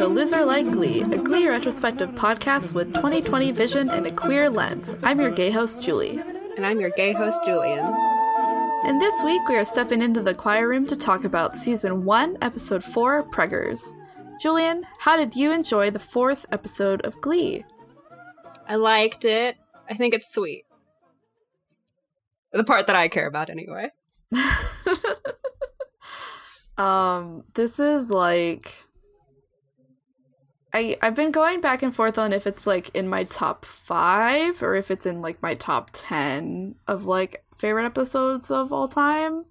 to Loser Like Glee, a Glee retrospective podcast with 2020 vision and a queer lens. I'm your gay host, Julie. And I'm your gay host, Julian. And this week we are stepping into the choir room to talk about season 1, episode 4, Preggers. Julian, how did you enjoy the fourth episode of Glee? I liked it. I think it's sweet. The part that I care about, anyway. um, this is like I I've been going back and forth on if it's like in my top 5 or if it's in like my top 10 of like favorite episodes of all time.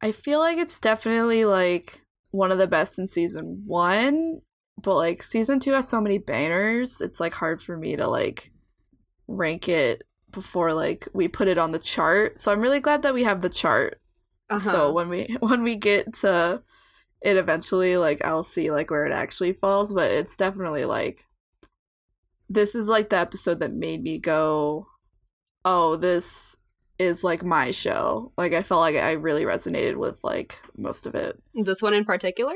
I feel like it's definitely like one of the best in season 1, but like season 2 has so many bangers, it's like hard for me to like rank it before like we put it on the chart. So I'm really glad that we have the chart. Uh-huh. So when we when we get to it eventually like I'll see like where it actually falls, but it's definitely like this is like the episode that made me go, "Oh, this is like my show." Like I felt like I really resonated with like most of it. This one in particular?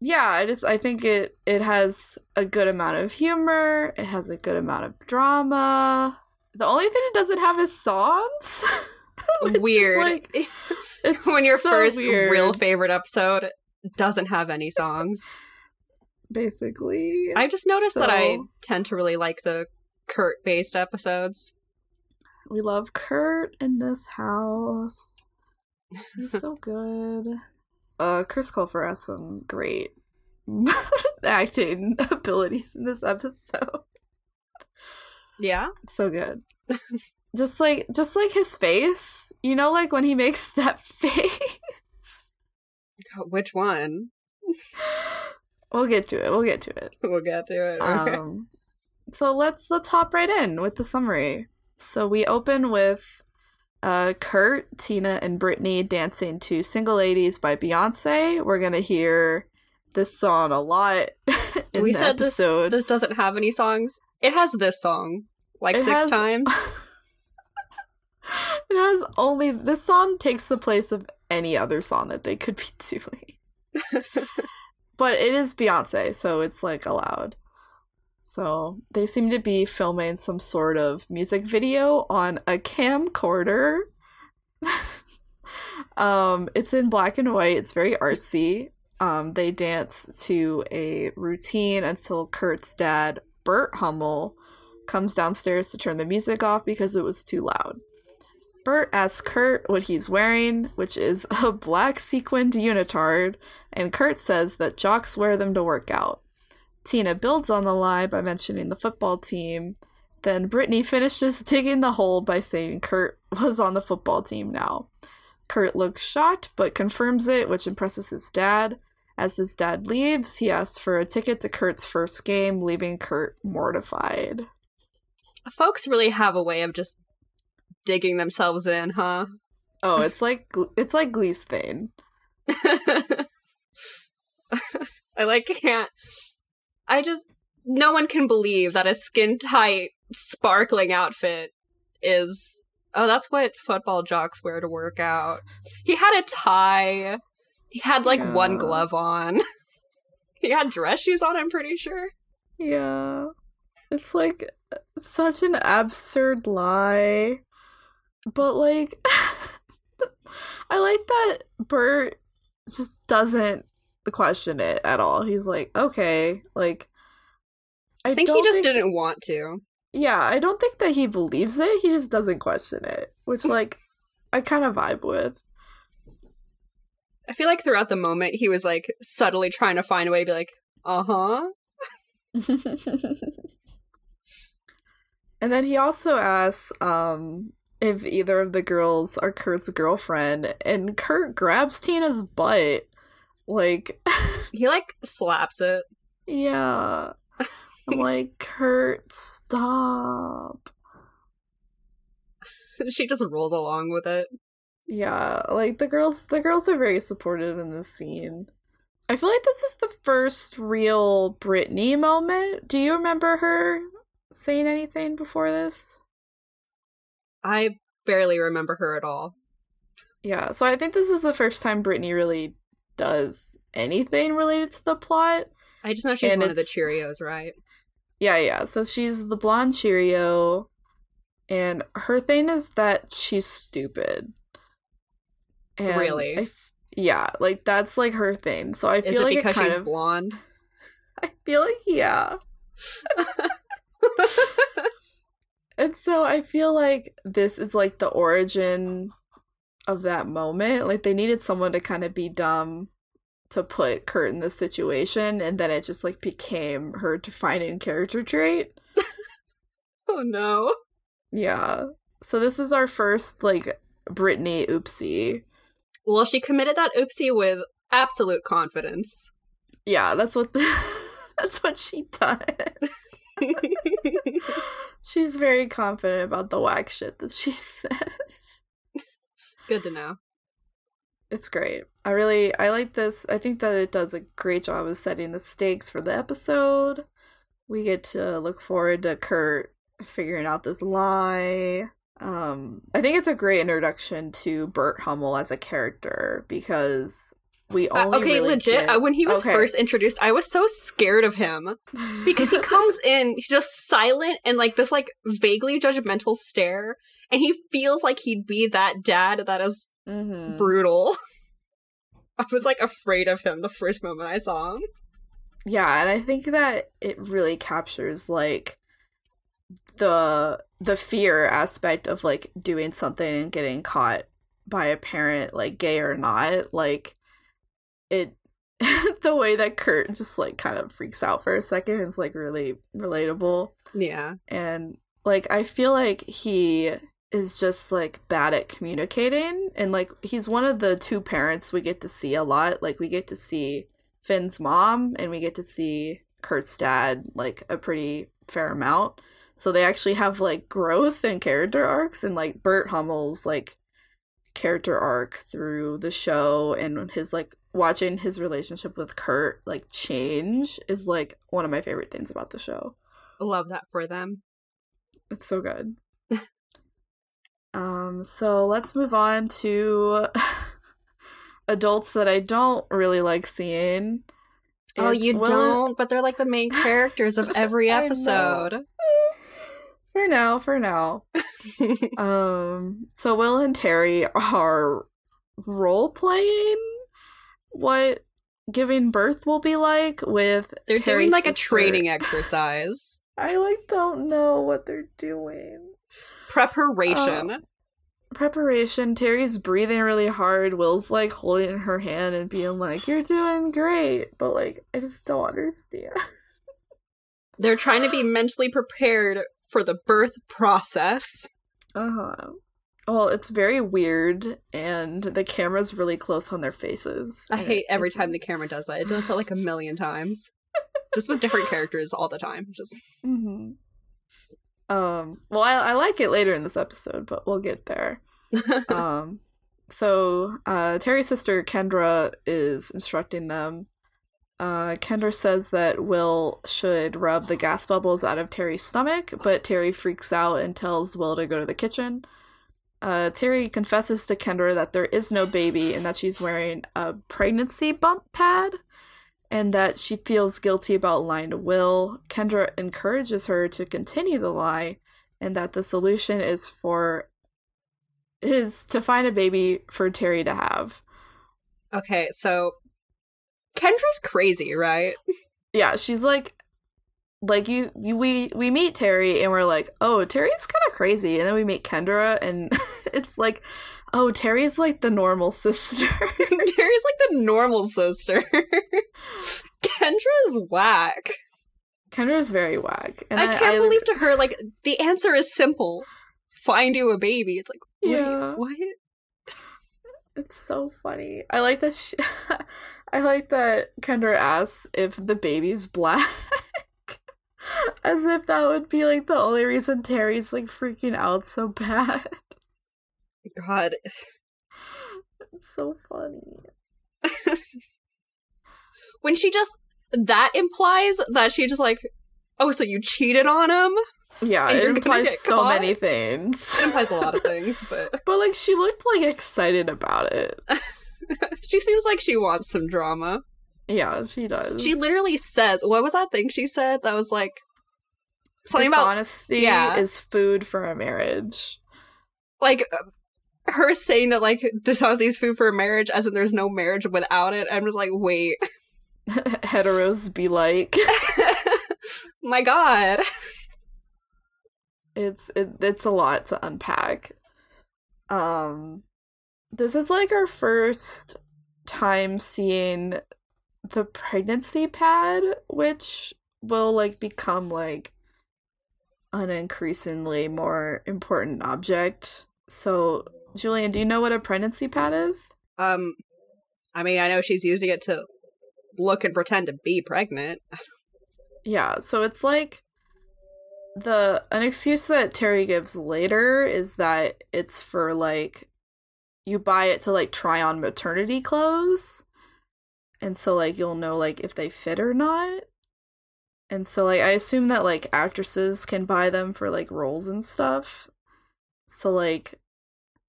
Yeah, I just I think it it has a good amount of humor, it has a good amount of drama. The only thing it doesn't have is songs. weird. Like, it's when your so first weird. real favorite episode doesn't have any songs. Basically. I just noticed so... that I tend to really like the Kurt based episodes. We love Kurt in this house. He's so good. Uh Chris Colfer has some great acting abilities in this episode. Yeah. So good. Just like just like his face you know like when he makes that face God, which one we'll get to it we'll get to it we'll get to it um so let's let's hop right in with the summary so we open with uh, Kurt, Tina, and Brittany dancing to "Single Ladies" by Beyonce. We're gonna hear this song a lot in we the said episode. This, this doesn't have any songs. It has this song like it six has... times. It has only this song takes the place of any other song that they could be doing. but it is Beyonce, so it's like allowed. So they seem to be filming some sort of music video on a camcorder. um, it's in black and white. It's very artsy. Um, they dance to a routine until Kurt's dad, Burt Hummel, comes downstairs to turn the music off because it was too loud. Burt asks Kurt what he's wearing, which is a black sequined unitard, and Kurt says that jocks wear them to work out. Tina builds on the lie by mentioning the football team. Then Brittany finishes digging the hole by saying Kurt was on the football team now. Kurt looks shocked but confirms it, which impresses his dad. As his dad leaves, he asks for a ticket to Kurt's first game, leaving Kurt mortified. Folks really have a way of just digging themselves in, huh? Oh, it's like it's like Glee's thing. I like can't. I just no one can believe that a skin tight, sparkling outfit is. Oh, that's what football jocks wear to work out. He had a tie. He had like yeah. one glove on. he had dress shoes on. I'm pretty sure. Yeah, it's like such an absurd lie. But like I like that Burt just doesn't question it at all. He's like, okay, like I, I think he just think didn't want to. Yeah, I don't think that he believes it. He just doesn't question it, which like I kind of vibe with. I feel like throughout the moment he was like subtly trying to find a way to be like, "Uh-huh." and then he also asks um if either of the girls are Kurt's girlfriend, and Kurt grabs Tina's butt. Like he like slaps it. Yeah. I'm like, Kurt, stop. she just rolls along with it. Yeah, like the girls the girls are very supportive in this scene. I feel like this is the first real Brittany moment. Do you remember her saying anything before this? I barely remember her at all. Yeah, so I think this is the first time Brittany really does anything related to the plot. I just know she's And one of the Cheerios, right? Yeah, yeah. So she's the blonde Cheerio, and her thing is that she's stupid. And Really? I f- yeah, like that's like her thing. So I feel Is it like because she's of. blonde? I feel like yeah. And so I feel like this is like the origin of that moment. Like they needed someone to kind of be dumb to put Kurt in this situation, and then it just like became her defining character trait. oh no. Yeah. So this is our first like Brittany oopsie. Well, she committed that oopsie with absolute confidence. Yeah, that's what that's what she does. She's very confident about the whack shit that she says. Good to know. It's great. I really I like this. I think that it does a great job of setting the stakes for the episode. We get to look forward to Kurt figuring out this lie. Um I think it's a great introduction to Burt Hummel as a character because we Uh, okay, really legit. uh, when he was Okay. first introduced, I was so scared of him because he comes in, he's just silent and like this like vaguely judgmental stare, and he feels like he'd be that dad that is Mhm. brutal. I was like afraid of him the first moment I saw him. Yeah, and I think that it really captures like the the fear aspect of like doing something and getting caught by a parent, like gay or not. Like it the way that Kurt just like kind of freaks out for a second is like really relatable. Yeah. And like I feel like he is just like bad at communicating and like he's one of the two parents we get to see a lot. Like we get to see Finn's mom and we get to see Kurt's dad like a pretty fair amount. So they actually have like growth and character arcs and like Burt Hummel's like character arc through the show and his like watching his relationship with Kurt like change is like one of my favorite things about the show. Love that for them. It's so good. um, so let's move on to adults that I don't really like seeing. oh, It's you Will- don't, but they're like the main characters of every episode. For now, for now. Um, so Will and Terri are role playing what giving birth will be like with they're Terri's doing like a training exercise. I like don't know what they're doing. Preparation. Uh, preparation. Terri's breathing really hard. Will's like holding her hand and being like, "You're doing great," but like, I just don't understand. They're trying to be mentally prepared for the birth process. Uh huh. Well, it's very weird, and the camera's really close on their faces. I hate every time the camera does that. It does that like a million times. Just with different characters all the time. Just Mhm. Um. Well, I I like it later in this episode, but we'll get there. um so uh terri's sister kendra is instructing them uh kendra says that will should rub the gas bubbles out of terri's stomach but terri freaks out and tells will to go to the kitchen uh terri confesses to kendra that there is no baby and that she's wearing a pregnancy bump pad and that she feels guilty about lying to will kendra encourages her to continue the lie and that the solution is for is to find a baby for Terri to have. Okay, so Kendra's crazy, right? Yeah, she's like like you, you we we meet Terri and we're like, "Oh, Terri's kind of crazy." And then we meet Kendra and it's like, "Oh, Terri's like the normal sister." Terri's like the normal sister. Kendra's whack. Kendra's very whack. And I can't believe to her like the answer is simple. Find you a baby. It's like wait, Yeah. what? It's so funny. I like that she I like that Kendra asks if the baby's black. As if that would be like the only reason Terri's like freaking out so bad. God. It's so funny. when she just that implies that she just like, oh, so you cheated on him? Yeah, it implies so caught? many things. It implies a lot of things, but But like she looked like excited about it. she seems like she wants some drama. Yeah, she does. She literally says, what was that thing she said that was like something about dishonesty yeah. is food for a marriage. like her saying that like dishonesty is food for a marriage as in there's no marriage without it. I'm just like, wait. Heteros be like My god. it's it, it's a lot to unpack. Um this is like our first time seeing the pregnancy pad which will like become like an increasingly more important object. So, Julian, do you know what a pregnancy pad is? Um I mean, I know she's using it to look and pretend to be pregnant. Yeah, so it's like the an excuse that Terri gives later is that it's for like you buy it to like try on maternity clothes. And so like you'll know like if they fit or not. And so like I assume that like actresses can buy them for like roles and stuff. So like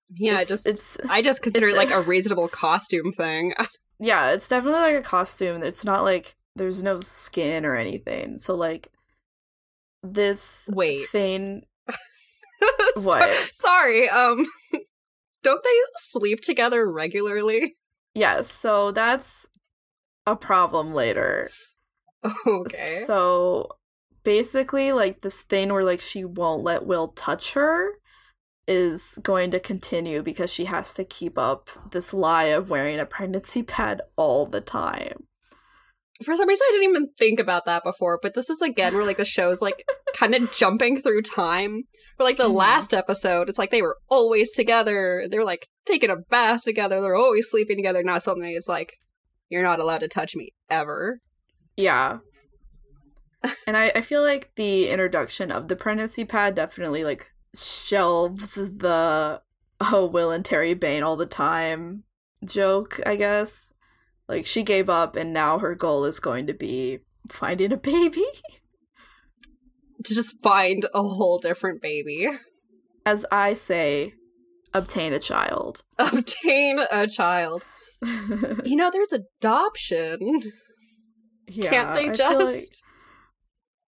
Yeah, it's, just it's I just consider it like a reasonable costume thing. yeah, it's definitely like a costume. It's not like there's no skin or anything. So like this Wait. thing What? Sorry. Um don't they sleep together regularly? Yes, so that's a problem later. Okay. So basically like this thing where like she won't let Will touch her is going to continue because she has to keep up this lie of wearing a pregnancy pad all the time. For some reason I didn't even think about that before, but this is again where like the show's like kind of jumping through time. Where like the Mhm. last episode, it's like they were always together. They're like taking a bath together. They're always sleeping together. Now suddenly it's like you're not allowed to touch me ever. Yeah. and I, I feel like the introduction of the pregnancy pad definitely like shelves the oh Will and Terri Bane all the time joke, I guess. Like she gave up and now her goal is going to be finding a baby. To just find a whole different baby. As I say, obtain a child. Obtain a child. You know, there's adoption. yeah, Can't they feel like- just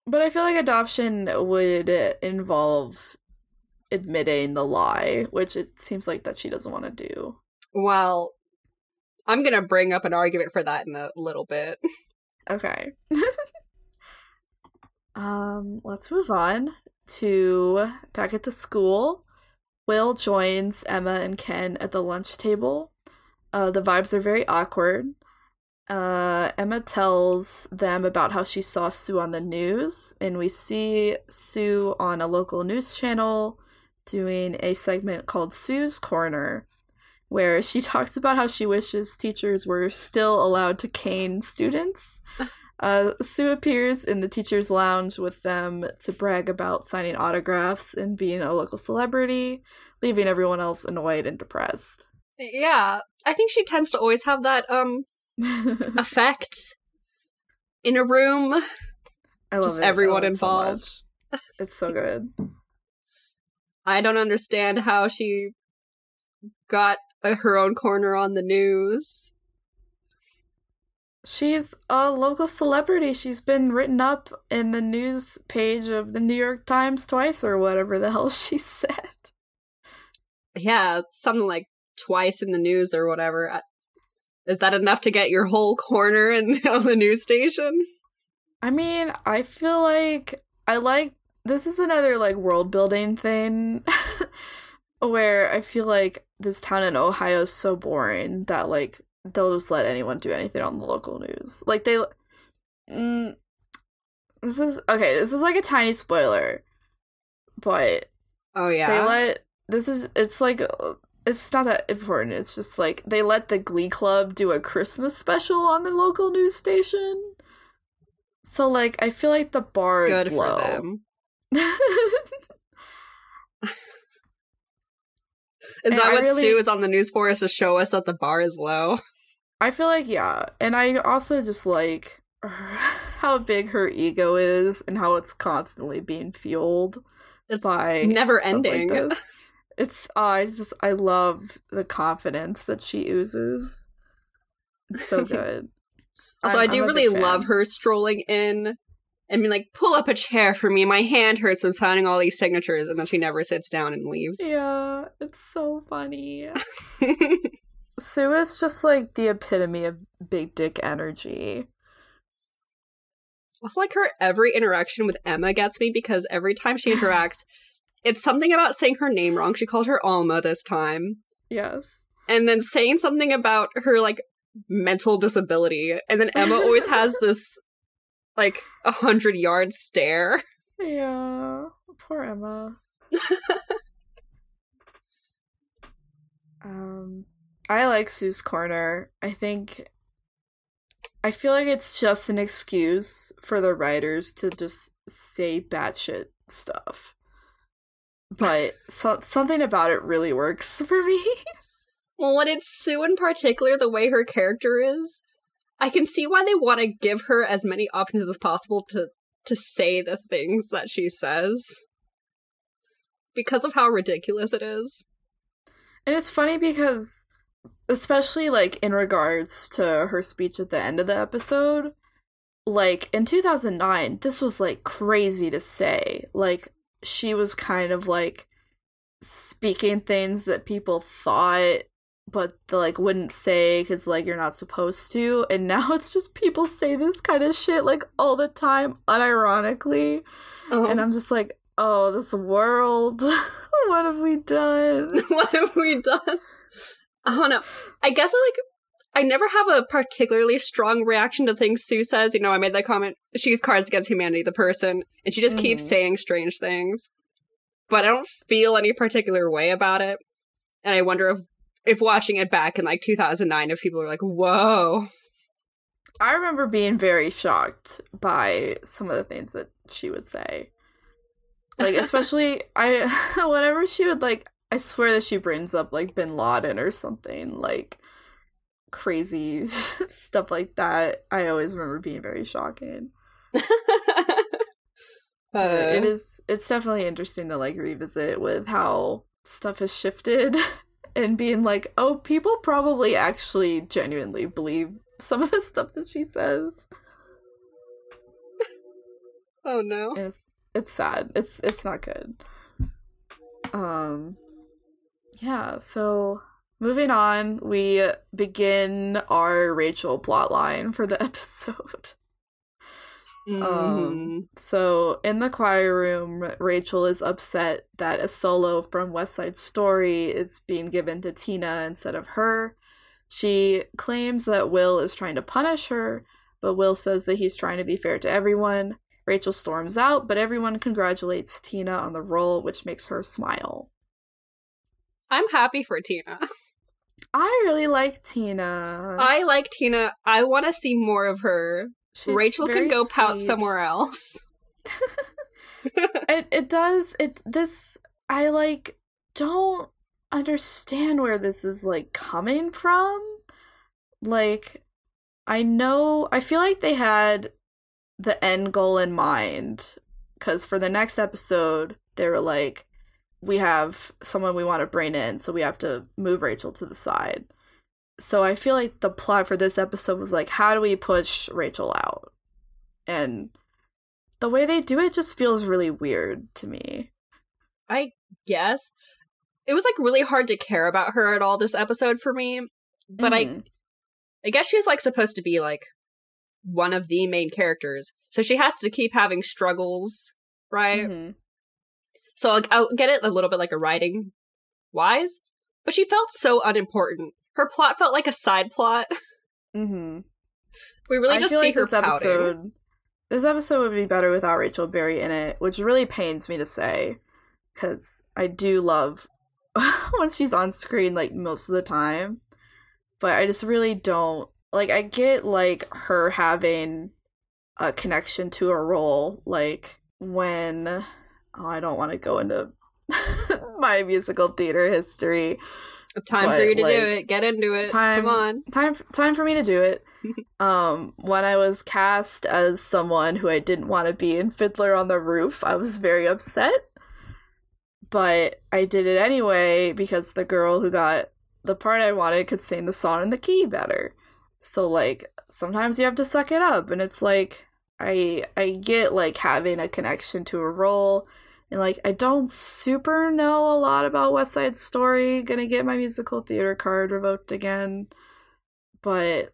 But I feel like adoption would involve admitting the lie, which it seems like that she doesn't want to do. Well, I'm gonna bring up an argument for that in a little bit. Okay. um, let's move on to back at the school. Will joins Emma and Ken at the lunch table. Uh, the vibes are very awkward. Uh, Emma tells them about how she saw Sue on the news, and we see Sue on a local news channel doing a segment called Sue's Corner, where she talks about how she wishes teachers were still allowed to cane students. Uh, Sue appears in the teacher's lounge with them to brag about signing autographs and being a local celebrity, leaving everyone else annoyed and depressed. Yeah, I think she tends to always have that um effect in a room. I love Just it. Everyone love it so involved. it's so good. I don't understand how she got uh, her own corner on the news. She's a local celebrity. She's been written up in the news page of the New York Times twice or whatever the hell she said. Yeah, something like twice in the news or whatever. Is that enough to get your whole corner in on the news station? I mean, I feel like I like this is another like world building thing where I feel like this town in Ohio is so boring that like they'll just let anyone do anything on the local news. Like they mm, this is okay, this is like a tiny spoiler. But Oh yeah. they let this is it's like uh, it's not that important. It's just like they let the Glee Club do a Christmas special on the local news station. So like I feel like the bar Good is for low. them. Is And that I what really- Sue is on the news for? Is to show us that the bar is low? I feel like yeah, and I also just like how big her ego is and how it's constantly being fueled It's by never like ending. this. It's uh, I just I love the confidence that she oozes. It's so good. also, I'm- I do really love her strolling in and being like, "Pull up a chair for me. My hand hurts from signing all these signatures," and then she never sits down and leaves. Yeah, it's so funny. Sue is just like the epitome of big dick energy. Also, like her every interaction with Emma gets me because every time she interacts, it's something about saying her name wrong. She called her Alma this time. Yes. and then saying something about her like mental disability and then emma always has this like a hundred yard stare Yeah. Poor Emma. um I like Sue's Corner. I think I feel like it's just an excuse for the writers to just say batshit stuff. But so- something about it really works for me. well when it's sue in particular the way her character is i can see why they want to give her as many options as possible to to say the things that she says because of how ridiculous it is And it's funny because, especially like in regards to her speech at the end of the episode, like in 2009, this was like crazy to say. Like, she was kind of like speaking things that people thought, but they like wouldn't say because like you're not supposed to. And now it's just people say this kind of shit like all the time, unironically. Uh-huh. And I'm just like, oh, this world, what have we done? what have we done? I don't know. I guess I like. I never have a particularly strong reaction to things Sue says. You know, I made that comment. She's Cards Against Humanity, the person, and she just keeps Mhm. saying strange things. But I don't feel any particular way about it. And I wonder if, if watching it back in like 2009, if people are like, whoa. I remember being very shocked by some of the things that she would say. Like especially I whenever she would like I swear that she brings up like bin Laden or something like crazy stuff like that. I always remember being very shocking. But it Uh, is it's definitely interesting to like revisit with how stuff has shifted and being like, oh, people probably actually genuinely believe some of the stuff that she says. oh no. It's it's sad. It's it's not good. Um yeah, so moving on, we begin our Rachel plotline for the episode. Mhm. Um, so in the choir room, Rachel is upset that a solo from West Side Story is being given to Tina instead of her. She claims that Will is trying to punish her, but Will says that he's trying to be fair to everyone. Rachel storms out, but everyone congratulates Tina on the role, which makes her smile. I'm happy for Tina. I really like Tina. I like Tina. I want to see more of her. She's Rachel can go pout somewhere else. it it does it this I like don't understand where this is like coming from. Like I know I feel like they had the end goal in mind cuz for the next episode they were like we have someone we want to bring in so we have to move Rachel to the side. So I feel like the plot for this episode was like how do we push Rachel out? And the way they do it just feels really weird to me. I guess it was like really hard to care about her at all this episode for me. But I Mhm. I guess she's like supposed to be like one of the main characters. So she has to keep having struggles, right? Mhm. So I'll, I'll get it a little bit like a writing wise, but she felt so unimportant. Her plot felt like a side plot. Mhm. We really I just feel see like her this pouting. episode this episode would be better without Rachel Berry in it, which really pains me to say cuz I do love when she's on screen like most of the time. But I just really don't like I get like her having a connection to a role like when oh I don't want to go into my musical theater history. Time But, for you to like, do it. Get into it. time- Come on. Time time for me to do it. um when I was cast as someone who I didn't want to be in Fiddler on the Roof, I was very upset. But I did it anyway because the girl who got the part I wanted could sing the song in the key better. So like sometimes you have to suck it up and it's like I I get like having a connection to a role and like I don't super know a lot about West Side Story. Gonna get my musical theater card revoked again. But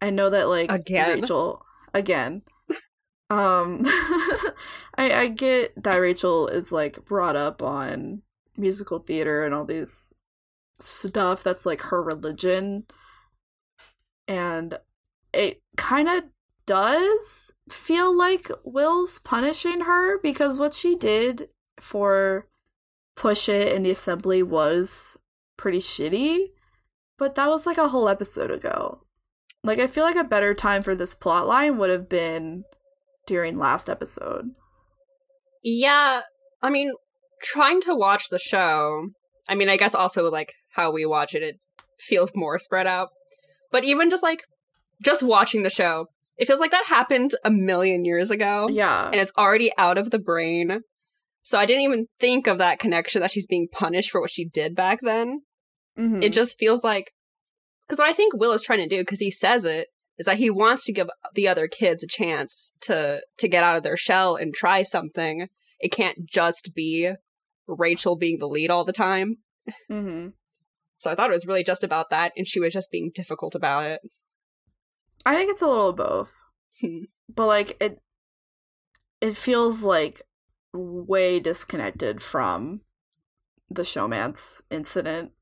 I know that like Again? Rachel again. um I I get that Rachel is like brought up on musical theater and all these stuff that's like her religion. And it kind of does feel like Will's punishing her because what she did for Push It in the assembly was pretty shitty. But that was like a whole episode ago. Like I feel like a better time for this plot line would have been during last episode. Yeah, I mean, trying to watch the show, I mean, I guess also like how we watch it, it feels more spread out. But even just like, just watching the show, it feels like that happened a million years ago. Yeah. And it's already out of the brain. So I didn't even think of that connection that she's being punished for what she did back then. Mhm. It just feels like, because what I think Will is trying to do, because he says it, is that he wants to give the other kids a chance to to get out of their shell and try something. It can't just be Rachel being the lead all the time. Mhm. So I thought it was really just about that, and she was just being difficult about it. I think it's a little of both. Hmm. but like it it feels like way disconnected from the Showmance incident.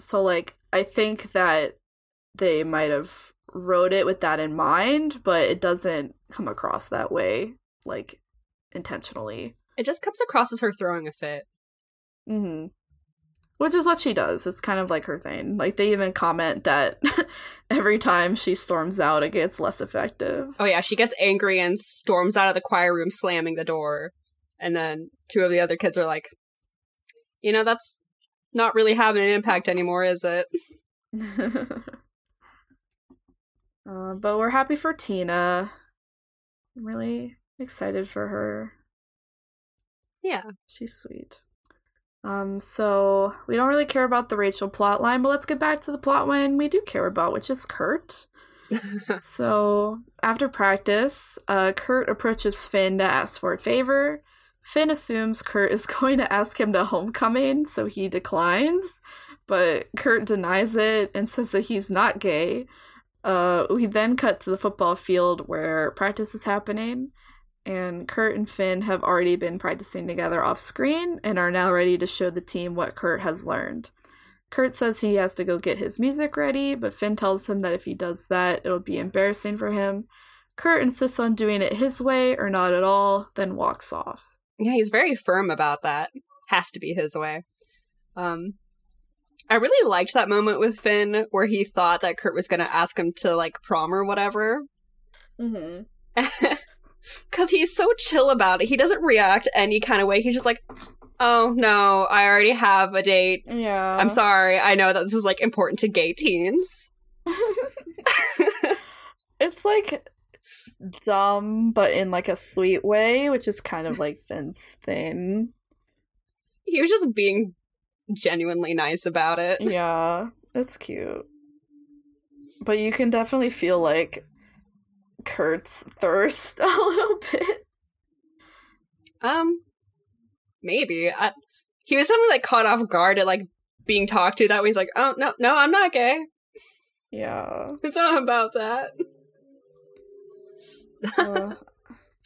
So like I think that they might have wrote it with that in mind, but it doesn't come across that way like intentionally. It just comes across as her throwing a fit. Mhm. Which is what she does. It's kind of like her thing. Like they even comment that every time she storms out it gets less effective. Oh yeah, she gets angry and storms out of the choir room, slamming the door. And then two of the other kids are like, "You know, that's not really having an impact anymore, is it?" uh, but we're happy for Tina. I'm really excited for her. Yeah. She's sweet. Um, so we don't really care about the Rachel plot line, but let's get back to the plot line we do care about, which is Kurt. so after practice, uh, Kurt approaches Finn to ask for a favor. Finn assumes Kurt is going to ask him to homecoming, so he declines. But Kurt denies it and says that he's not gay. Uh, we then cut to the football field where practice is happening, and Kurt and Finn have already been practicing together off screen and are now ready to show the team what Kurt has learned. Kurt says he has to go get his music ready, but Finn tells him that if he does that, it'll be embarrassing for him. Kurt insists on doing it his way or not at all, then walks off. Yeah, he's very firm about that. Has to be his way. Um I really liked that moment with Finn where he thought that Kurt was going to ask him to like prom or whatever. Mm-hmm. Cuz he's so chill about it. He doesn't react any kind of way. He's just like, "Oh, no, I already have a date. Yeah. I'm sorry. I know that this is like important to gay teens." it's like dumb, but in like a sweet way, which is kind of like Finn's thing. he was just being genuinely nice about it. Yeah, it's cute. But you can definitely feel like Kurt's thirst a little bit. Um, maybe. I, he was definitely like caught off guard at like being talked to that way. He's like, "Oh no, no, I'm not gay. Yeah. It's not about that." Uh,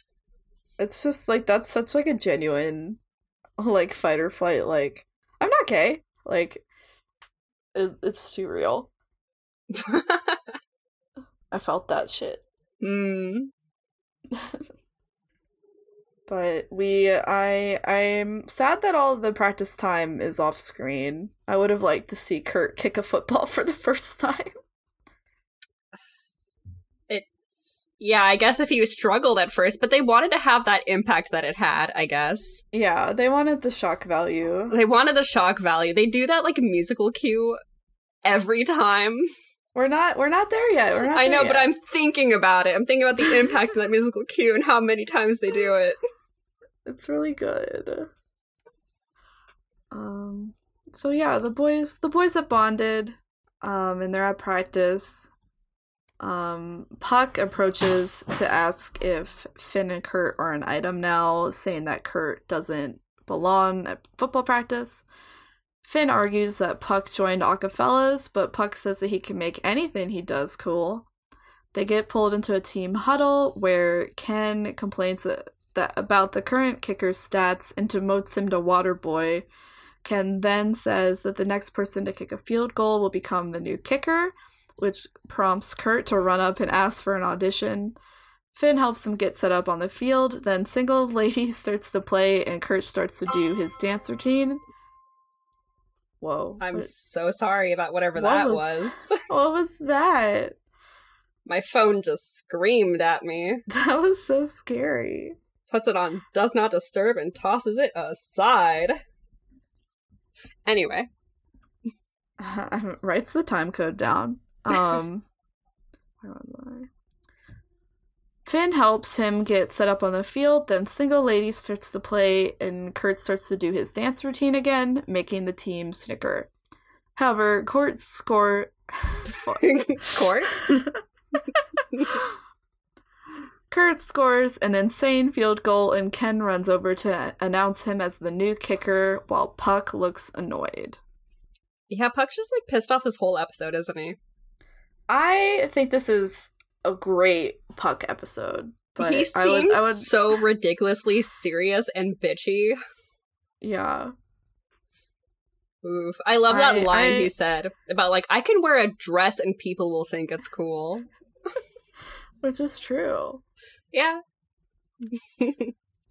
it's just like that's such like a genuine like fight or flight like I'm not gay. Like it, it's too real. I felt that shit. Hmm. But we I I'm sad that all the practice time is off screen. I would have liked to see Kurt kick a football for the first time. It Yeah, I guess if he struggled at first, but they wanted to have that impact that it had, I guess. Yeah, they wanted the shock value. They wanted the shock value. They do that like musical cue every time. We're not we're not there yet. We're not I know, there but. I'm thinking about it. I'm thinking about the impact of that musical cue and how many times they do it. It's really good. Um so yeah, the boys the boys have bonded um and they're at practice. Um Puck approaches to ask if Finn and Kurt are an item now, saying that Kurt doesn't belong at football practice. Finn argues that Puck joined Acafellas, but Puck says that he can make anything he does cool. They get pulled into a team huddle where Ken complains that, that about the current kicker's stats and demotes him to water boy. Ken then says that the next person to kick a field goal will become the new kicker, which prompts Kurt to run up and ask for an audition. Finn helps him get set up on the field, then Single Lady starts to play and Kurt starts to do his dance routine. Whoa. I'm what, so sorry about whatever What that was- was. what was that? My phone just screamed at me, That was so scary. puts it on does not disturb, and tosses it aside. Anyway, writes the time code down. Um, where was I? Finn helps him get set up on the field, then Single Lady starts to play, and Kurt starts to do his dance routine again, making the team snicker. However, Kurt score. Court? Kurt scores an insane field goal, and Ken runs over to announce him as the new kicker, while Puck looks annoyed. Yeah, Puck's just like pissed off this whole episode, isn't he? I think this is a great Puck episode. But he I seems would, I would, so ridiculously serious and bitchy. yeah. Oof. I love that I- line I- he said about like I can wear a dress and people will think it's cool. Which is true. Yeah.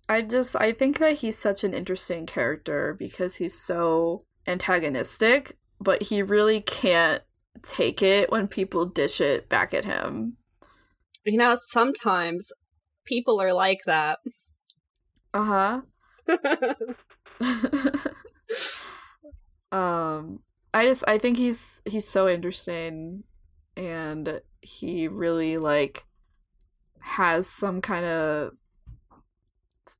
I just I think that he's such an interesting character because he's so antagonistic, but he really can't take it when people dish it back at him. You know, sometimes people are like that. Uh-huh. um I just I think he's he's so interesting and he really like has some kind of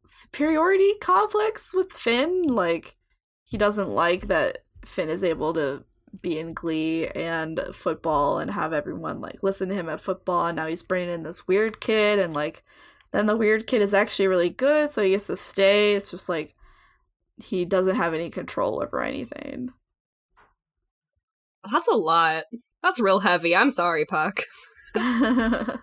superiority complex with Finn like he doesn't like that Finn is able to be in glee and football and have everyone like listen to him at football and now he's bringing in this weird kid and like then the weird kid is actually really good so he gets to stay it's just like he doesn't have any control over anything That's a lot. That's real heavy. I'm sorry, Puck. it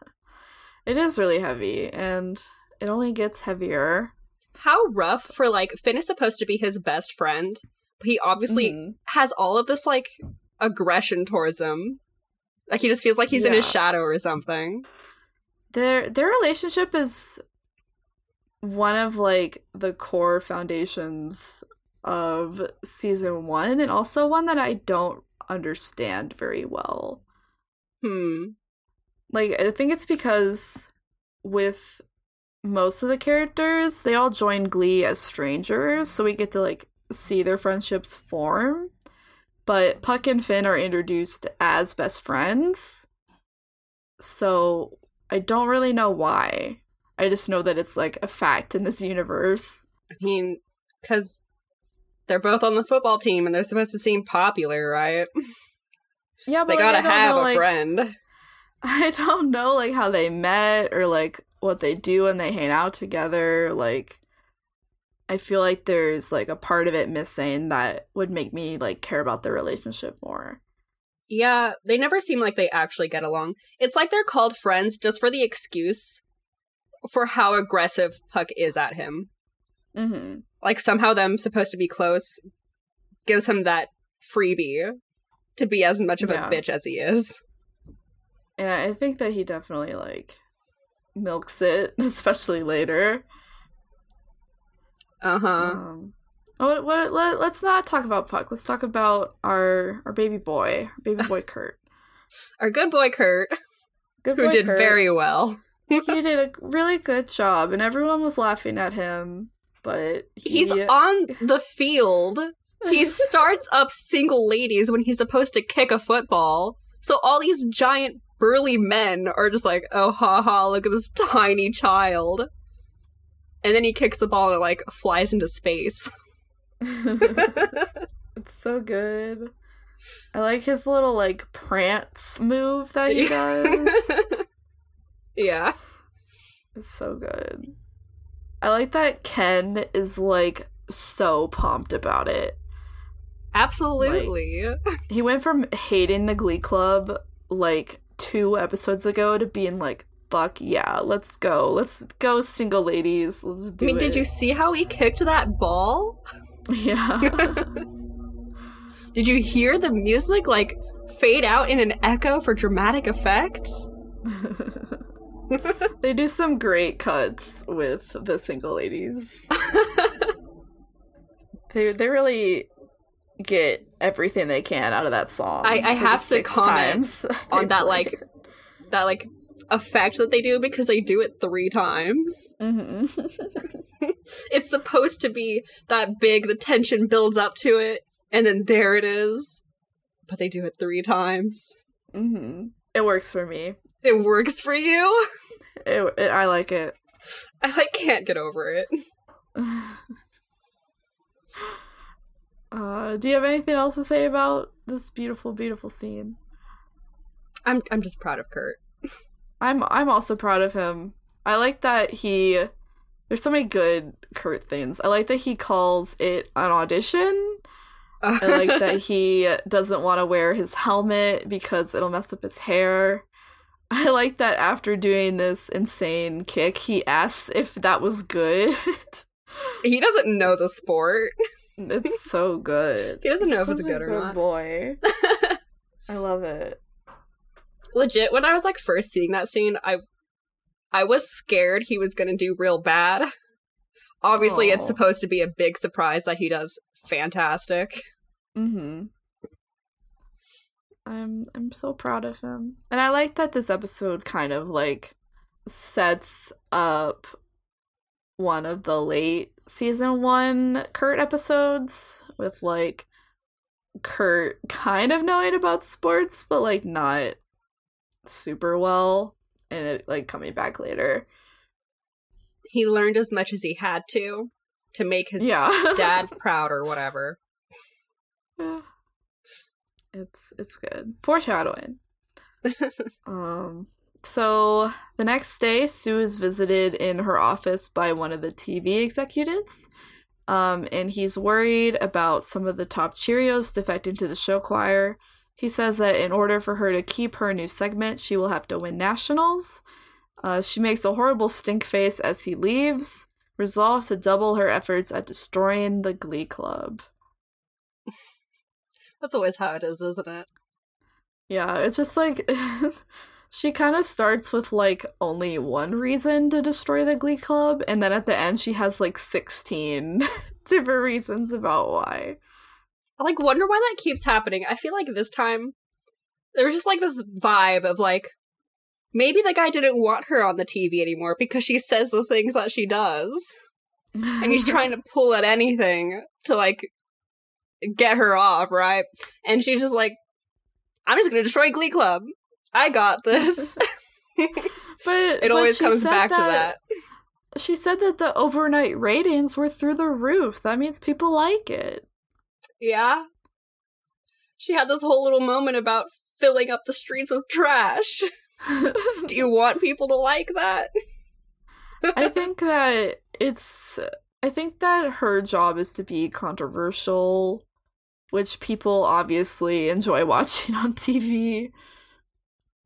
is really heavy and it only gets heavier How rough for like Finn is supposed to be his best friend, he obviously Mhm. has all of this like aggression towards him. Like he just feels like he's in his shadow or something. their their relationship is one of like the core foundations of season 1 and also one that I don't understand very well. Hmm. Like I think it's because with most of the characters, they all join Glee as strangers, so we get to like see their friendships form. But Puck and Finn are introduced as best friends. So I don't really know why. I just know that it's like a fact in this universe. I mean, because they're both on the football team and they're supposed to seem popular, right? Yeah, but They like, gotta have know, a like, friend. I don't know like how they met or like what they do when they hang out together. Like I feel like there's like a part of it missing that would make me like care about their relationship more. Yeah, they never seem like they actually get along. It's like they're called friends just for the excuse for how aggressive Puck is at him. Mm-hmm. Like somehow them supposed to be close gives him that freebie to be as much of Yeah. a bitch as he is. And I think that he definitely like milks it, especially later. Uh huh. Um, oh, what, let, let's not talk about Puck. Let's talk about our our baby boy, our baby boy Kurt. Our good boy Kurt, Good boy who did Kurt. very well. he did a really good job, and everyone was laughing at him. But he, He's on the field. He starts up single ladies when he's supposed to kick a football. So all these giant burly men are just like, oh ha ha, look at this tiny child. And then he kicks the ball and it like flies into space. it's so good. I like his little like prance move that he does. yeah. It's so good. I like that Ken is like so pumped about it. Absolutely. He went from hating the Glee Club like two episodes ago to being like, fuck yeah, let's go. Let's go, single ladies. Let's do I mean, it. did you see how he kicked that ball? Yeah. Did you hear the music like fade out in an echo for dramatic effect? they do some great cuts with the single ladies. they they really get everything they can out of that song. I- I have to comment on that, like, that like effect that they do because they do it three times. Mhm. It's supposed to be that big, the tension builds up to it, and then there it is. But they do it three times. Mhm. It works for me. It works for you. It, it- I like it. I like can't get over it. Uh, do you have anything else to say about this beautiful, beautiful scene? I'm I'm just proud of Kurt. I'm I'm also proud of him. I like that he there's so many good Kurt things. I like that he calls it an audition. I like that he doesn't want to wear his helmet because it'll mess up his hair. I like that after doing this insane kick, he asks if that was good. he doesn't know the sport. it's so good. He doesn't know if Such it's good or not. Boy, I love it. Legit, when I was like first seeing that scene, I I was scared he was gonna do real bad. Obviously, it's supposed to be a big surprise that he does fantastic. Mm-hmm. I'm I'm so proud of him. And I like that this episode kind of like sets up one of the late season 1 Kurt episodes with like Kurt kind of knowing about sports but like not super well and it like coming back later. He learned as much as he had to to make his Yeah. dad proud or whatever. Yeah. It's it's good. Foreshadowing. um so the next day Sue is visited in her office by one of the TV executives. Um and he's worried about some of the top Cheerios defecting to the show choir. He says that in order for her to keep her new segment, she will have to win nationals. Uh, she makes a horrible stink face as he leaves, resolved to double her efforts at destroying the Glee Club. That's always how it is, isn't it? Yeah, it's just like she kind of starts with like only one reason to destroy the Glee Club, and then at the end she has like 16 different reasons about why. I like wonder why that keeps happening. I feel like this time there was just like this vibe of like maybe the guy didn't want her on the TV anymore because she says the things that she does. and he's trying to pull at anything to like get her off, right? And she's just like, I'm just gonna destroy Glee Club. I got this. but it but always comes back to that. She said that the overnight ratings were through the roof. That means people like it. Yeah. She had this whole little moment about filling up the streets with trash. Do you want people to like that? I think that it's I think that her job is to be controversial, which people obviously enjoy watching on TV.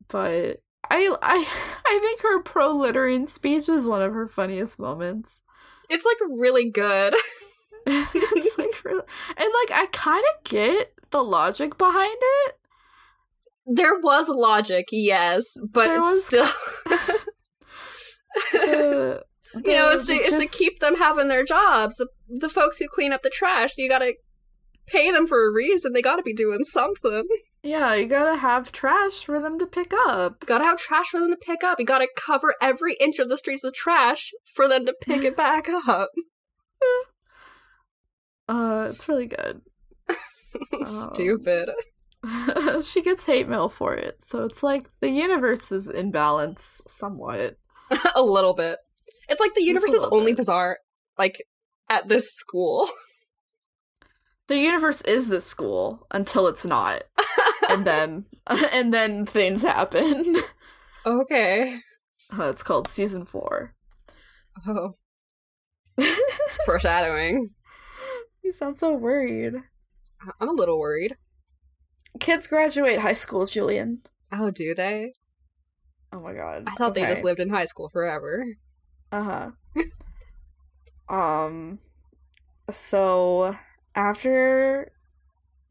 But I I I think her pro littering speech is one of her funniest moments. It's like really good. it's like really, and like I kind of get the logic behind it. There was logic, yes, but There it's was- still The you know, it's to, the it's to keep them having their jobs. The, the folks who clean up the trash, you gotta pay them for a reason. They gotta be doing something. Yeah, you gotta have trash for them to pick up. gotta have trash for them to pick up. You gotta cover every inch of the streets with trash for them to pick it back up. Uh, it's really good. Stupid. she gets hate mail for it, so it's like the universe is in balance somewhat. a little bit. It's like the universe is only bit. bizarre, like, at this school. The universe is this school until it's not, and then and then things happen. okay. Uh, it's called season four. Oh. Foreshadowing. You sound so worried. I'm a little worried. Kids graduate high school, Julian. Oh, do they? Oh my god. I thought they just lived in high school forever. Uh huh. um. So after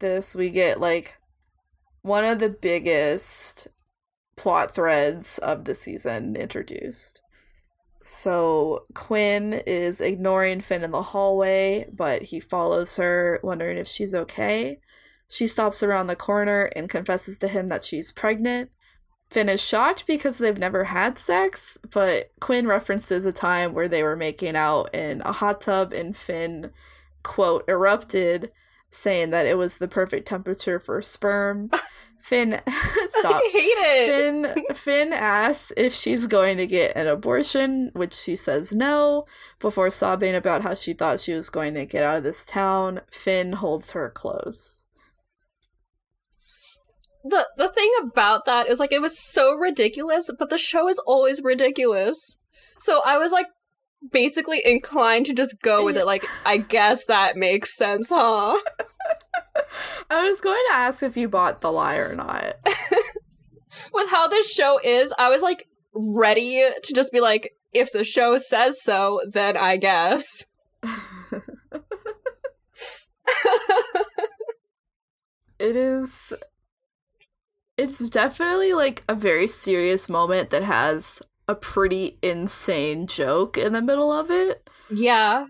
this, we get like one of the biggest plot threads of the season introduced. So Quinn is ignoring Finn in the hallway, but he follows her, wondering if she's okay. She stops around the corner and confesses to him that she's pregnant. Finn is shocked because they've never had sex, but Quinn references a time where they were making out in a hot tub and Finn, quote, erupted, saying that it was the perfect temperature for sperm. Finn, stop. I hate it. Finn Finn asks if she's going to get an abortion, which she says no, before sobbing about how she thought she was going to get out of this town. Finn holds her close. the the thing about that is like it was so ridiculous, but the show is always ridiculous. So I was like basically inclined to just go with it. Like I guess that makes sense, huh? I was going to ask if you bought the lie or not. With how this show is, I was like ready to just be like, if the show says so, then I guess. it is it's definitely like a very serious moment that has a pretty insane joke in the middle of it. yeah.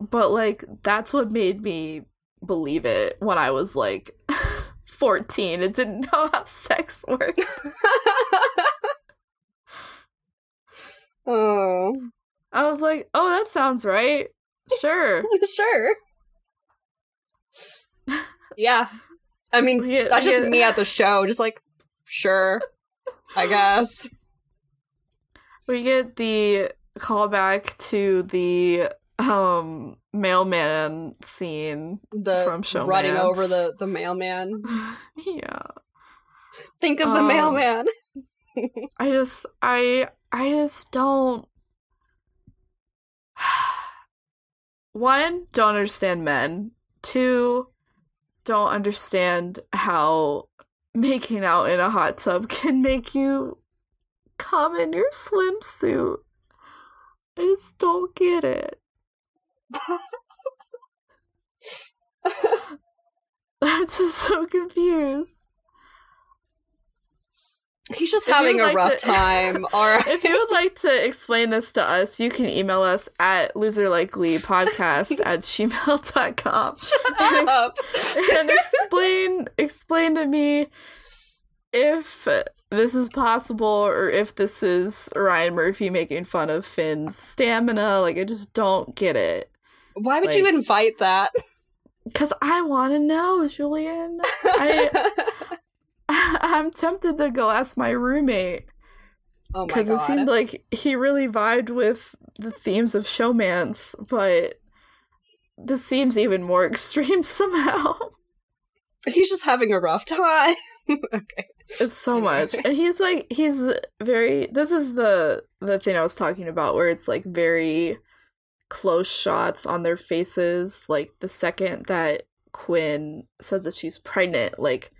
But like that's what made me believe it when I was like 14 and didn't know how sex worked. oh, I was like, "Oh, that sounds right. Sure." sure. Yeah. I mean, that's just me at the show, just like, sure, I guess. We get the callback to the um mailman scene. The From Showmance. running over the the mailman. yeah. Think of the Um, mailman. I just I I just don't one don't understand men two don't understand how making out in a hot tub can make you come in your swimsuit i just don't get it i'm just so confused He's just if having a like rough to- time. All right. if you would like to explain this to us, you can email us at loserlikelypodcast at gmail.com and, up. ex- and explain explain to me if this is possible or if this is Ryan Murphy making fun of Finn's stamina. Like I just don't get it. Why would you invite that? Cause I wanna know, Julian. I I'm tempted to go ask my roommate. oh my god. because it seemed like he really vibed with the themes of showmance, but this seems even more extreme somehow. He's just having a rough time. okay. It's so much, and he's like he's very. This is the the thing I was talking about, where it's like very close shots on their faces. Like the second that Quinn says that she's pregnant, like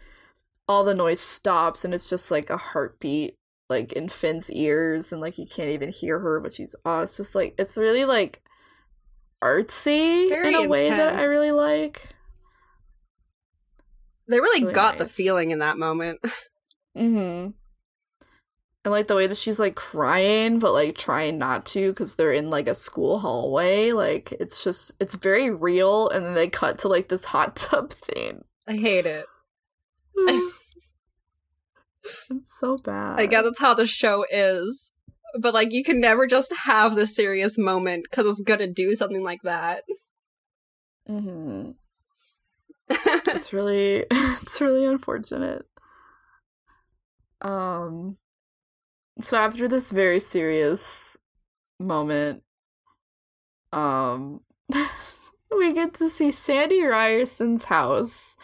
all the noise stops, and it's just like a heartbeat like in Finn's ears and like you can't even hear her but she's oh it's just like it's really like artsy Very in a way that I really like. They really Really got the feeling in that moment. Mm-hmm. And like the way that she's like crying, but like trying not to because they're in like a school hallway. Like it's just, it's very real. And then they cut to like this hot tub thing. I hate it. it's so bad. I guess that's how the show is. But like you can never just have the serious moment because it's gonna do something like that. hmm it's really, it's really unfortunate. Um, so after this very serious moment, um, we get to see Sandy Ryerson's house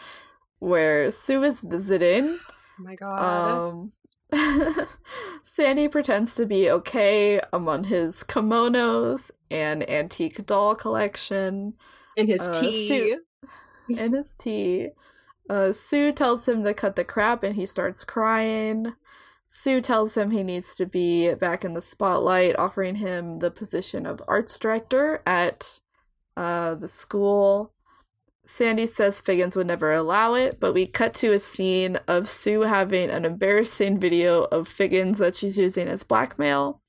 where Sue is visiting. Oh my god. Um, Sandy pretends to be okay among his kimonos and antique doll collection In his uh, tea. Sue- and his tea. Uh, Sue tells him to cut the crap and he starts crying. Sue tells him he needs to be back in the spotlight, offering him the position of arts director at uh, the school. Sandy says Figgins would never allow it, but we cut to a scene of Sue having an embarrassing video of Figgins that she's using as blackmail.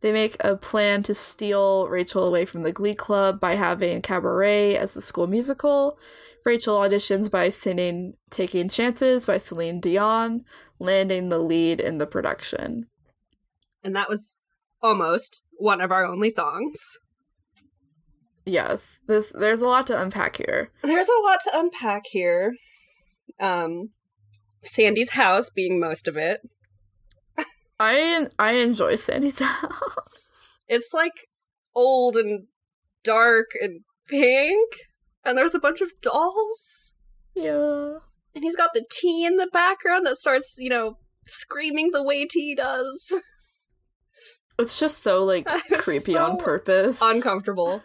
They make a plan to steal Rachel away from the Glee Club by having Cabaret as the school musical. Rachel auditions by singing Taking Chances by Celine Dion, landing the lead in the production. And that was almost one of our only songs. Yes, this there's a lot to unpack here. There's a lot to unpack here. Um Sandy's house being most of it. I I enjoy Sandy's house. It's like old and dark and pink. And there's a bunch of dolls. Yeah. And he's got the tea in the background that starts, you know, screaming the way tea does. It's just so like creepy so on purpose. Uncomfortable.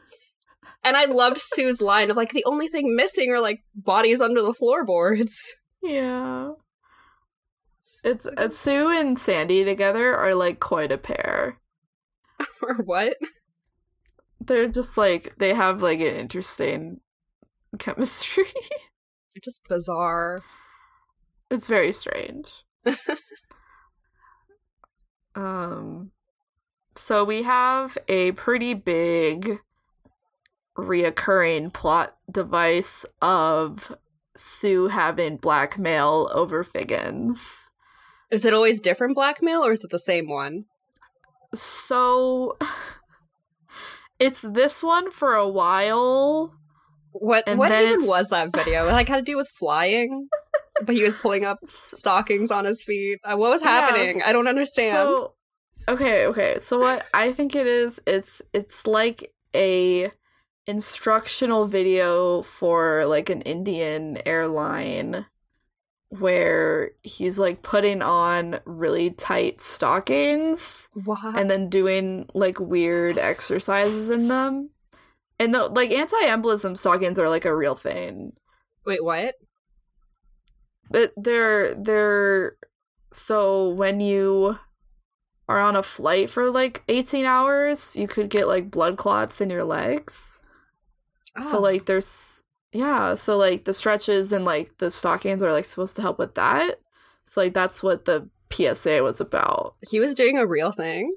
And I loved Sue's line of like the only thing missing are like bodies under the floorboards. Yeah. It's uh, Sue and Sandy together are like quite a pair. or what? They're just like they have like an interesting chemistry. Just bizarre. it's very strange. um so we have a pretty big reoccurring plot device of Sue having blackmail over Figgins. Is it always different blackmail or is it the same one? So it's this one for a while. What And what even it's- was that video? It like had to do with flying? but he was pulling up stockings on his feet. Uh, what was happening? Yes. I don't understand. So okay, okay. So what I think it is, it's it's like a instructional video for like an Indian airline where he's like putting on really tight stockings what? and then doing like weird exercises in them. And the like anti-embolism stockings are like a real thing. Wait, what? But they're they're so when you are on a flight for like 18 hours, you could get like blood clots in your legs. So Oh. like there's yeah, so like the stretches and like the stockings are like supposed to help with that. So like that's what the PSA was about. he was doing a real thing.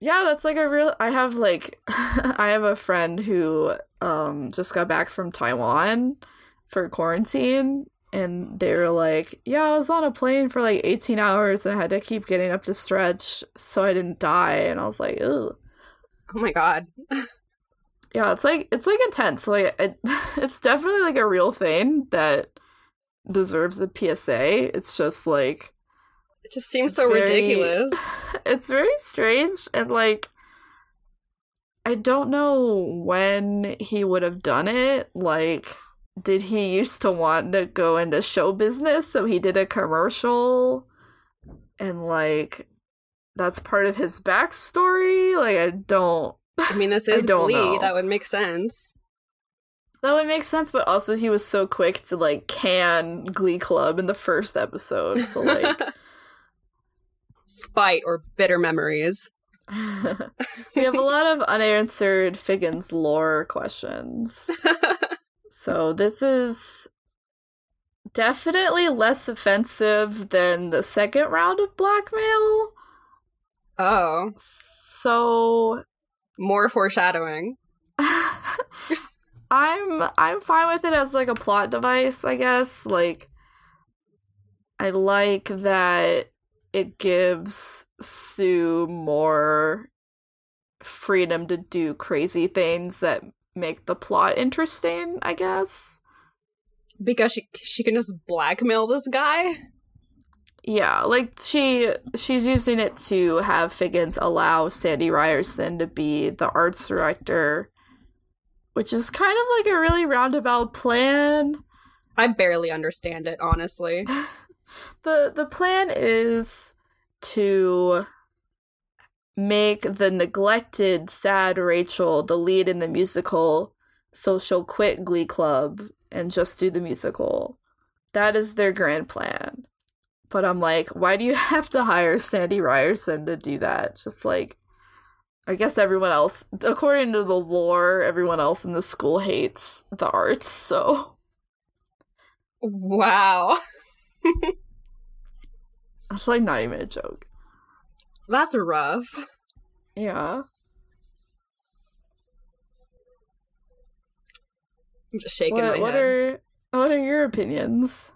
Yeah, that's like a real I have like I have a friend who um just got back from Taiwan for quarantine and they were like, "Yeah, I was on a plane for like 18 hours and I had to keep getting up to stretch so I didn't die." And I was like. Oh my god. Yeah, it's like it's like intense. Like it, it's definitely like a real thing that deserves a PSA. It's just like It just seems so very- ridiculous. it's very strange and like I don't know when he would have done it. Like did he used to want to go into show business so he did a commercial and like that's part of his backstory? Like I don't I mean, this is Glee. know. That would make sense. That would make sense, but also he was so quick to like can Glee Club in the first episode. So like Spite or bitter memories. we have a lot of unanswered Figgins lore questions. So this is definitely less offensive than the second round of blackmail. Oh, So more foreshadowing. I'm I'm fine with it as like a plot device, I guess. Like I like that it gives Sue more freedom to do crazy things that make the plot interesting, I guess. Because she she can just blackmail this guy. Yeah, like she she's using it to have Figgins allow Sandy Ryerson to be the arts director, which is kind of like a really roundabout plan. I barely understand it, honestly. the The plan is to make the neglected, sad Rachel the lead in the musical, so she'll quit Glee Club and just do the musical. That is their grand plan. But I'm like, why do you have to hire Sandy Ryerson to do that? Just like, I guess everyone else, according to the lore, everyone else in the school hates the arts, so Wow. it's like not even a joke. That's rough. Yeah. I'm just shaking What, my what head. are what are your opinions?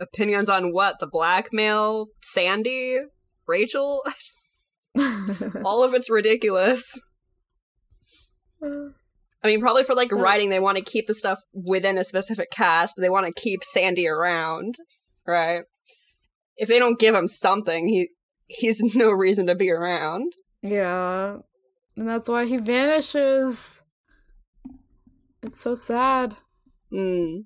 Opinions on what? The blackmail? Sandy? Rachel? All of it's ridiculous. I mean, probably for like Uh. writing, they want to keep the stuff within a specific cast. They want to keep Sandy around, right? If they don't give him something, he he's no reason to be around. yeah. And that's why he vanishes. It's so sad. Mm.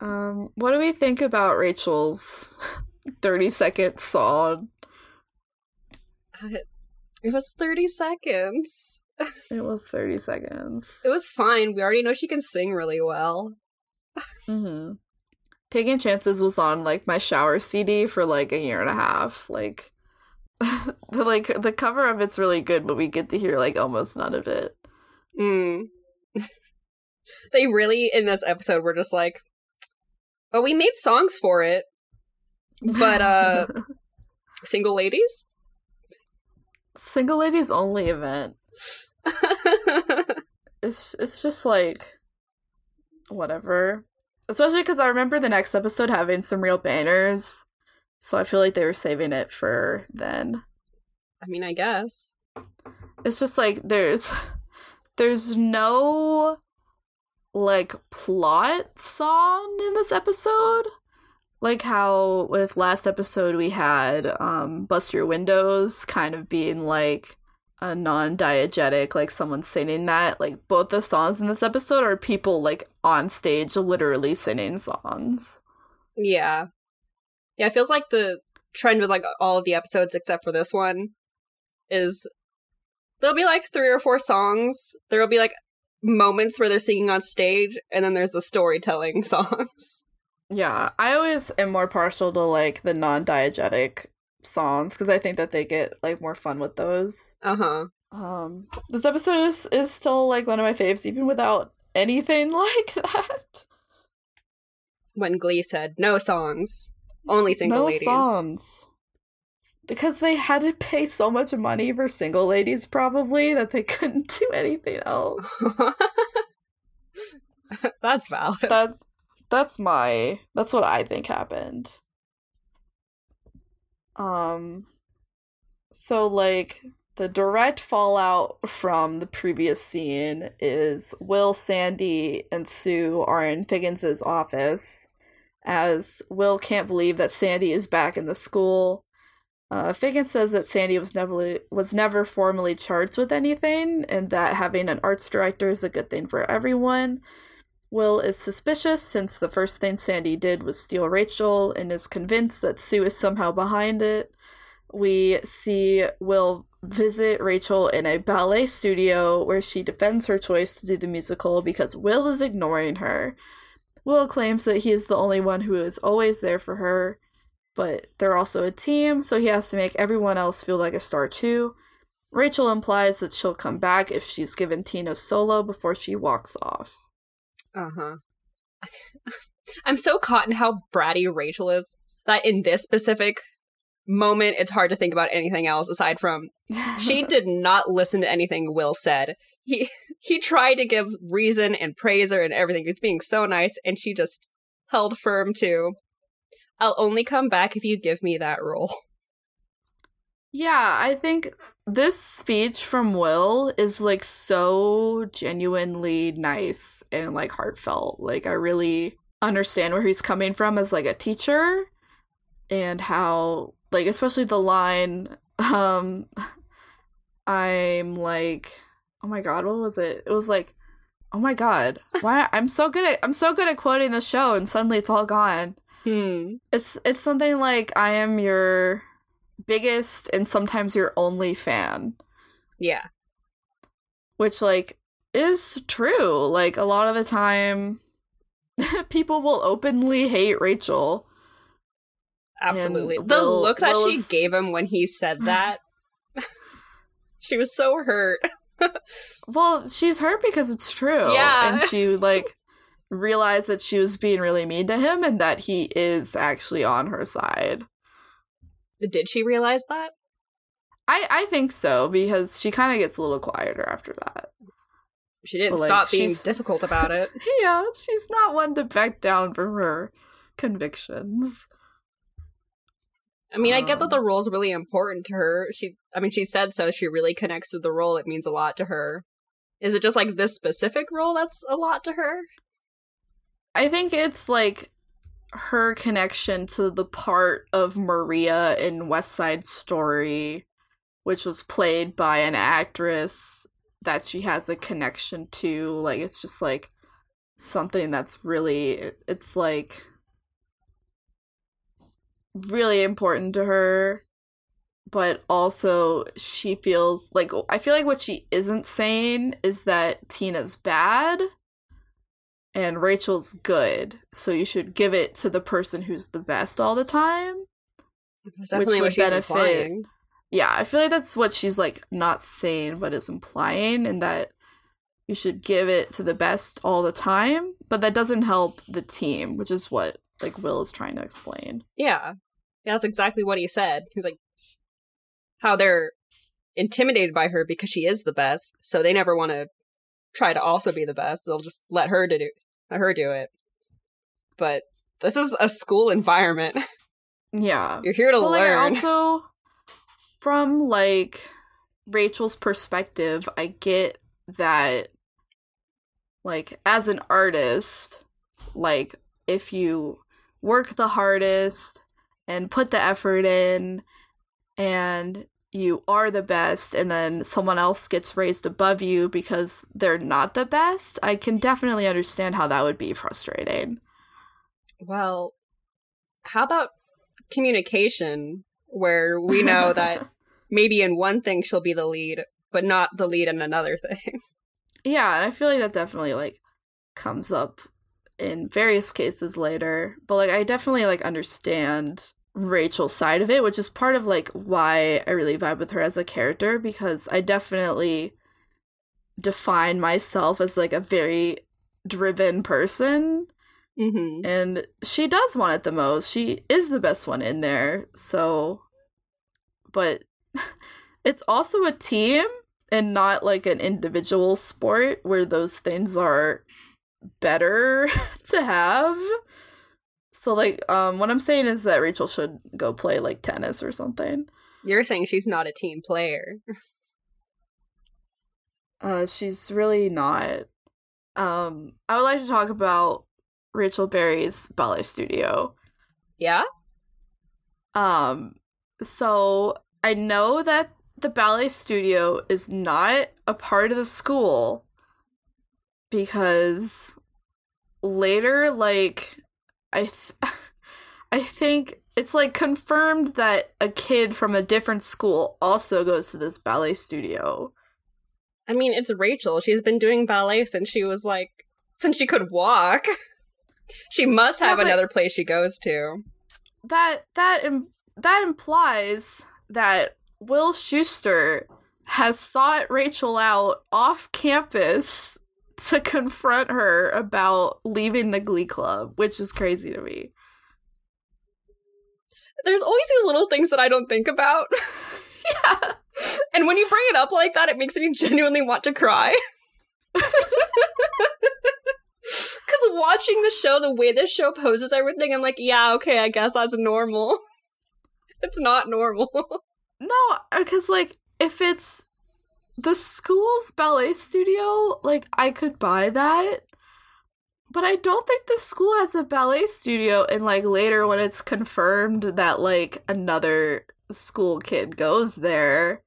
Um, what do we think about Rachel's 30 second song? It was thirty seconds. It was 30 seconds. It was fine. We already know she can sing really well. hmm Taking Chances was on like my shower CD for like a year and a half. Like the like the cover of it's really good, but we get to hear like almost none of it. Mm. they really in this episode were just like, "Oh, we made songs for it, but uh, single ladies." Single ladies only event. It's it's just like whatever. Especially because I remember the next episode having some real banners, so I feel like they were saving it for then. I mean, I guess. It's just like there's there's no like plot song in this episode. Like how with last episode we had um Bust Your Windows kind of being like a non-diegetic, like someone singing that. Like both the songs in this episode are people like on stage literally singing songs. Yeah, yeah. It feels like the trend with like all of the episodes except for this one is there'll be like three or four songs. There'll be like moments where they're singing on stage, and then there's the storytelling songs. Yeah, I always am more partial to like the non-diegetic songs because I think that they get like more fun with those. Uh huh. Um, this episode is is still like one of my faves, even without anything like that. When Glee said no songs, only single no ladies. songs because they had to pay so much money for single ladies, probably that they couldn't do anything else. That's valid. that that's my that's what I think happened. Um so like the direct fallout from the previous scene is Will, Sandy, and Sue are in Figgins's office as Will can't believe that Sandy is back in the school. Uh, Figgins says that Sandy was never was never formally charged with anything, and that having an arts director is a good thing for everyone. Will is suspicious since the first thing Sandy did was steal Rachel and is convinced that Sue is somehow behind it. We see Will visit Rachel in a ballet studio where she defends her choice to do the musical because Will is ignoring her. Will claims that he is the only one who is always there for her, but they're also a team, so he has to make everyone else feel like a star too. Rachel implies that she'll come back if she's given Tina solo before she walks off. Uh huh. I'm so caught in how bratty Rachel is that in this specific moment it's hard to think about anything else aside from she did not listen to anything Will said. He he tried to give reason and praise her and everything. He was being so nice, and she just held firm to. I'll only come back if you give me that role. Yeah, I think this speech from Will is like so genuinely nice and like heartfelt. Like I really understand where he's coming from as like a teacher and how like especially the line um I'm like oh my god, what was it? It was like oh my god, why I'm so good at I'm so good at quoting the show and suddenly it's all gone. Hmm. It's it's something like I am your biggest and sometimes your only fan, Yeah. which like is true. Like a lot of the time people will openly hate Rachel. Absolutely. The Will- look that Will she gave him when he said that. she was so hurt. Well, she's hurt because it's true. Yeah. And she like realized that she was being really mean to him and that he is actually on her side. Did she realize that? I I think so because she kind of gets a little quieter after that. She didn't like, stop being difficult about it. yeah, she's not one to back down from her convictions. I mean, I get that Um, the role's really important to her. She, I mean, she said so. She really connects with the role. It means a lot to her. Is it just like this specific role that's a lot to her? I think it's like her connection to the part of Maria in West Side Story, which was played by an actress that she has a connection to. Like, it's just like something that's really, it's like really important to her. But also, she feels like I feel like what she isn't saying is that Tina's bad and Rachel's good. So you should give it to the person who's the best all the time. That's definitely would what she's benefit- implying. Yeah, I feel like that's what she's like not saying, but is implying, and that you should give it to the best all the time. But that doesn't help the team, which is what like Will is trying to explain. Yeah. Yeah, that's exactly what he said. He's like, how they're intimidated by her because she is the best, so they never want to try to also be the best. They'll just let her to do let her do it. But this is a school environment. Yeah. You're here to But, like, learn. also, from like Rachel's perspective, I get that, like, as an artist, like, if you work the hardest and put the effort in, and you are the best, and then someone else gets raised above you because they're not the best, I can definitely understand how that would be frustrating. Well, how about communication where we know that maybe in one thing she'll be the lead, but not the lead in another thing? Yeah, and I feel like that definitely like comes up in various cases later. But like I definitely like understand Rachel's side of it, which is part of like why I really vibe with her as a character because I definitely define myself as like a very driven person Mm-hmm. and she does want it the most. She is the best one in there. So but it's also a team and not like an individual sport where those things are better to have. So like um what I'm saying is that Rachel should go play like tennis or something. You're saying she's not a team player. Uh she's really not. Um I would like to talk about Rachel Berry's ballet studio. Yeah? Um, so I know that the ballet studio is not a part of the school because later, like, I, th- I think it's like confirmed that a kid from a different school also goes to this ballet studio. I mean, it's Rachel. She's been doing ballet since she was like, since she could walk. she must have but- another place she goes to. That that Im- that implies that Will Schuester has sought Rachel out off campus to confront her about leaving the Glee Club, which is crazy to me. there's always these little things that I don't think about. Yeah. And when you bring it up like that, it makes me genuinely want to cry. Because watching the show, the way this show poses everything, I'm like, yeah, okay, I guess that's normal. it's not normal. No, because like if it's the school's ballet studio, like I could buy that. But I don't think the school has a ballet studio and like later when it's confirmed that like another school kid goes there,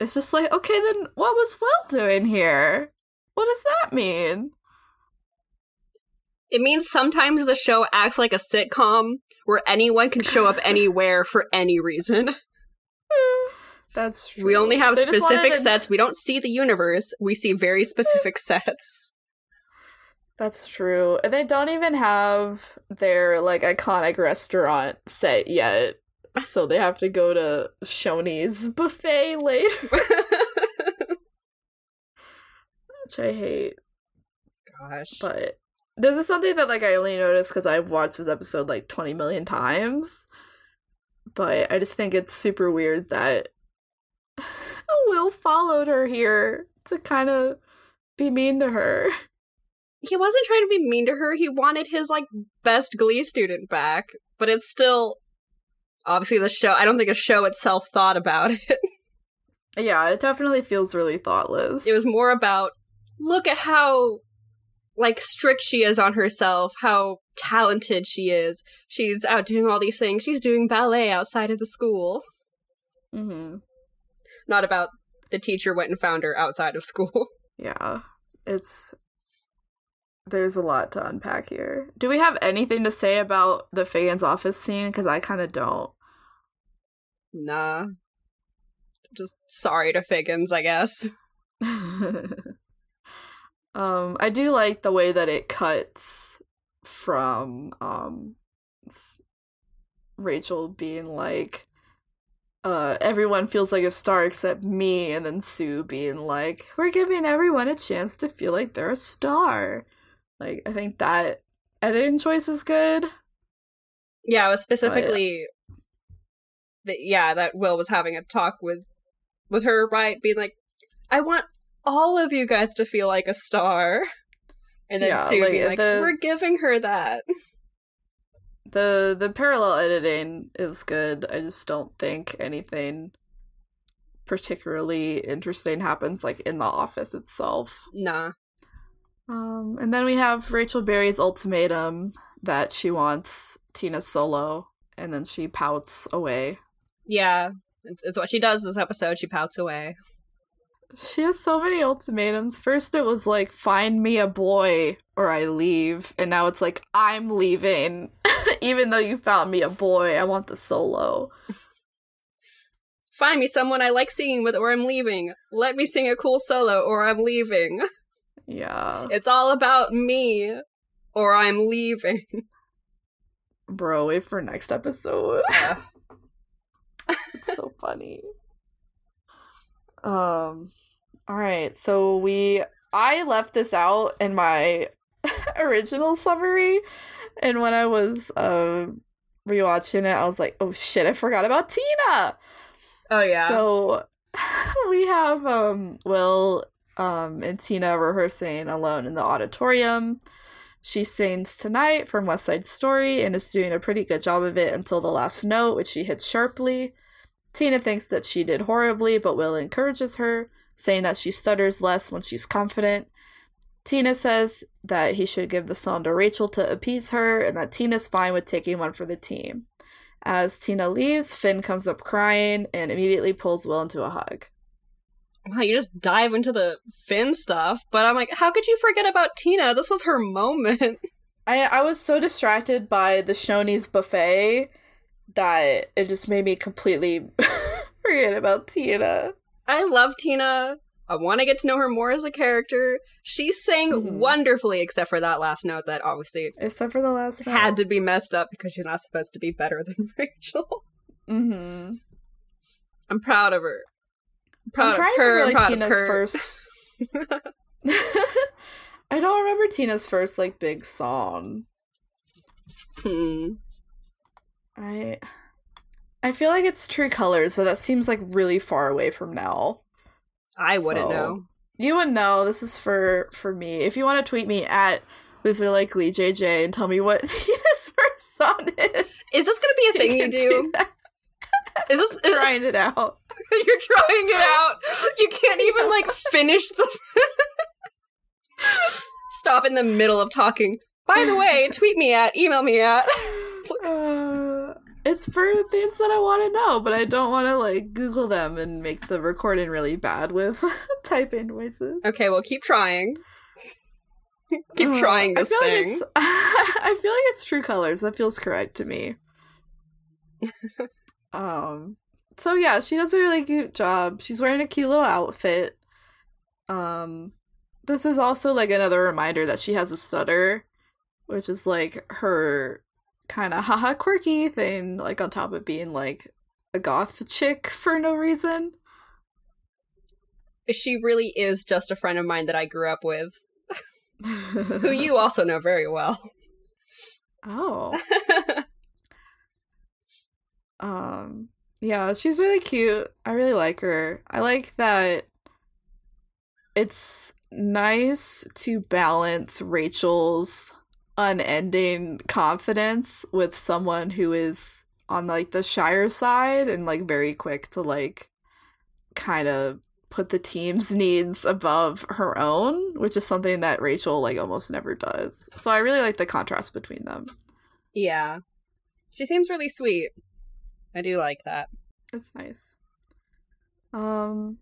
it's just like, okay, then what was Will doing here? What does that mean? It means sometimes the show acts like a sitcom where anyone can show up anywhere for any reason. That's true. We only have They specific sets. We don't see the universe. We see very specific sets. That's true. And they don't even have their like iconic restaurant set yet. So they have to go to Shoney's buffet later, which I hate. Gosh. But this is something that like I only noticed because I've watched this episode like 20 million times. But I just think it's super weird that Will followed her here to kind of be mean to her. he wasn't trying to be mean to her. He wanted his like best Glee student back, but it's still obviously the show. I don't think a show itself thought about it. Yeah, it definitely feels really thoughtless. It was more about look at how like strict she is on herself, how talented she is. She's out doing all these things. She's doing ballet outside of the school. hmm Not about the teacher went and found her outside of school. Yeah, it's there's a lot to unpack here. Do we have anything to say about the Figgins's office scene? Because I kind of don't. nah. Just sorry to Figgins, I guess. um, I do like the way that it cuts from um Rachel being like, uh, everyone feels like a star except me, and then Sue being like, we're giving everyone a chance to feel like they're a star. Like, I think that editing choice is good. Yeah, it was specifically that yeah, that Will was having a talk with with her, right? Being like, I want all of you guys to feel like a star. And then Yeah, Sue like, being like, the- We're giving her that. The The parallel editing is good. I just don't think anything particularly interesting happens like in the office itself. Nah. Um, and then we have Rachel Berry's ultimatum that she wants Tina solo, and then she pouts away. Yeah. It's, it's what she does this episode. She pouts away. She has so many ultimatums. First, it was like, find me a boy or I leave. And now it's like, I'm leaving. Even though you found me a boy, I want the solo. Find me someone I like singing with or I'm leaving. Let me sing a cool solo or I'm leaving. Yeah. It's all about me or I'm leaving. Bro, wait for next episode. Yeah. it's so funny. Um all right. So we I left this out in my original summary and when I was um rewatching it I was like, "Oh shit, I forgot about Tina." Oh yeah. So we have um Will um and Tina rehearsing alone in the auditorium. She sings tonight from West Side Story and is doing a pretty good job of it until the last note, which she hits sharply. Tina thinks that she did horribly, but Will encourages her, saying that she stutters less when she's confident. Tina says that he should give the song to Rachel to appease her, and that Tina's fine with taking one for the team. As Tina leaves, Finn comes up crying and immediately pulls Will into a hug. wow, you just dive into the Finn stuff, but I'm like, how could you forget about Tina? This was her moment. I I was so distracted by the Shoney's buffet that it just made me completely forget about Tina. I love Tina. I want to get to know her more as a character. She sang Mhm. wonderfully, except for that last note that obviously Except for the last had to be messed up because she's not supposed to be better than Rachel. Mm-hmm. I'm proud of her. I'm proud I'm of her. to I'm like proud Tina's first. I don't remember Tina's first like big song. Hmm. I I feel like it's True Colors, but that seems like really far away from now. I wouldn't So- know. You would know. This is for for me. If you want to tweet me at Loser Likely JJ and tell me what Tina's first song is, Is this gonna be a thing you can do? Is this is, Trying it out. you're trying it out? You can't even like finish the stop in the middle of talking. By the way, tweet me at, email me at. It's for things that I want to know, but I don't want to like Google them and make the recording really bad with type in voices. Okay, well, keep trying. keep Uh, trying this I thing. Like I feel like it's True Colors. That feels correct to me. um. So yeah, she does a really cute job. She's wearing a cute little outfit. Um, this is also like another reminder that she has a stutter, which is like her kind of haha quirky thing. Like on top of being like a goth chick for no reason. She really is just a friend of mine that I grew up with, who you also know very well. Oh. Um, yeah, she's really cute. I really like her. I like that it's nice to balance Rachel's unending confidence with someone who is on like the shire side and like very quick to like kind of put the team's needs above her own, which is something that Rachel like almost never does. So I really like the contrast between them. yeah. She seems really sweet. I do like that. It's nice. Um,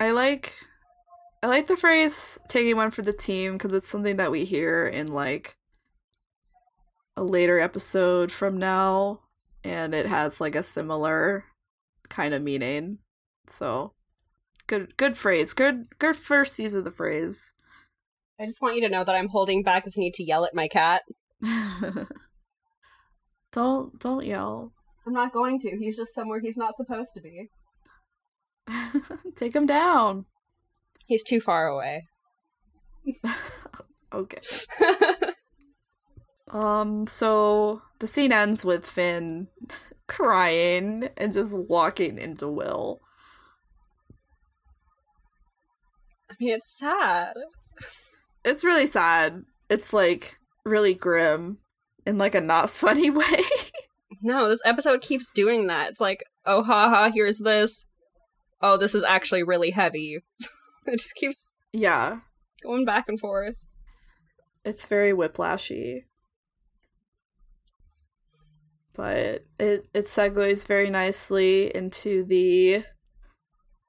I like, I like the phrase "taking one for the team" because it's something that we hear in like a later episode from now, and it has like a similar kind of meaning. So, good, good phrase. Good, good first use of the phrase. I just want you to know that I'm holding back this need to yell at my cat. don't, don't yell. I'm not going to. He's just somewhere he's not supposed to be. Take him down. He's too far away. Okay. Um, so the scene ends with Finn crying and just walking into Will. I mean, it's sad. It's really sad. It's like really grim in like a not funny way. No, this episode keeps doing that. It's like, oh, haha, here's this. Oh, this is actually really heavy. it just keeps yeah, going back and forth. it's very whiplashy. But it it segues very nicely into the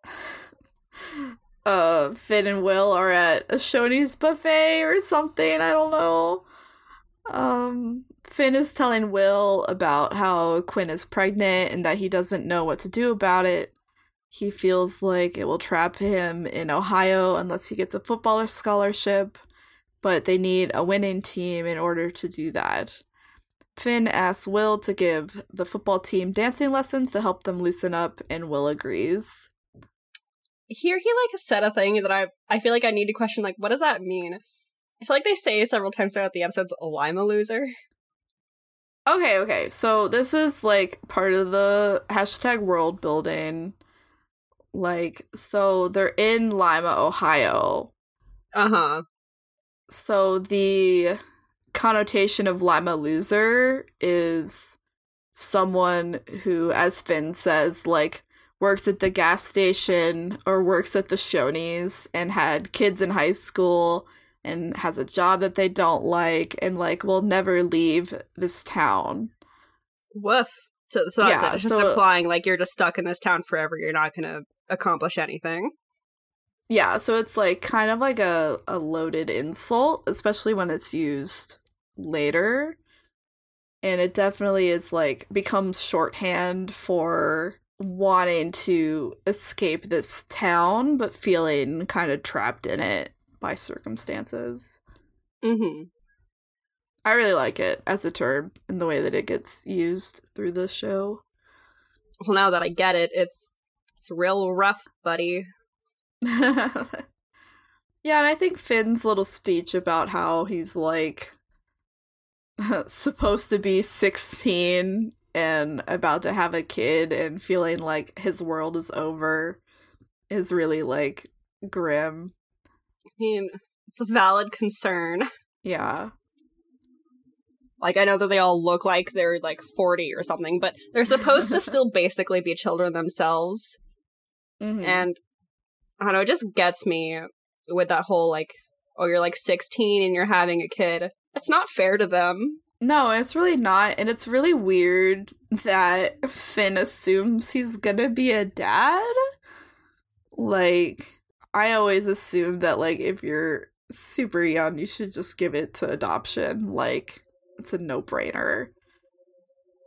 uh Finn and Will are at a Shoney's buffet or something, I don't know. Um Finn is telling Will about how Quinn is pregnant and that he doesn't know what to do about it. He feels like it will trap him in Ohio unless he gets a footballer scholarship, but they need a winning team in order to do that. Finn asks Will to give the football team dancing lessons to help them loosen up, and Will agrees. Here he like said a thing that I I feel like I need to question like what does that mean? I feel like they say several times throughout the episodes oh, I'm a loser. Okay, okay. So this is like part of the hashtag world building. Like, so they're in Lima, Ohio. Uh-huh. So the connotation of Lima loser is someone who, as Finn says, like works at the gas station or works at the Shoney's and had kids in high school and has a job that they don't like and like will never leave this town. Woof. So, so that's Yeah, it. It's just so- implying like you're just stuck in this town forever. You're not gonna accomplish anything. Yeah, so it's like kind of like a, a loaded insult, especially when it's used later. And it definitely is like becomes shorthand for wanting to escape this town, but feeling kind of trapped in it by circumstances. Mm-hmm. I really like it as a term and the way that it gets used through the show. Well, now that I get it, it's it's real rough, buddy. yeah, and I think Finn's little speech about how he's like supposed to be 16 and about to have a kid and feeling like his world is over is really like grim. I mean, it's a valid concern. Yeah. Like I know that they all look like they're like 40 or something, but they're supposed to still basically be children themselves. Mhm. And I don't know, it just gets me with that whole like, oh, you're like 16 and you're having a kid. It's not fair to them. No, it's really not. And it's really weird that Finn assumes he's gonna be a dad. Like, I always assume that, like, if you're super young, you should just give it to adoption. Like, it's a no brainer.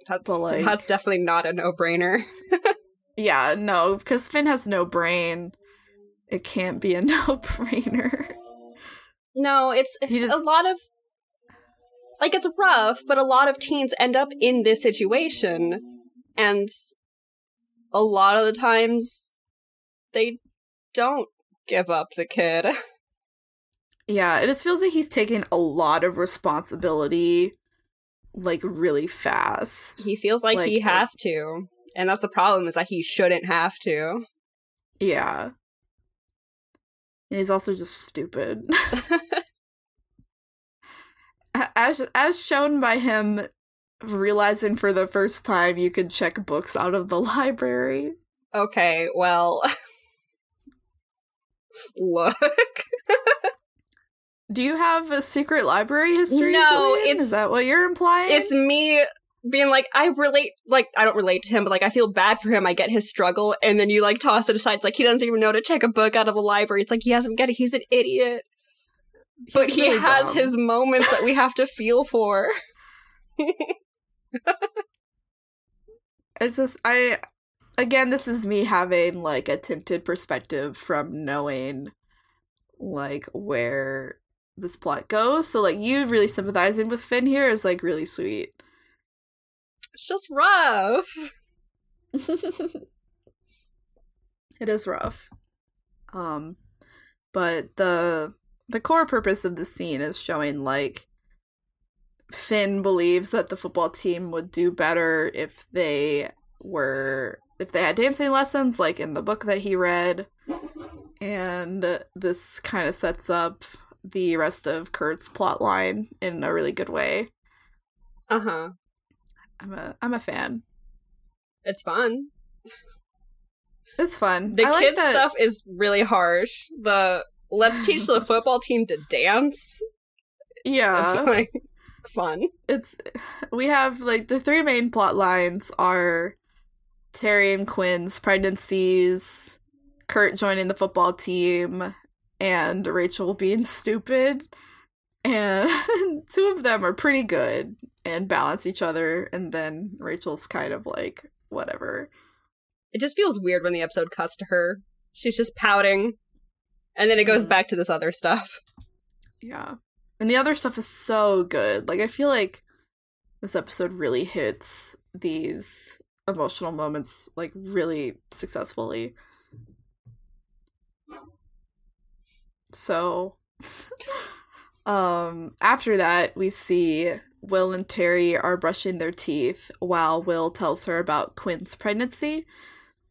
That's, like- that's definitely not a no brainer. Yeah, no, because Finn has no brain. It can't be a no brainer. No, it's He a lot of like it's rough, but a lot of teens end up in this situation, and a lot of the times they don't give up the kid. Yeah, it just feels like he's taking a lot of responsibility, like, really fast. He feels like, he Like, uh, has to, and that's the problem is that he shouldn't have to. Yeah. And he's also just stupid. as as shown by him realizing for the first time you could check books out of the library. okay, well, look. Do you have a secret library history? No, it's- is that what you're implying? it's me being like i relate like i don't relate to him but like i feel bad for him i get his struggle and then you like toss it aside it's like he doesn't even know to check a book out of a library it's like he hasn't get it he's an idiot but He's he has dumb. his moments that we have to feel for It's just I again this is me having like a tinted perspective from knowing like where this plot goes. So like you really sympathizing with Finn here is like really sweet. it's just rough it is rough. Um but the the core purpose of the scene is showing like Finn believes that the football team would do better if they were if they had dancing lessons like in the book that he read and this kind of sets up the rest of Kurt's plot line in a really good way. uh-huh I'm a I'm a fan. it's fun It's fun. the I like kids that- stuff is really harsh the let's teach the football team to dance Yeah. it's like fun it's we have like the three main plot lines are Terri and Quinn's pregnancies, Kurt joining the football team, and Rachel being stupid. And two of them are pretty good and balance each other, and then Rachel's kind of like whatever. It just feels weird when the episode cuts to her. She's just pouting. And then it goes Mhm. back to this other stuff. Yeah. And the other stuff is so good. Like I feel like this episode really hits these emotional moments like really successfully. So um after that we see Will and Terri are brushing their teeth while Will tells her about Quinn's pregnancy.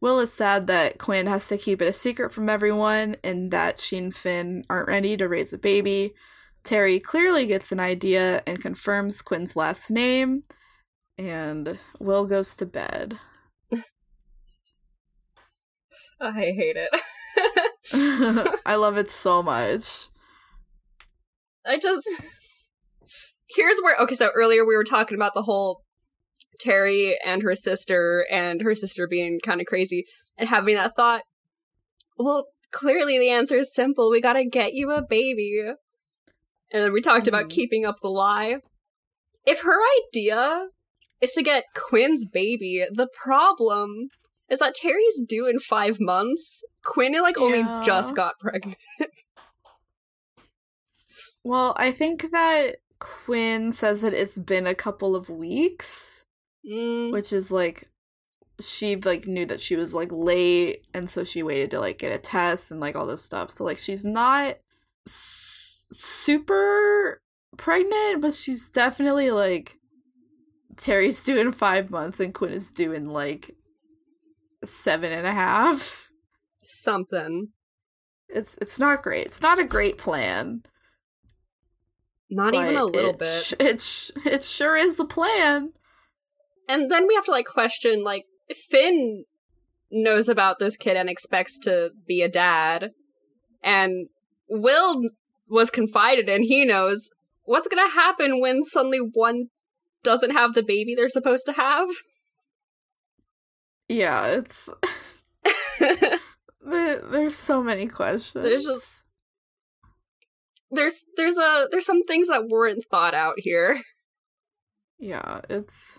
Will is sad that Quinn has to keep it a secret from everyone and that she and Finn aren't ready to raise a baby. Terri clearly gets an idea and confirms Quinn's last name, and Will goes to bed. I hate it. I love it so much. I just. Here's where. Okay, so earlier we were talking about the whole Terri and her sister, and her sister being kind of crazy, and having that thought. Well, clearly the answer is simple. We gotta get you a baby. And then we talked about Mhm. keeping up the lie. If her idea is to get Quinn's baby, the problem is that Terri's due in five months. Quinn like only Yeah. just got pregnant. Well, I think that Quinn says that it's been a couple of weeks, Mm, which is like she like knew that she was like late and so she waited to like get a test and like all this stuff. So like she's not s- super pregnant, but she's definitely like Terri's due in five months and Quinn is due in like seven and a half. Something. It's it's not great. It's not a great plan. Not even a little it bit. sh- it sh- it sure is a plan. And then we have to like question like Finn knows about this kid and expects to be a dad. And Will was confided in, he knows what's going to happen when suddenly one doesn't have the baby they're supposed to have. Yeah, it's there, there's so many questions. There's just- there's there's a there's some things that weren't thought out here. yeah, it's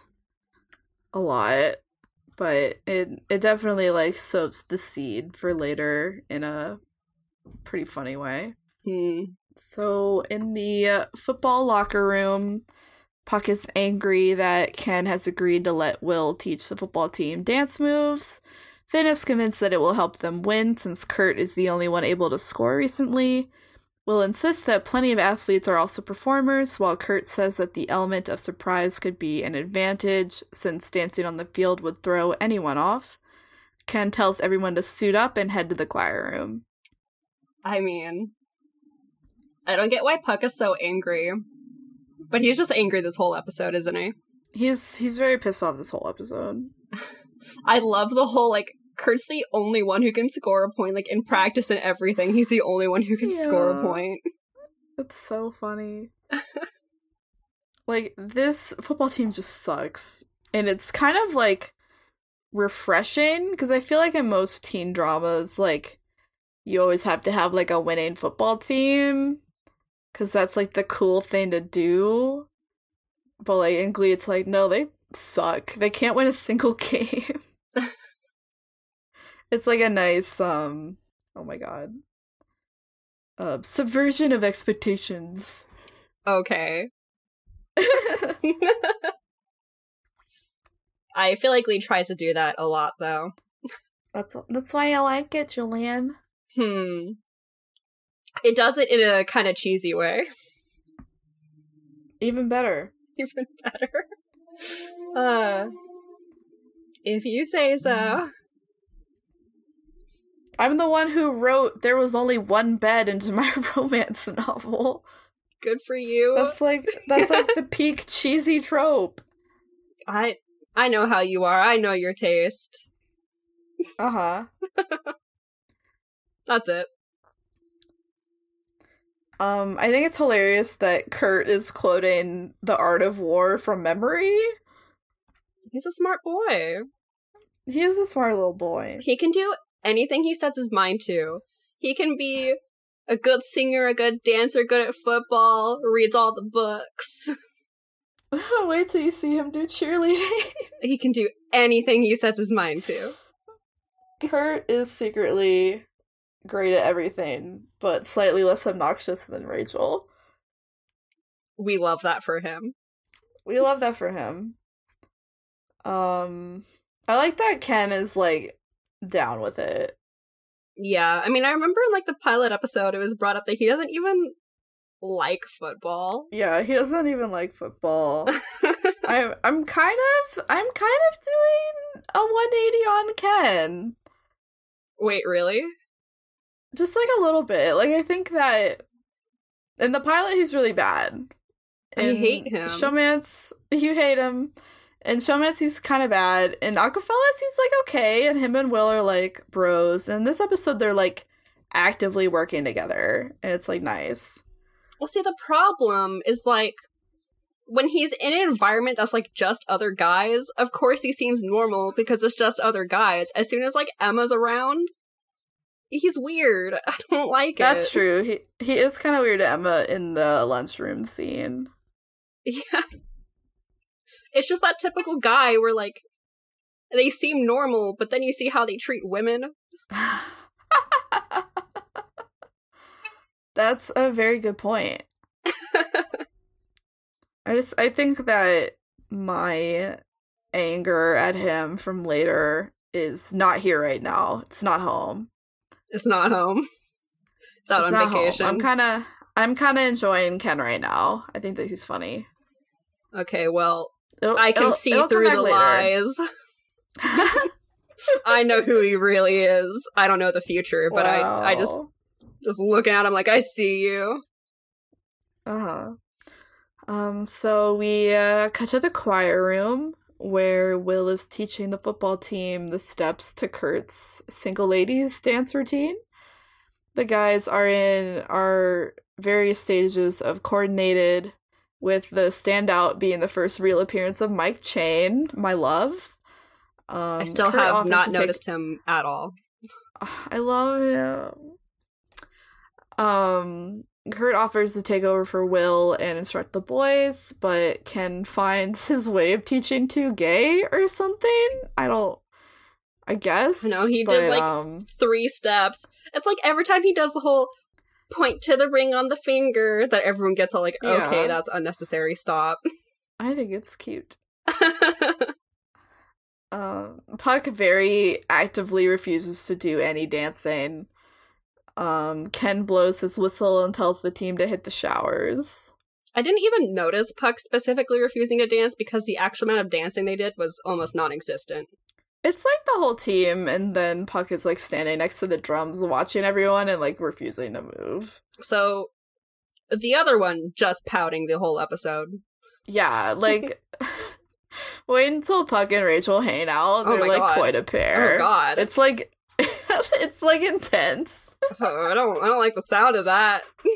a lot, but it it definitely like sows the seed for later in a pretty funny way. Hmm. So in the uh, football locker room, Puck is angry that Ken has agreed to let Will teach the football team dance moves. Finn is convinced that it will help them win since Kurt is the only one able to score recently. Will insists that plenty of athletes are also performers, while Kurt says that the element of surprise could be an advantage since dancing on the field would throw anyone off. Ken tells everyone to suit up and head to the choir room. I mean, I don't get why Puck is so angry, but he's just angry this whole episode, isn't he? He's he's very pissed off this whole episode. I love the whole like Kurt's the only one who can score a point, like in practice and everything. He's the only one who can score a point. It's so funny. like this football team just sucks. And it's kind of like refreshing because I feel like in most teen dramas like you always have to have like a winning football team cuz that's like the cool thing to do. But like in Glee it's like no, they suck. They can't win a single game. it's like a nice um oh my god uh, subversion of expectations. Okay. I feel like Glee tries to do that a lot though. that's that's why I like it, Julian. Hmm. It does it in a kind of cheesy way. Even better. Even better. Uh if you say so. I'm the one who wrote "There was only one bed" into my romance novel. Good for you. That's like that's like the peak cheesy trope. I I know how you are. I know your taste. Uh huh. That's it. Um, I think it's hilarious that Kurt is quoting "The Art of War" from memory. He's a smart boy. He is a smart little boy. He can do anything he sets his mind to. He can be a good singer, a good dancer, good at football, reads all the books. Wait till you see him do cheerleading. He can do anything he sets his mind to. Kurt is secretly great at everything, but slightly less obnoxious than Rachel. We love that for him. We love that for him. Um, I like that Ken is like down with it. Yeah, I mean, I remember in like the pilot episode, it was brought up that he doesn't even like football. Yeah, he doesn't even like football. I'm I'm kind of I'm kind of doing a 180 on Ken. Wait, really? Just like a little bit. Like I think that in the pilot he's really bad. I hate him. Showmance, you hate him. And Showmance, he's kind of bad. And Acafellas, he's like okay. And him and Will are like bros. And this episode, they're like actively working together. And it's like nice. Well, see, the problem is like when he's in an environment that's like just other guys, of course he seems normal because it's just other guys. As soon as like Emma's around, he's weird. I don't like That's it. That's true. He he is kind of weird to Emma in the lunchroom scene. Yeah. It's just that typical guy where like they seem normal, but then you see how they treat women. That's a very good point. I just I think that my anger at him from later is not here right now. It's not home. It's not home. It's out It's on not home. vacation. I'm kind of I'm kind of enjoying Ken right now. I think that he's funny. Okay, well, It'll- I can it'll- see it'll through the later. lies. I know who he really is. I don't know the future, but I I just just looking at him like I see you. Uh-huh. Um, so we uh, cut to the choir room where Will is teaching the football team the steps to Kurt's single ladies dance routine. The guys are in our various stages of coordinated, with the standout being the first real appearance of Mike Chang, my love. Um, I still Kurt have not to take- noticed him at all. I love him. Um, Kurt offers to take over for Will and instruct the boys, but Ken finds his way of teaching too gay or something. I don't. I guess. No, he did, like, Um, Three steps. It's like every time he does the whole point to the ring on the finger that everyone gets all like, okay, Yeah. that's unnecessary. Stop. I think it's cute. Um, Puck very actively refuses to do any dancing. Um, Ken blows his whistle and tells the team to hit the showers. I didn't even notice Puck specifically refusing to dance because the actual amount of dancing they did was almost non-existent. It's like the whole team, and then Puck is like standing next to the drums, watching everyone and like refusing to move. So the other one just pouting the whole episode. Yeah, like wait until Puck and Rachel hang out. Oh They're my like God. quite a pair. Oh god. It's like it's like intense. I don't I don't like the sound of that.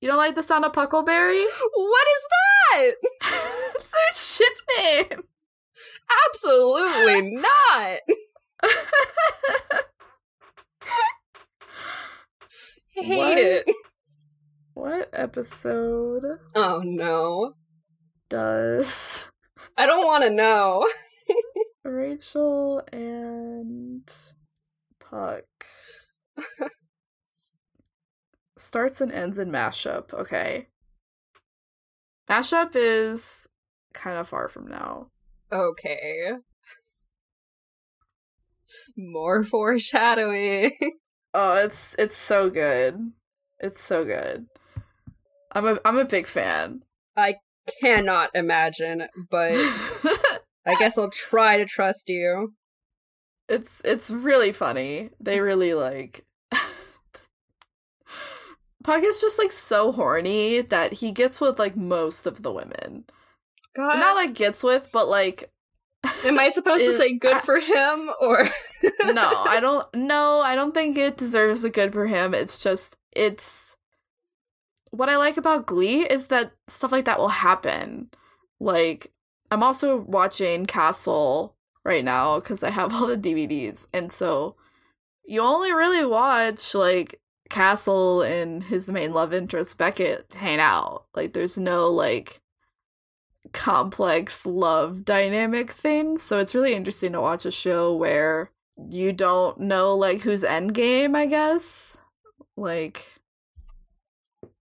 You don't like the sound of Puckleberry? What is that? it's their ship name. Absolutely not. Hate What? it. what episode Oh no. does I don't want to know. Rachel and Puck starts and ends in mashup? Okay. Mashup is kind of far from now. Okay. More foreshadowing. Oh, it's it's so good. It's so good. I'm a I'm a big fan. I cannot imagine, but I guess I'll try to trust you. It's it's really funny. They really like Puck is just like so horny that he gets with like most of the women. God, Not like gets with, but like am I supposed to say good I- for him or? no, I don't no, I don't think it deserves a good for him. It's just it's what I like about Glee is that stuff like that will happen. Like I'm also watching Castle right now cuz I have all the DVDs and so you only really watch like Castle and his main love interest Beckett hang out. Like there's no like complex love dynamic thing. So it's really interesting to watch a show where you don't know like who's end game, I guess. Like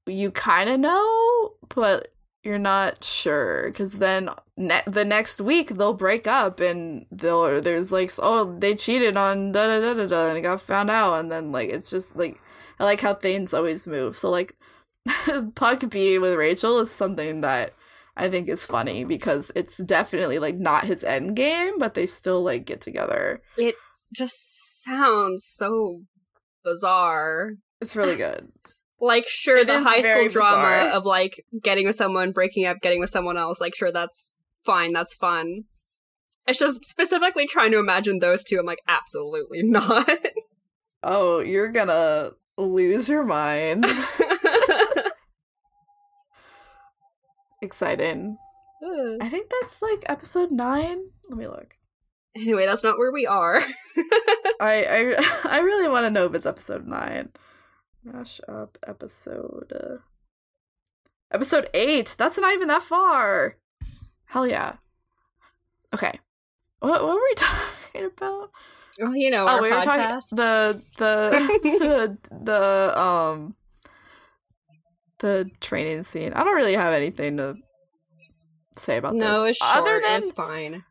you kind of know, but you're not sure because then ne- the next week they'll break up and they'll there's like oh they cheated on da da da da da and it got found out and then like it's just like I like how things always move. So like Puck being with Rachel is something that I think is funny because it's definitely like not his end game, but they still like get together. It just sounds so bizarre. It's really good. Like, sure, It the high school drama bizarre. of like getting with someone, breaking up, getting with someone else. Like, sure, that's fine. That's fun. It's just specifically trying to imagine those two. I'm like, absolutely not. oh, you're gonna lose your mind. Exciting. I think that's like episode nine. Let me look. anyway, that's not where we are. I I I really want to know if it's episode nine. Mash up episode. Uh, episode eight. That's not even that far. Hell yeah. Okay. What what were we talking about? Oh, you know, oh, we were talking podcast. the the the the um the training scene. I don't really have anything to say about no, this. short. Other than it's fine.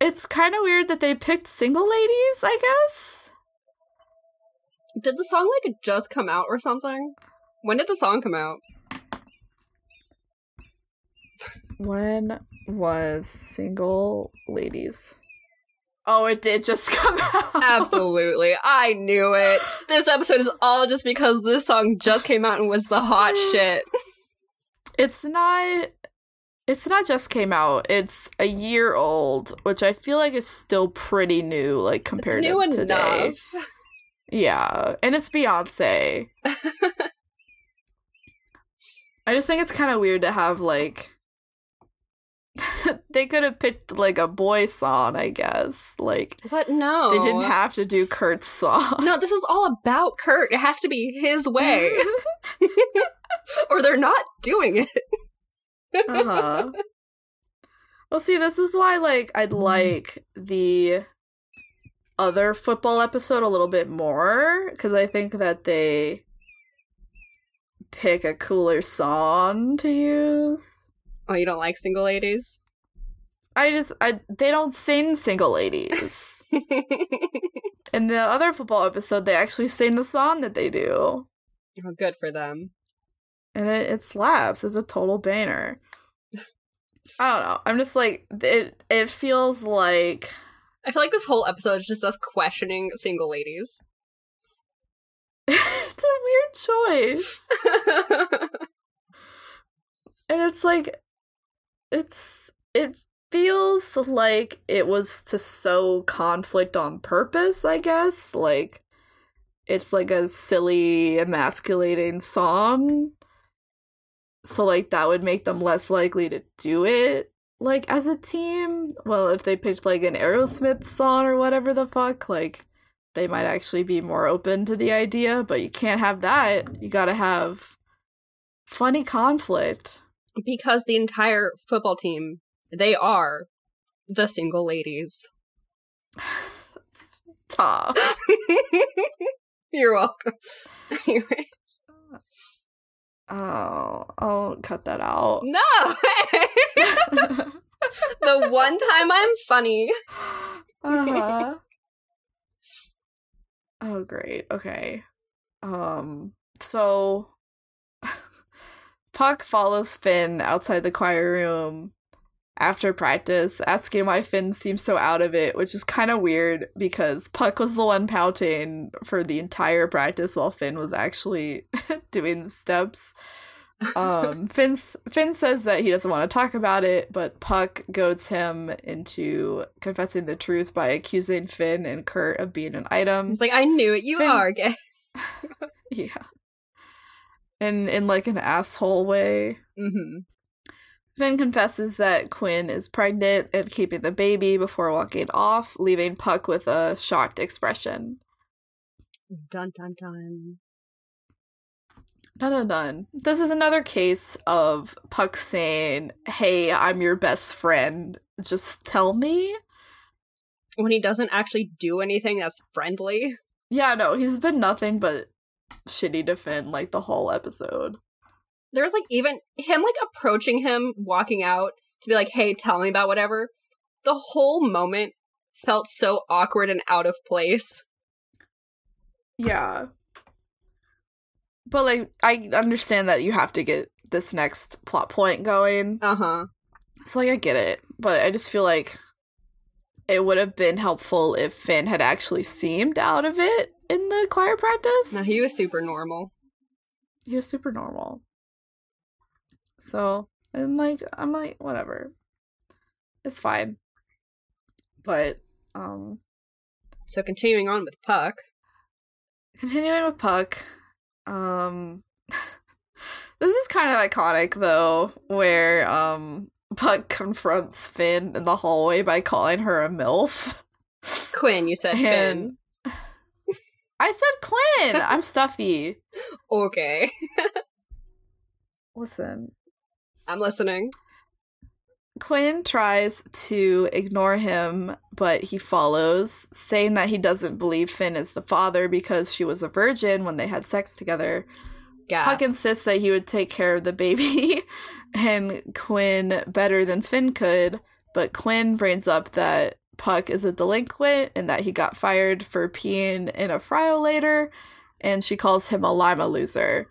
it's kind of weird that they picked single ladies. I guess. Did the song like just come out or something? When did the song come out? When was Single Ladies? Oh, it did just come out. Absolutely. I knew it. This episode is all just because this song just came out and was the hot shit. It's not it's not just came out. It's a year old, which I feel like is still pretty new like compared it's new to today. Yeah, and it's Beyonce. I just think it's kind of weird to have like they could have picked like a boy song, I guess. Like But no. they didn't have to do Kurt's song. No, this is all about Kurt. It has to be his way. or they're not doing it. uh-huh. Well, see, this is why like I'd like the other football episode a little bit more because I think that they pick a cooler song to use. Oh, you don't like single ladies? I just I they don't sing single ladies. In the other football episode, they actually sing the song that they do, oh, good for them. and it, it slaps. It's a total banner. I don't know. I'm just like it. It feels like I feel like this whole episode is just us questioning single ladies. it's a weird choice, and it's like it's it feels like it was to sow conflict on purpose. I guess like it's like a silly emasculating song so like that would make them less likely to do it like as a team well if they picked like an aerosmith song or whatever the fuck like they might actually be more open to the idea but you can't have that you gotta have funny conflict because the entire football team, they are the single ladies. Tough. You're welcome. Anyway. Oh i'll cut that out No! the one time I'm funny. uh-huh. oh great okay um so puck follows finn outside the choir room after practice asking why finn seems so out of it which is kind of weird because puck was the one pouting for the entire practice while finn was actually doing the steps um Finn Finn says that he doesn't want to talk about it, but Puck goads him into confessing the truth by accusing Finn and Kurt of being an item. He's like, I knew it. You Finn- are gay. yeah. In in like an asshole way. hmm Finn confesses that Quinn is pregnant and keeping the baby before walking off, leaving Puck with a shocked expression. Dun dun dun. Dun dun dun. This is another case of Puck saying, Hey, I'm your best friend. Just tell me. When he doesn't actually do anything that's friendly. Yeah, no, he's been nothing but shitty to Finn like the whole episode. There's like even him like approaching him, walking out to be like, hey, tell me about whatever. The whole moment felt so awkward and out of place. Yeah. But like I understand that you have to get this next plot point going. Uh huh. So like I get it, but I just feel like it would have been helpful if Finn had actually seemed out of it in the choir practice. No, he was super normal. he was super normal. So, and like I'm like whatever. It's fine. But um So continuing on with Puck. continuing with Puck, um this is kind of iconic though, where um Puck confronts Finn in the hallway by calling her a MILF. Quinn, you said Finn. I said Quinn. I'm stuffy. Okay. Listen, I'm listening. Quinn tries to ignore him, but he follows, saying that he doesn't believe Finn is the father because she was a virgin when they had sex together. Gas. Puck insists that he would take care of the baby and Quinn better than Finn could, but Quinn brings up that Puck is a delinquent and that he got fired for peeing in a fryo later, and she calls him a lima loser.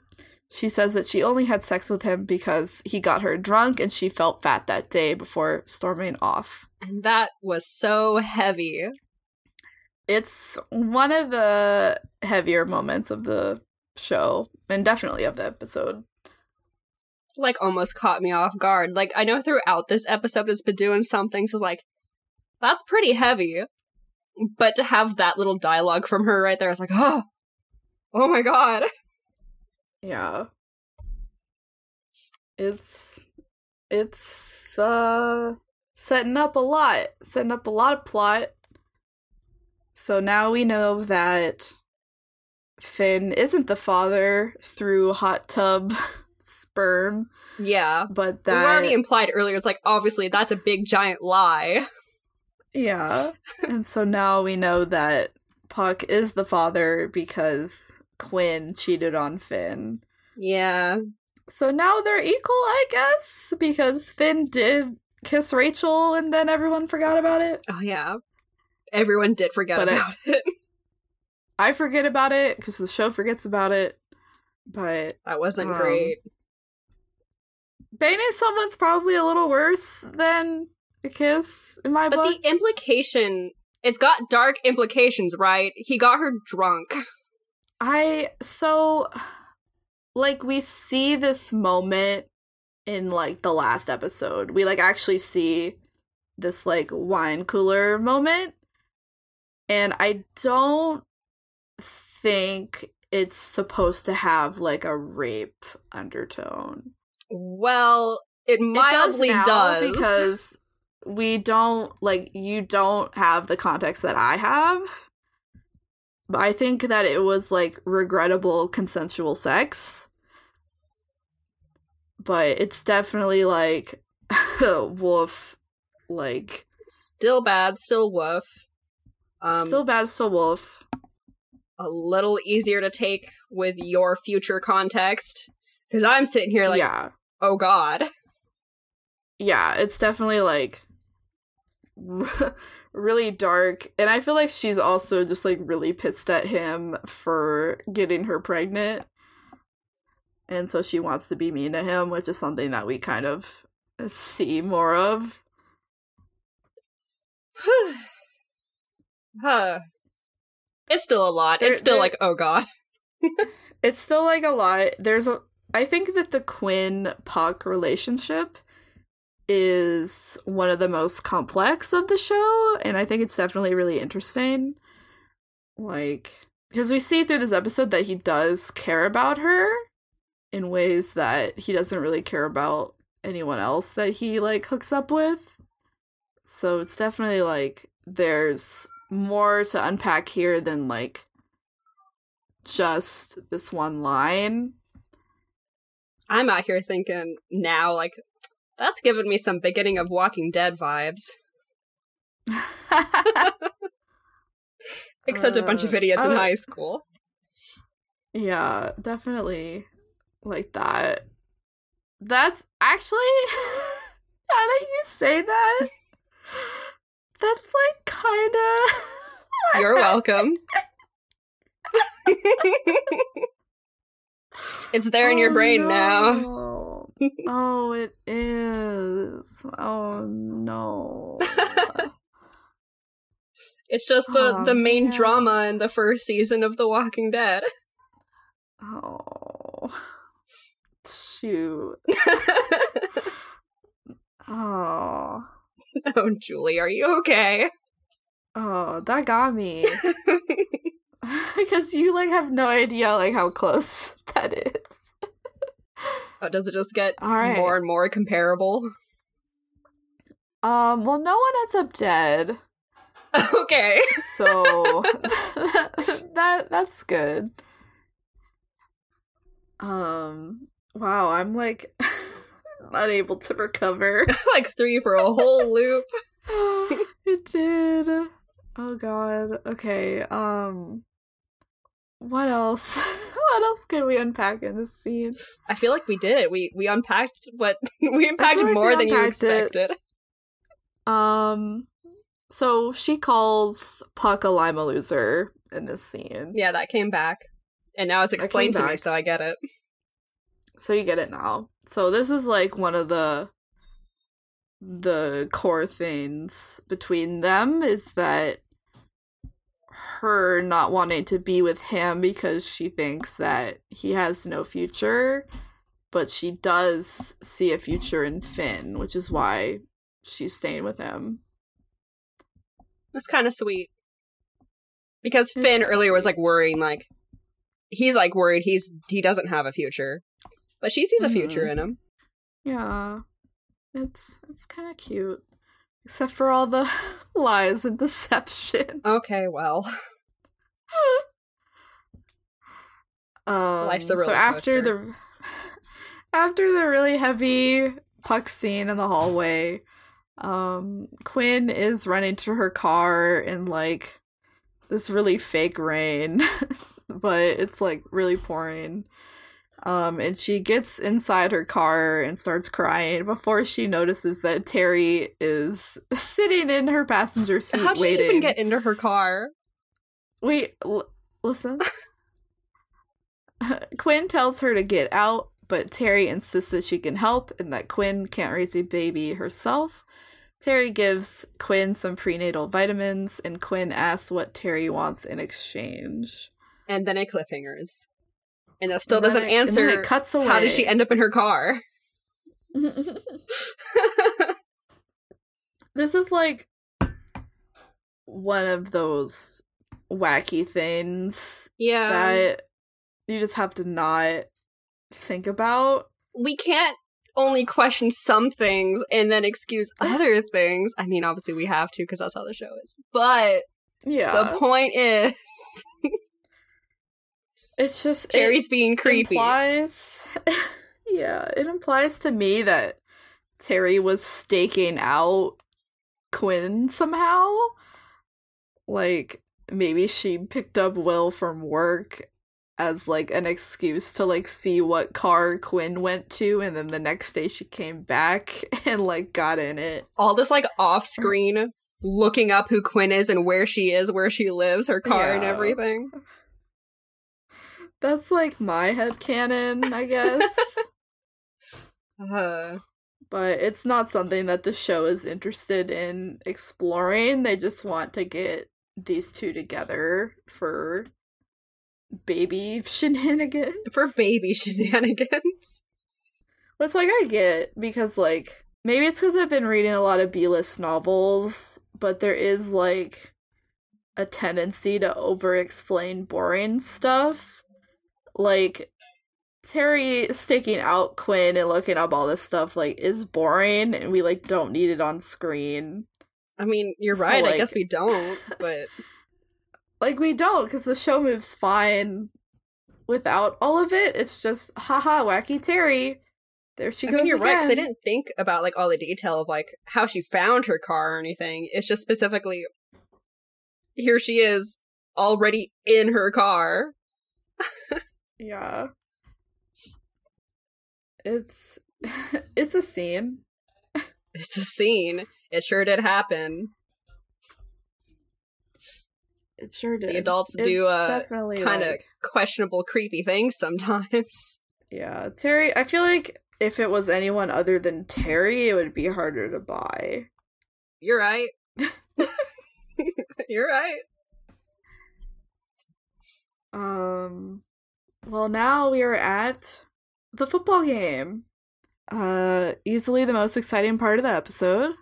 She says that she only had sex with him because he got her drunk and she felt fat that day before storming off. And that was so heavy. It's one of the heavier moments of the show and definitely of the episode. Like almost caught me off guard. Like I know throughout this episode it's been doing some things is like that's pretty heavy. But to have that little dialogue from her right there, I was like, oh, oh my god. Yeah. It's it's uh setting up a lot, setting up a lot of plot. So now we know that Finn isn't the father through hot tub sperm, Yeah. but that We already implied earlier, it's like, obviously, that's a big giant lie. Yeah. and so now we know that Puck is the father because Quinn cheated on Finn. Yeah. So now they're equal, I guess, because Finn did kiss Rachel and then everyone forgot about it. Oh, yeah. Everyone did forget But about it. I forget about it because the show forgets about it. But That wasn't Um, great. banging someone's probably a little worse than a kiss in my But book. the implication, it's got dark implications, right? He got her drunk. I so like we see this moment in like the last episode. We like actually see this like wine cooler moment. And I don't think it's supposed to have like a rape undertone. Well, it It mildly does. because we don't like you don't have the context that I have. I think that it was like regrettable consensual sex. But it's definitely like wolf like still bad, still woof. Um, still bad still wolf. a little easier to take with your future context. Because I'm sitting here like, yeah. oh god. Yeah, it's definitely like really dark and I feel like she's also just like really pissed at him for getting her pregnant. And so she wants to be mean to him, which is something that we kind of see more of. huh. It's still a lot. There- it's still there- like, oh god. It's still like a lot. There's a I think that the Quinn Puck relationship is one of the most complex of the show and I think it's definitely really interesting. Like because we see through this episode that he does care about her in ways that he doesn't really care about anyone else that he like hooks up with. So it's definitely like there's more to unpack here than like just this one line. I'm out here thinking now, like, that's given me some beginning of Walking Dead vibes. Except a bunch of Uh, idiots in high school. yeah, definitely like that. That's actually now that you say that, that's like kind of. You're welcome. it's there in your brain now. now. Oh, it is. Oh no. It's just the, Oh, the main man. drama in the first season of The Walking Dead. oh. Shoot. Oh. oh, Julie, are you okay? Oh, that got me. because you like have no idea like how close that is. Oh, does it just get right. more and more comparable? Um, well no one ends up dead. okay. So that that's good. Um wow, I'm like unable to recover. like three for a whole loop. it did. Oh god. Okay. Um what else? what else can we unpack in this scene? I feel like we did it. We we unpacked what we unpacked like we more than you unpacked it. expected. Um so she calls Puck a Lima loser in this scene. Yeah, that came back. And now it's explained to me, so I get it. So you get it now. So this is like one of the the core things between them is that her not wanting to be with him because she thinks that he has no future, but she does see a future in Finn, which is why she's staying with him. That's kind of sweet. Because Finn earlier was like worrying, like he's like worried he's he doesn't have a future, but she sees a future Mhm. in him. Yeah. It's it's kind of cute. Except for all the lies and deception. Okay, well, Um, Life's a roller so after coaster. the after the really heavy puck scene in the hallway, um, Quinn is running to her car in like this really fake rain, but it's like really pouring. Um, and she gets inside her car and starts crying before she notices that Terri is sitting in her passenger seat how'd she even get into her car? Wait, l- listen. Quinn tells her to get out, but Terri insists that she can help and that Quinn can't raise a baby herself. Terri gives Quinn some prenatal vitamins, and Quinn asks what Terri wants in exchange. And then it cliffhangers, and that still And doesn't it- answer. it cuts away. How did she end up in her car? this is like one of those wacky things yeah, that you just have to not think about. we can't only question some things and then excuse other things. I mean, obviously we have to because that's how the show is. But Yeah. the point is, It's just it Terri's being creepy. implies Yeah, it implies to me that Terri was staking out Quinn somehow. Like maybe she picked up Will from work as like an excuse to like see what car Quinn went to and then the next day she came back and like got in it. All this like off screen looking up who Quinn is and where she is, where she lives, her car and everything. That's like my head canon, I guess. Uh, but it's not something that the show is interested in exploring. They just want to get these two together for baby shenanigans. for baby shenanigans. Which, like, I get because, like, maybe it's because I've been reading a lot of B list novels, but there is, like, a tendency to over explain boring stuff. Like, Terri staking out Quinn and looking up all this stuff, like, is boring, and we, like, don't need it on screen. I mean, you're So, right. I guess we don't, but Like, we don't, because the show moves fine without all of it. It's just, haha, wacky Terri. There she I goes. mean, you're right. Because I didn't think about like all the detail of like how she found her car or anything. It's just specifically here she is already in her car. Yeah. It's it's a scene. It's a scene. It sure did happen. It sure did. The adults do It's uh definitely kind of like- questionable, creepy things sometimes. yeah. Terri, I feel like if it was anyone other than Terri, it would be harder to buy. You're right. You're right. Um well now we are at the football game. Uh easily the most exciting part of the episode.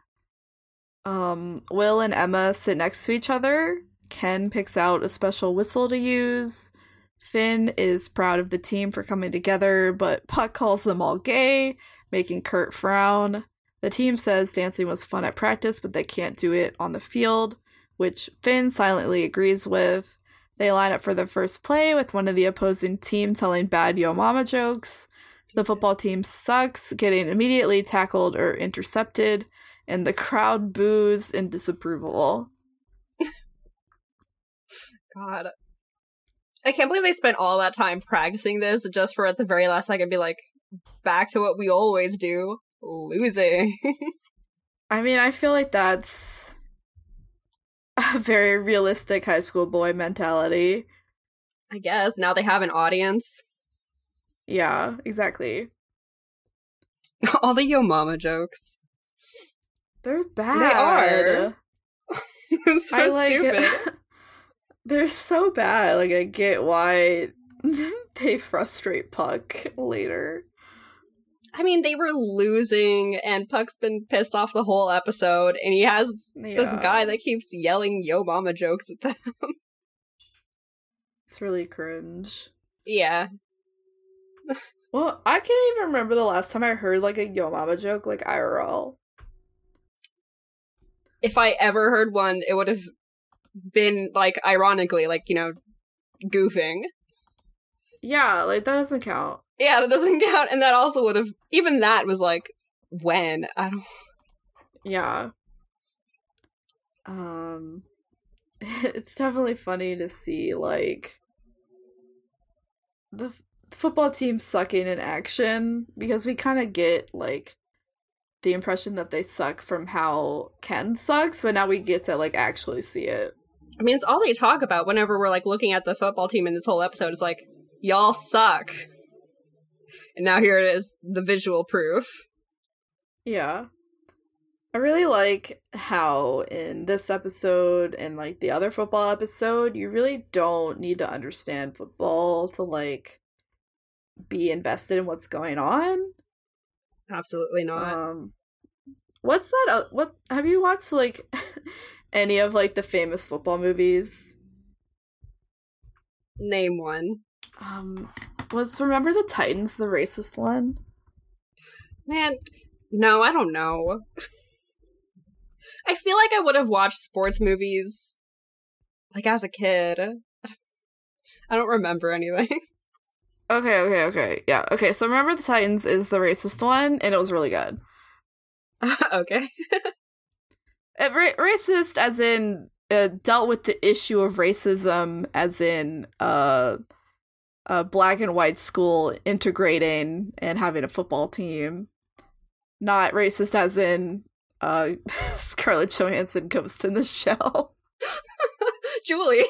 Um Will and Emma sit next to each other. Ken picks out a special whistle to use. Finn is proud of the team for coming together, but Puck calls them all gay, making Kurt frown. The team says dancing was fun at practice, but they can't do it on the field, which Finn silently agrees with. They line up for the first play with one of the opposing team telling bad yo mama jokes. The football team sucks, getting immediately tackled or intercepted, and the crowd boos in disapproval. God. I can't believe they spent all that time practicing this just for at the very last second be like, back to what we always do losing. I mean, I feel like that's a very realistic high school boy mentality. I guess now they have an audience. Yeah, exactly. All the yo mama jokes. They're bad. They are. so I like stupid. They're so bad. Like I get why they frustrate Puck later. I mean, they were losing, and Puck's been pissed off the whole episode, and he has this guy that keeps yelling yo mama jokes at them. It's really cringe. yeah. Well, I can't even remember the last time I heard like a Yo Mama joke like IRL. If I ever heard one, it would have been like ironically, like, you know, goofing. Yeah, like that doesn't count. Yeah, that doesn't count. And that also would have, even that was like, when? I don't, Yeah. Um it's definitely funny to see like the f- football team sucking in action because we kind of get like the impression that they suck from how Ken sucks, but now we get to like actually see it. I mean, it's all they talk about whenever we're like looking at the football team in this whole episode. It's like, y'all suck. And now here it is, the visual proof. Yeah. I really like how in this episode and like the other football episode, you really don't need to understand football to like be invested in what's going on. Absolutely not. Um What's that what have you watched like any of like the famous football movies? Name one. Um was Remember the Titans the racist one? Man, no, I don't know. I feel like I would have watched sports movies like as a kid. I don't remember anything. Okay, okay, okay. Yeah. Okay, so Remember the Titans is the racist one and it was really good. okay. Uh, ra- racist as in uh, dealt with the issue of racism as in uh a black and white school integrating and having a football team not racist as in uh scarlett johansson ghost in the shell Julie.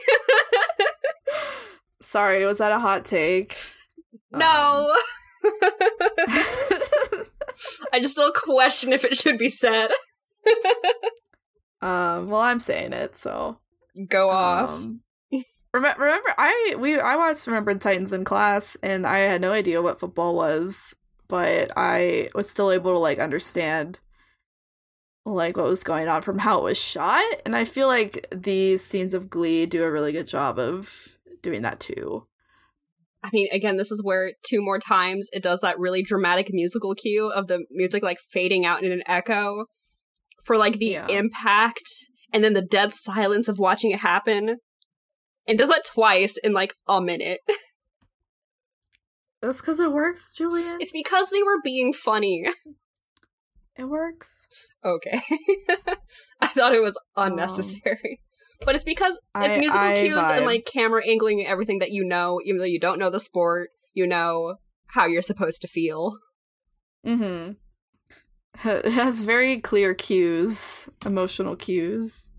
sorry was that a hot take no. Um, I just still question if it should be said. um well i'm saying it so Go off. Um, remember, remember, I we I watched Remember the Titans in class, and I had no idea what football was, but I was still able to like understand like what was going on from how it was shot, and I feel like these scenes of Glee do a really good job of doing that too. I mean, again, this is where two more times it does that really dramatic musical cue of the music like fading out in an echo for like the Yeah. impact and then the dead silence of watching it happen. It does that twice in like a minute. That's because it works, Julian. It's because they were being funny. it works. Okay. I thought it was unnecessary. but it's because it's I- musical I cues and like camera angling and everything that you know, even though you don't know the sport, you know how you're supposed to feel. Mm-hmm. It has very clear cues, emotional cues.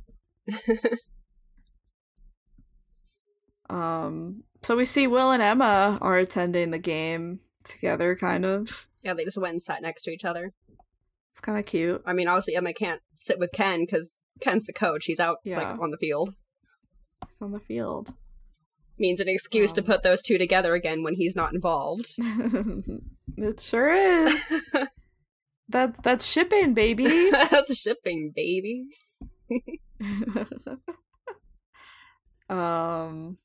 Um, so we see Will and Emma are attending the game together, kind of. Yeah, they just went and sat next to each other. It's kind of cute. I mean, obviously Emma can't sit with Ken because Ken's the coach. He's out Yeah. like on the field. It's on the field. Means an excuse to Um. put those two together again when he's not involved. it sure is. That's that's shipping, baby. That's shipping, baby. um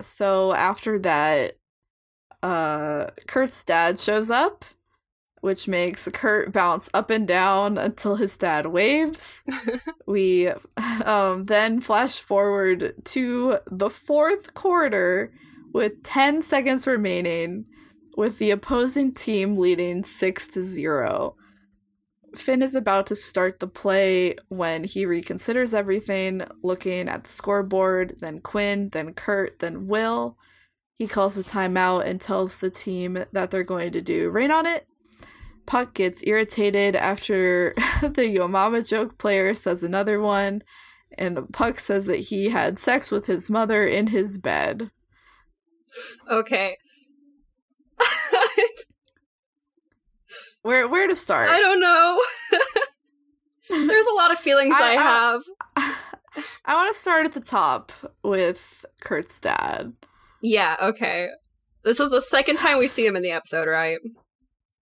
so after that uh Kurt's dad shows up which makes Kurt bounce up and down until his dad waves. we um then flash forward to the fourth quarter with 10 seconds remaining with the opposing team leading 6 to 0. Finn is about to start the play when he reconsiders everything, looking at the scoreboard, then Quinn, then Kurt, then Will. He calls a timeout and tells the team that they're going to do rain on it. Puck gets irritated after the Yo Mama joke player says another one, and Puck says that he had sex with his mother in his bed. Okay. Where where to start? I don't know. There's a lot of feelings I, I- I- have. I want to start at the top with Kurt's dad. Yeah, okay. This is the second time we see him in the episode, right?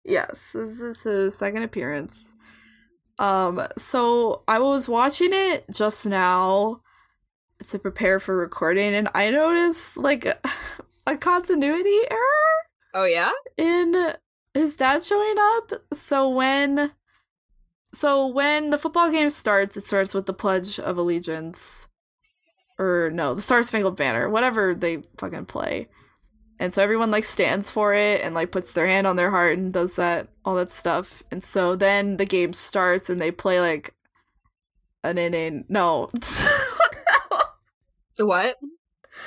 Yes, this is his second appearance. Um, so I was watching it just now to prepare for recording, and I noticed like a, a continuity error Oh yeah? in his dad showing up. So when so when the football game starts, it starts with the Pledge of Allegiance. Or no, the Star Spangled Banner, whatever they fucking play. And so everyone like stands for it and like puts their hand on their heart and does that all that stuff. And so then the game starts and they play like an inning. No. The what?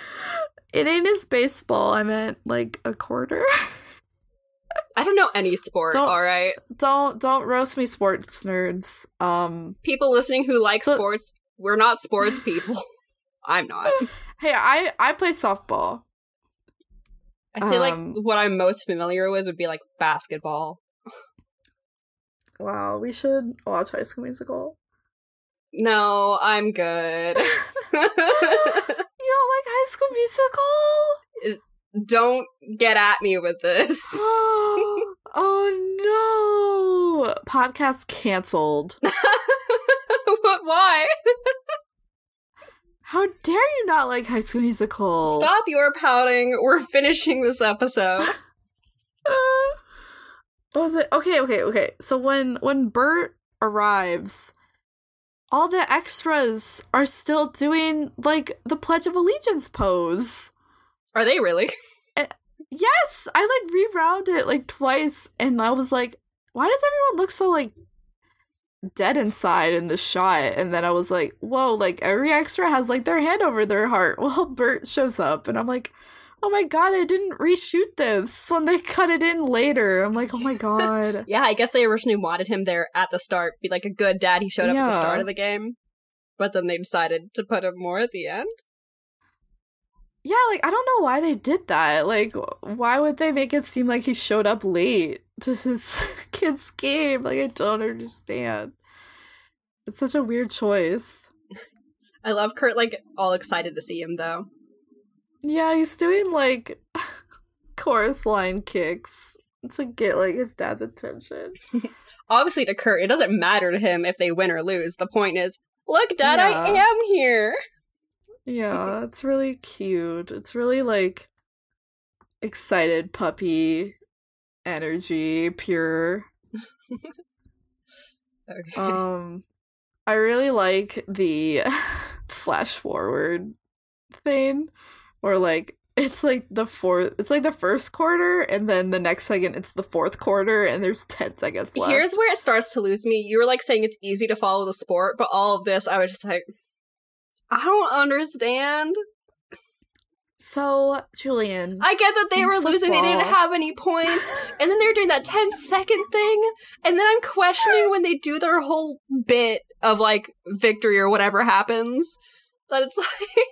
inning is baseball. I meant like a quarter. I don't know any sport, Don't- alright? don't don't roast me sports nerds. Um People listening who like So- sports, we're not sports people. I'm not. Hey, I I play softball. I'd say like Um, what I'm most familiar with would be like basketball. Wow, we should watch High School Musical. No, I'm good. You don't like High School Musical? Don't get at me with this. oh no! Podcast canceled. but why? How dare you not like High School Musical? Stop your pouting. We're finishing this episode. what was it? Okay, okay, okay. So when when Burt arrives, all the extras are still doing like the Pledge of Allegiance pose. Are they really? Eh, yes, I like rewound it like twice, and I was like, why does everyone look so like dead inside in the shot? And then I was like, whoa, like every extra has like their hand over their heart. Well, Burt shows up, and I'm like, oh my god, they didn't reshoot this when they cut it in later. I'm like, oh my god. Yeah, I guess they originally wanted him there at the start, be like a good dad. He showed up at the start of the game, but then they decided to put him more at the end. Yeah, like I don't know why they did that. Like, why would they make it seem like he showed up late to his kid's game? Like, I don't understand. It's such a weird choice. I love Kurt, like all excited to see him though. Yeah, he's doing like chorus line kicks to get like his dad's attention. Obviously, to Kurt, it doesn't matter to him if they win or lose. The point is, look, Dad, I am here. Yeah, it's really cute. It's really like excited puppy energy, pure. Okay. Um I really like the flash forward thing where like it's like the fourth it's like the first quarter and then the next second it's the fourth quarter and there's 10 seconds left. Here's where it starts to lose me. You were like saying it's easy to follow the sport, but all of this, I was just like, I don't understand. so, Julian, I get that they were losing, they didn't have any points, and then they're doing that 10 second thing, and then I'm questioning when they do their whole bit of like victory or whatever happens, that it's like.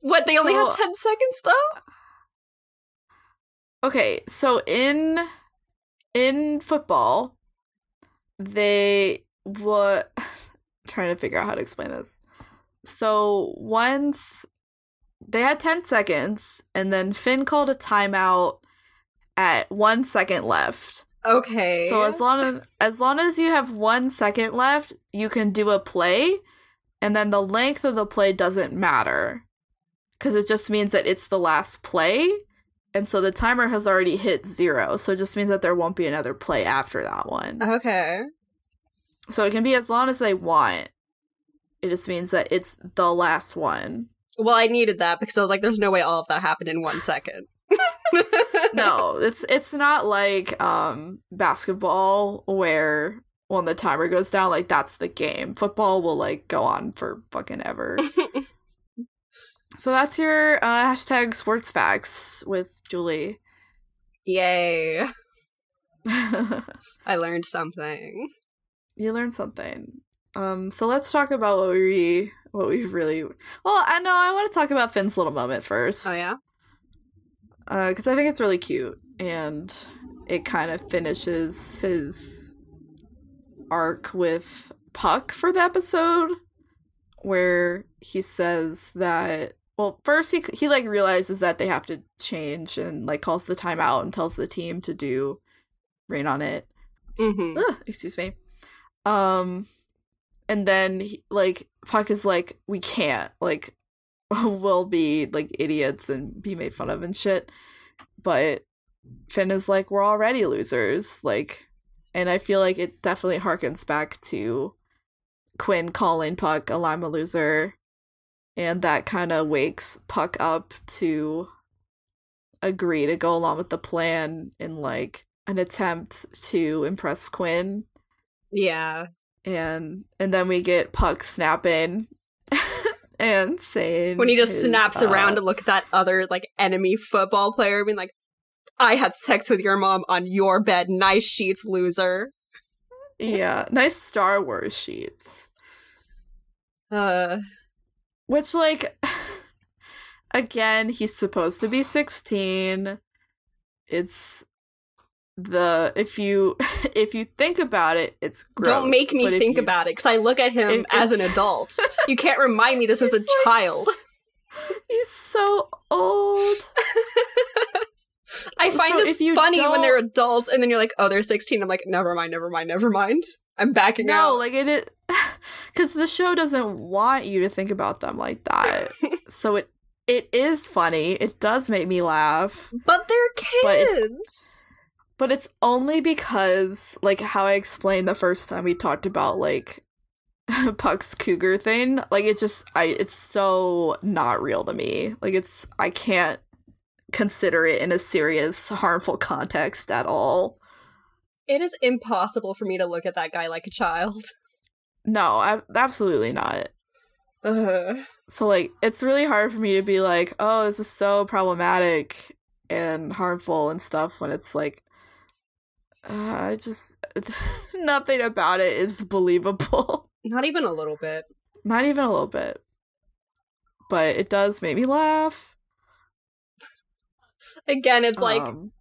What, they only had So- 10 seconds though? Okay, so in in football, they what trying to figure out how to explain this. So once they had 10 seconds and then Finn called a timeout at 1 second left. Okay. So as long as as long as you have 1 second left, you can do a play and then the length of the play doesn't matter cuz it just means that it's the last play and so the timer has already hit 0. So it just means that there won't be another play after that one. Okay. So it can be as long as they want. It just means that it's the last one. Well, I needed that because I was like, there's no way all of that happened in one second. no, it's it's not like um basketball where when the timer goes down, like that's the game. Football will like go on for fucking ever. so that's your uh, hashtag sports facts with Julie. Yay. I learned something. Learned something. Um, so let's talk about what we what we really well. I know I want to talk about Finn's little moment first. Oh, yeah? because I think it's really cute and it kind of finishes his arc with Puck for the episode where he says that well first he he like realizes that they have to change and like calls the timeout and tells the team to do rain on it Mm-hmm. Ugh, excuse me um and then he, like puck is like we can't like we'll be like idiots and be made fun of and shit. But finn is like we're already losers like and i feel like it definitely harkens back to quinn calling puck a lima loser and that kind of wakes puck up to agree to go along with the plan in like an attempt to impress quinn Yeah. and and then we get Puck snapping and saying When he just his, snaps uh, around to look at that other like enemy football player, being like, "I had sex with your mom on your bed. Nice sheets, loser." yeah, nice Star Wars sheets. Uh, Which like again, he's supposed to be sixteen. It's the if you if you think about it, it's gross. don't make me but think you- about it because I look at him if- as an adult. you can't remind me this is a like child. He's so old. I find So this funny when they're adults, and then you're like, "Oh, they're 16." I'm like, "Never mind, never mind, never mind." I'm backing out No, like it is because the show doesn't want you to think about them like that. so it it is funny. It does make me laugh, but they're kids. but it's only because like how I explained the first time we talked about like Puck's cougar thing. Like it just I it's so not real to me. Like it's I can't consider it in a serious harmful context at all. It is impossible for me to look at that guy like a child. No, I, absolutely not. So like it's really hard for me to be like, "Oh, this is so problematic and harmful and stuff" when it's like uh, I just nothing about it is believable. Not even a little bit. Not even a little bit. But it does make me laugh. Again, it's like Um,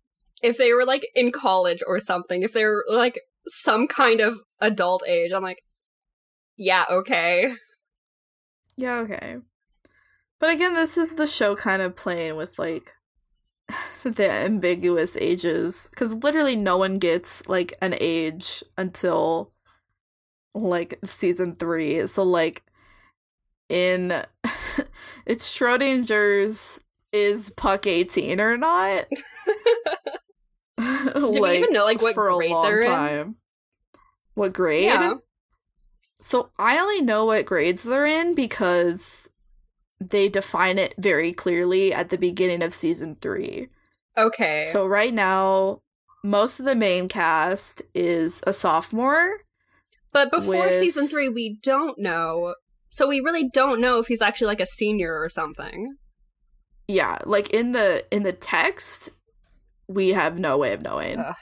if they were like in college or something, if they're like some kind of adult age, I'm like, yeah, okay. yeah, okay. But again, this is the show kind of playing with like the ambiguous ages cuz literally no one gets like an age until like season 3. So like in it's Schrodinger's is Puck 18 or not? Do we even know, like, what for a grade long they're in? What grade? Yeah. So I only know what grades they're in because they define it very clearly at the beginning of season three. Okay. So right now, most of the main cast is a sophomore. but before with- season three, we don't know. So we really don't know if he's actually like a senior or something. Yeah, like in the in the text, we have no way of knowing. Ugh.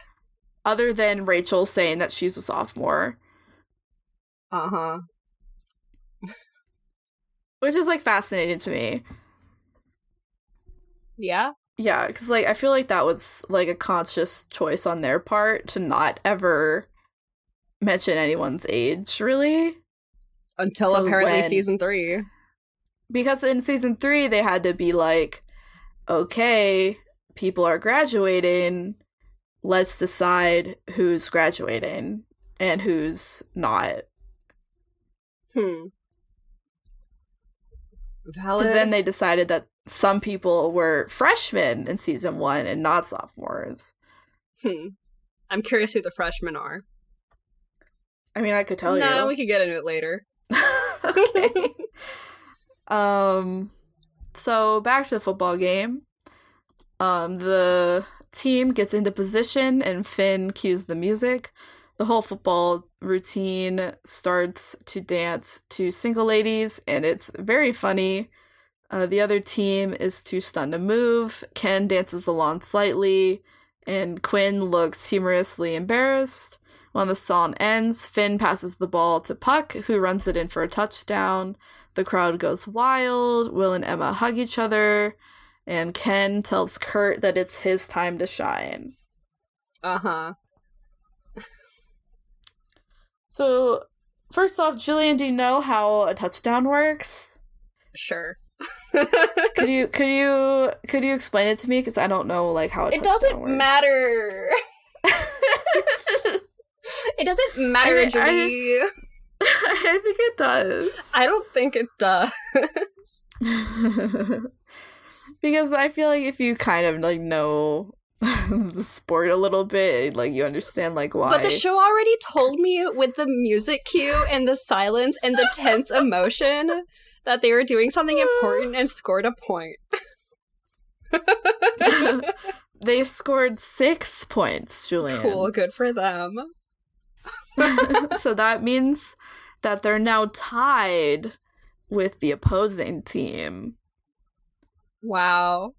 Other than Rachel saying that she's a sophomore, Uh huh. Which is like fascinating to me. Yeah. Yeah, because like I feel like that was like a conscious choice on their part to not ever mention anyone's age, really. Until So apparently when- season three. Because in season three, they had to be like, okay, people are graduating. Let's decide who's graduating and who's not. Hmm. Valid. Because then they decided that some people were freshmen in season one and not sophomores. Hmm. I'm curious who the freshmen are. I mean, I could tell nah, you. No, we could get into it later. okay. um so back to the football game. Um the team gets into position and Finn cues the music. The whole football routine starts to dance to single ladies and it's very funny. Uh, the other team is too stunned to move. Ken dances along slightly, and Quinn looks humorously embarrassed. When the song ends, Finn passes the ball to Puck, who runs it in for a touchdown. The crowd goes wild. Will and Emma hug each other, and Ken tells Kurt that it's his time to shine. Uh huh. So, first off, Julian, do you know how a touchdown works? Sure. Could you could you could you explain it to me? Because I don't know like how it doesn't works. matter. It doesn't matter, I- I- I think it does. I don't think it does. because I feel like if you kind of like know the sport a little bit, like you understand like why. But the show already told me with the music cue and the silence and the tense emotion that they were doing something important and scored a point. they scored six points, Julian. cool, good for them. so that means that they're now tied with the opposing team. Wow.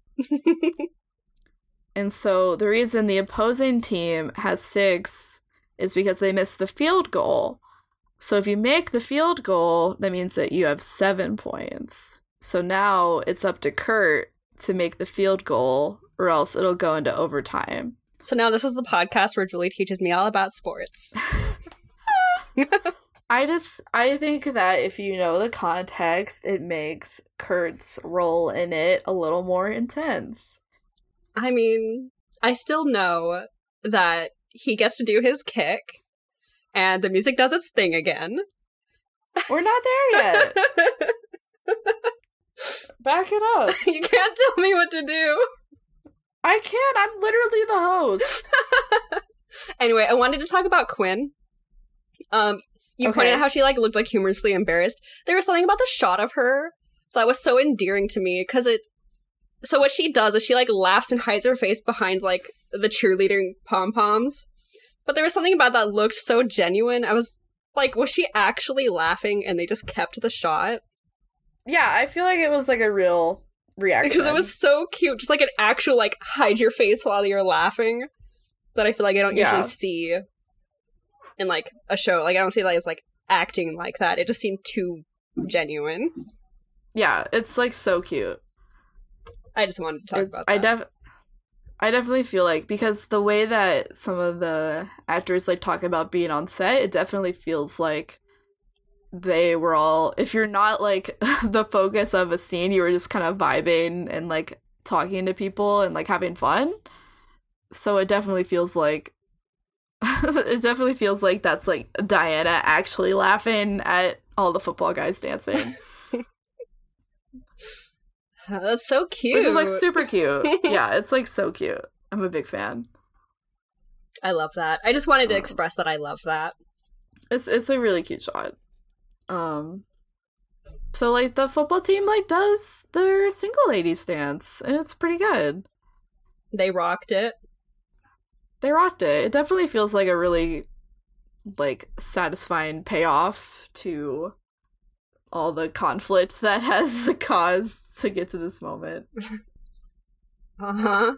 And so the reason the opposing team has six is because they missed the field goal. So if you make the field goal, that means that you have seven points. So now it's up to Kurt to make the field goal, or else it'll go into overtime. So now this is the podcast where Julie teaches me all about sports. I just I think that if you know the context, it makes Kurt's role in it a little more intense. I mean, I still know that he gets to do his kick and the music does its thing again. We're not there yet. Back it up. you can't tell me what to do. I can't. I'm literally the host. Anyway, I wanted to talk about Quinn. Um, you Okay. pointed out how she like looked like humorously embarrassed. There was something about the shot of her that was so endearing to me because it. So what she does is she like laughs and hides her face behind like the cheerleading pom poms, but there was something about that looked so genuine. I was like, was she actually laughing and they just kept the shot Yeah, I feel like it was like a real reaction. because it was so cute, just like an actual like hide your face while you're laughing that I feel like I don't Yeah. usually see in like a show. Like I don't see that as like acting like that. It just seemed too genuine. Yeah, it's like so cute. I just wanted to talk It's- about I def I definitely feel like because the way that some of the actors like talk about being on set, it definitely feels like they were all if you're not like the focus of a scene, you were just kind of vibing and like talking to people and like having fun. So it definitely feels like it definitely feels like that's like Dianna actually laughing at all the football guys dancing. That's so cute. Which is like super cute. yeah, it's like so cute. I'm a big fan. I love that. I just wanted to Um, express that I love that. It's it's a really cute shot. Um so like the football team like does their single ladies dance and it's pretty good. They rocked it. They rocked it. It definitely feels like a really like satisfying payoff to all the conflict that has caused to get to this moment. Uh huh.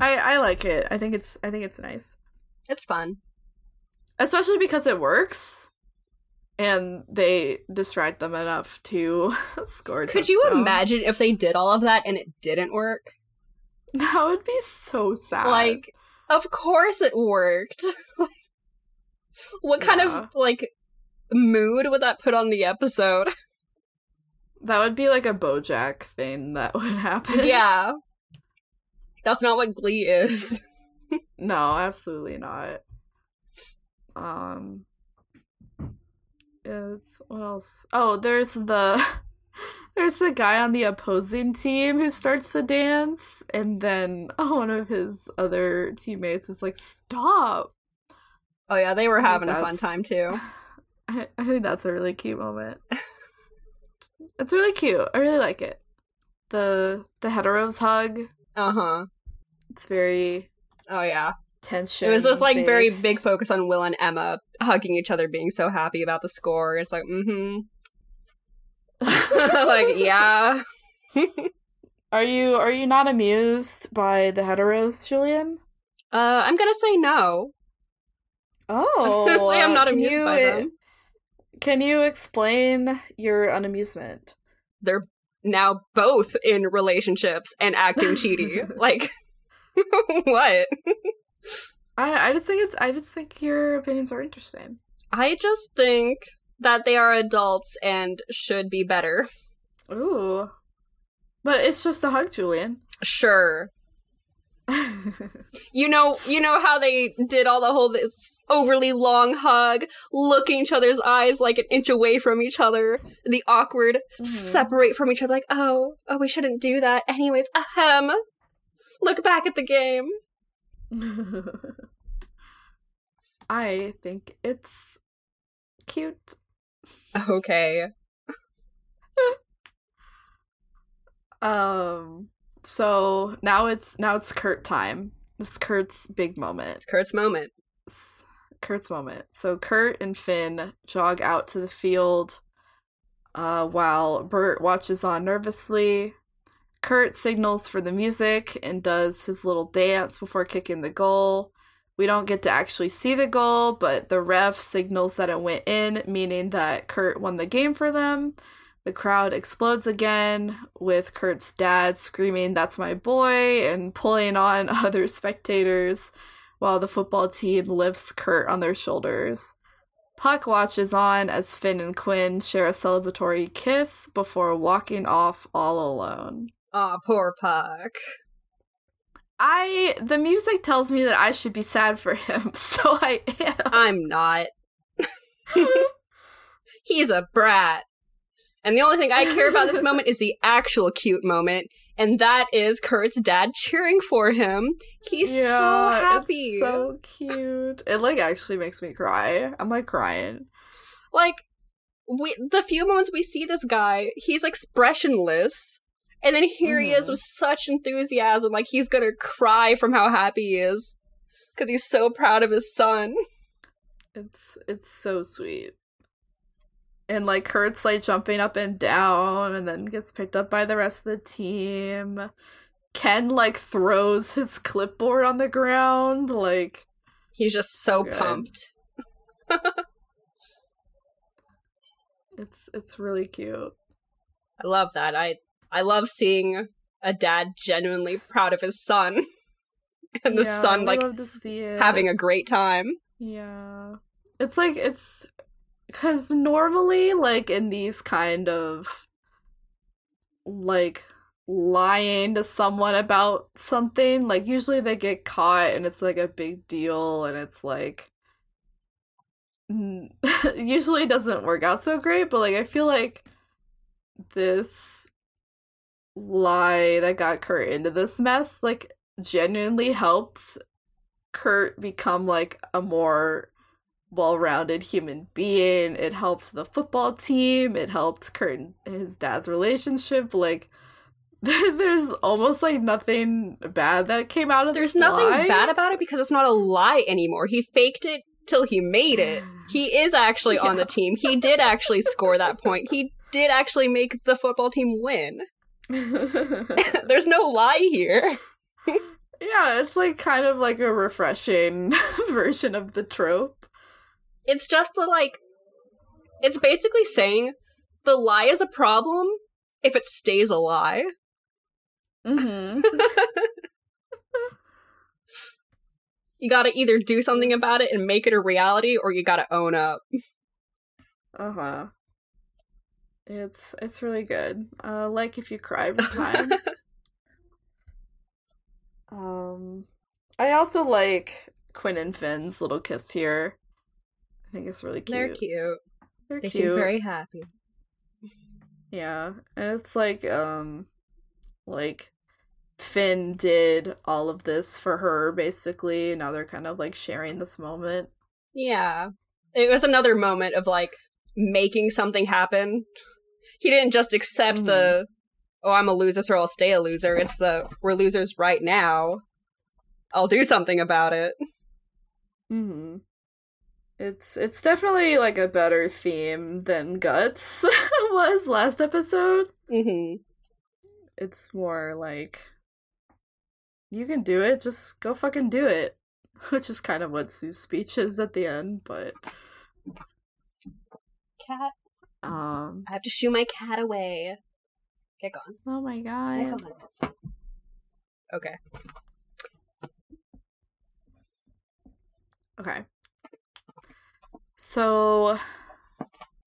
I I like it. I think it's I think it's nice. It's fun. especially because it works and they distract them enough to score Could you imagine if they did all of that and it didn't work? that would be so sad Like, of course it worked. what kind Yeah. of like mood would that put on the episode? that would be like a bojack thing that would happen yeah. That's not what Glee is. no absolutely not um it's what else oh there's the there's the guy on the opposing team who starts to dance and then one of his other teammates is like stop Oh yeah, they were having a fun time too. I, I think that's a really cute moment. it's really cute. I really like it. The the heteros hug. Uh-huh. It's very Oh yeah. tension. It was this like very big focus on Will and Emma hugging each other, being so happy about the score. It's like, mm-hmm. like, yeah. Are you are you not amused by the heteros, Julian? Uh, I'm gonna say no. Oh, Honestly, I'm not amused you, by them. Can you explain your unamusement? They're now both in relationships and acting cheaty. like, what? I I just think it's I just think your opinions are interesting. I just think that they are adults and should be better. Ooh. But it's just a hug, Julian. Sure. You know, you know how they did all the whole this overly long hug, looking each other's eyes like an inch away from each other, the awkward Mhm. separate from each other, like, oh, oh, we shouldn't do that. Anyways, ahem. Look back at the game. I think it's cute. Okay. Um so now it's now it's Kurt time. It's Kurt's big moment. It's Kurt's moment. It's Kurt's moment. So Kurt and Finn jog out to the field uh, while Burt watches on nervously. Kurt signals for the music and does his little dance before kicking the goal. We don't get to actually see the goal, but the ref signals that it went in, meaning that Kurt won the game for them. The crowd explodes again, with Kurt's dad screaming, That's my boy, and pulling on other spectators while the football team lifts Kurt on their shoulders. Puck watches on as Finn and Quinn share a celebratory kiss before walking off all alone. Aw, poor Puck. I the music tells me that I should be sad for him, so I am. I'm not. He's a brat. And the only thing I care about this moment is the actual cute moment, and that is Kurt's dad cheering for him. He's so happy. So cute. It like actually makes me cry. I'm like crying. like we the few moments we see this guy, he's expressionless. And then here he is Mhm. with such enthusiasm, like he's gonna cry from how happy he is. Because he's so proud of his son. It's it's so sweet. And like Kurt's like jumping up and down and then gets picked up by the rest of the team. Ken like throws his clipboard on the ground like He's just so Good. pumped. it's it's really cute. I love that. I I love seeing a dad genuinely proud of his son. and the Yeah, son like having a great time. Yeah. It's like it's cuz normally like in these kind of like lying to someone about something, like usually they get caught and it's like a big deal and it's like usually doesn't work out so great, but like I feel like this lie that got Kurt into this mess like genuinely helped Kurt become like a more well-rounded human being. It helped the football team. It helped Kurt and his dad's relationship. Like there's almost like nothing bad that came out of There's nothing lie. bad about it because it's not a lie anymore. He faked it till he made it. He is actually on the team. He did actually score that point. He did actually make the football team win. There's no lie here. yeah, it's like kind of like a refreshing version of the trope. It's just the like it's basically saying the lie is a problem if it stays a lie. hmm You got to either do something about it and make it a reality or you got to own up. Uh huh. It's it's really good. Uh, like if you cry every time. um, I also like Quinn and Finn's little kiss here. I think it's really cute. They're cute. They're They cute. seem very happy. Yeah, and it's like um, like Finn did all of this for her basically. Now they're kind of like sharing this moment. Yeah. It was another moment of like making something happen. He didn't just accept the oh I'm a loser so I'll stay a loser. It's the we're losers right now. I'll do something about it. Mm-hmm. It's it's definitely like a better theme than Guts was last episode. Mm-hmm. It's more like you can do it, just go fucking do it, which is kind of what Sue's speech is at the end. But cat, um, I have to shoo my cat away. Get gone. Oh my god. Okay. Okay. So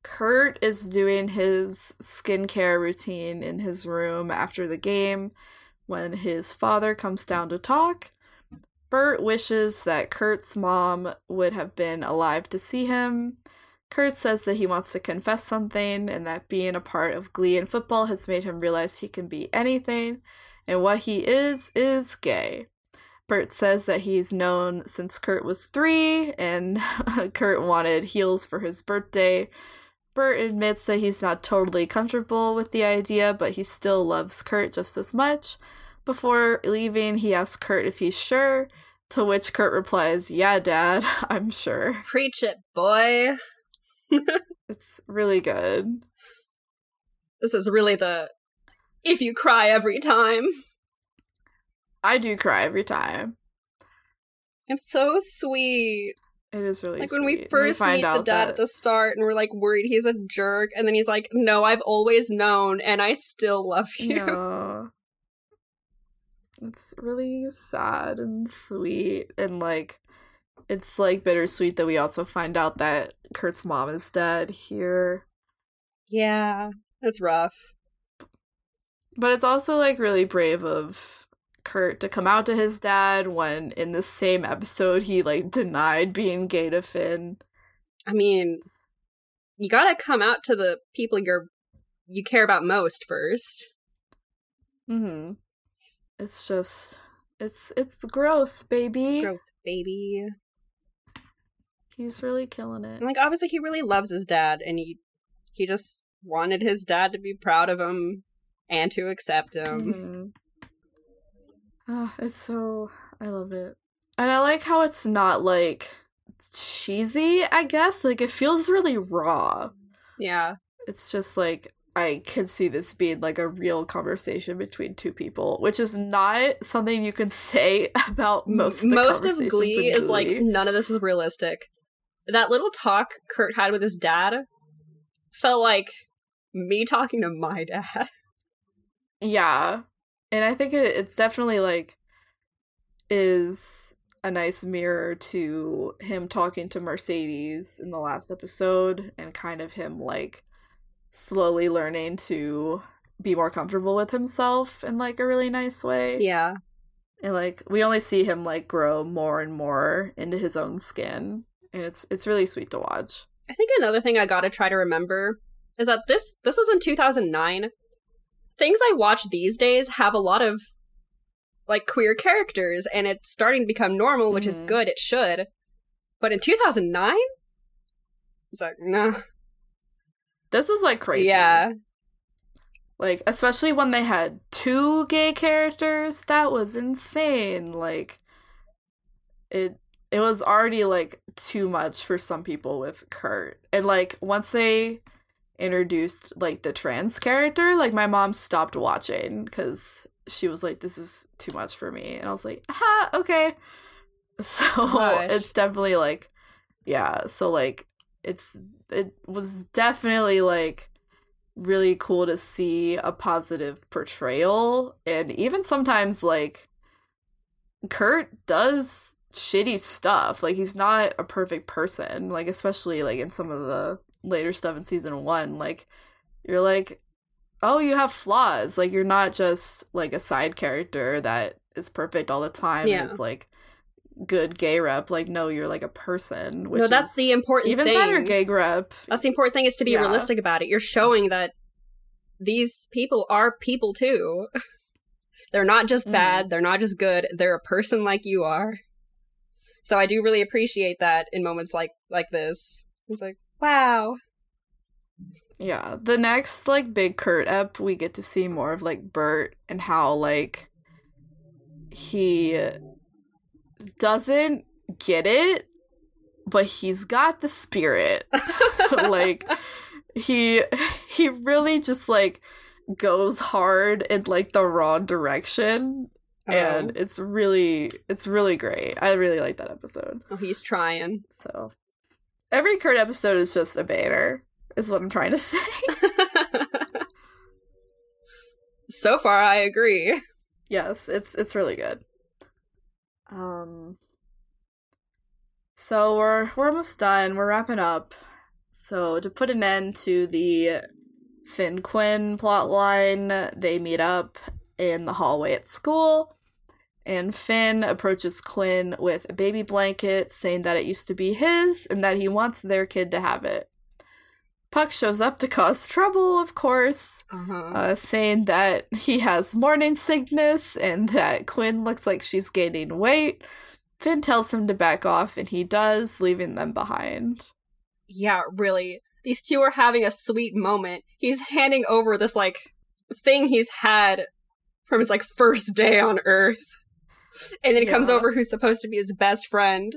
Kurt is doing his skincare routine in his room after the game when his father comes down to talk. Burt wishes that Kurt's mom would have been alive to see him. Kurt says that he wants to confess something and that being a part of Glee and football has made him realize he can be anything, and what he is is gay. Burt says that he's known since Kurt was three, and Kurt wanted heels for his birthday. Burt admits that he's not totally comfortable with the idea, but he still loves Kurt just as much. Before leaving, he asks Kurt if he's sure, to which Kurt replies, Yeah, Dad, I'm sure. Preach it, boy. It's really good. This is really the if you cry every time. I do cry every time. It's so sweet. It is really Like sweet. when we first find meet the dad that- at the start and we're like worried he's a jerk, and then he's like, No, I've always known and I still love you. No. It's really sad and sweet and like it's like bittersweet that we also find out that Kurt's mom is dead here. Yeah. It's rough. But it's also like really brave of Kurt to come out to his dad when in the same episode he like denied being gay to Finn. I mean, you gotta come out to the people you're you care about most first. Mm-hmm. It's just it's it's growth, baby. Growth, baby. He's really killing it. And like obviously he really loves his dad and he he just wanted his dad to be proud of him and to accept him. Mhm. Ah, it's so I love it. And I like how it's not like cheesy, I guess. Like it feels really raw. Yeah. It's just like I can see this being like a real conversation between two people, which is not something you can say about most of the most of Glee in is like none of this is realistic. That little talk Kurt had with his dad felt like me talking to my dad. Yeah. And I think it, it's definitely like is a nice mirror to him talking to Mercedes in the last episode and kind of him like slowly learning to be more comfortable with himself in like a really nice way. Yeah. And like we only see him like grow more and more into his own skin. And it's it's really sweet to watch. I think another thing I gotta try to remember is that this this was in 2009. Things I watch these days have a lot of like queer characters, and it's starting to become normal, which is Mhm. good. It should, but in 2009, it's like nah. This was like crazy. Yeah, Like, especially when they had two gay characters, that was insane. Like, it it was already like too much for some people with Kurt. And like once they introduced like the trans character, like my mom stopped watching because she was like, "This is too much for me," and I was like, "Ha, okay." So Gosh. it's definitely like, yeah. So like, it's it was definitely like really cool to see a positive portrayal and even sometimes like Kurt does shitty stuff like he's not a perfect person like especially like in some of the later stuff in season 1 like you're like oh you have flaws like you're not just like a side character that is perfect all the time Yeah. and is like good gay rep like no you're like a person which no, that's is the important even thing. better gay rep That's the important thing is to be Yeah. realistic about it. You're showing that these people are people too. they're not just bad, mm-hmm. they're not just good, they're a person like you are. So I do really appreciate that in moments like like this. It's like, wow. Yeah, the next like big Kurt ep, we get to see more of like Burt and how like he doesn't get it, but he's got the spirit. like he he really just like goes hard in like the wrong direction oh. and oh, it's really it's really great. I really like that episode. oh, he's trying. So every current episode is just a banner, is what I'm trying to say. so far I agree. yes, it's it's really good. Um So we're we're almost done. We're wrapping up. So to put an end to the Finn Quinn plotline, they meet up in the hallway at school, and Finn approaches Quinn with a baby blanket, saying that it used to be his and that he wants their kid to have it. Puck shows up to cause trouble, of course, Uh-huh. uh, saying that he has morning sickness and that Quinn looks like she's gaining weight. Finn tells him to back off, and he does, leaving them behind. yeah, really. These two are having a sweet moment. He's handing over this like thing he's had from his like first day on Earth. And then he comes over who's supposed to be his best friend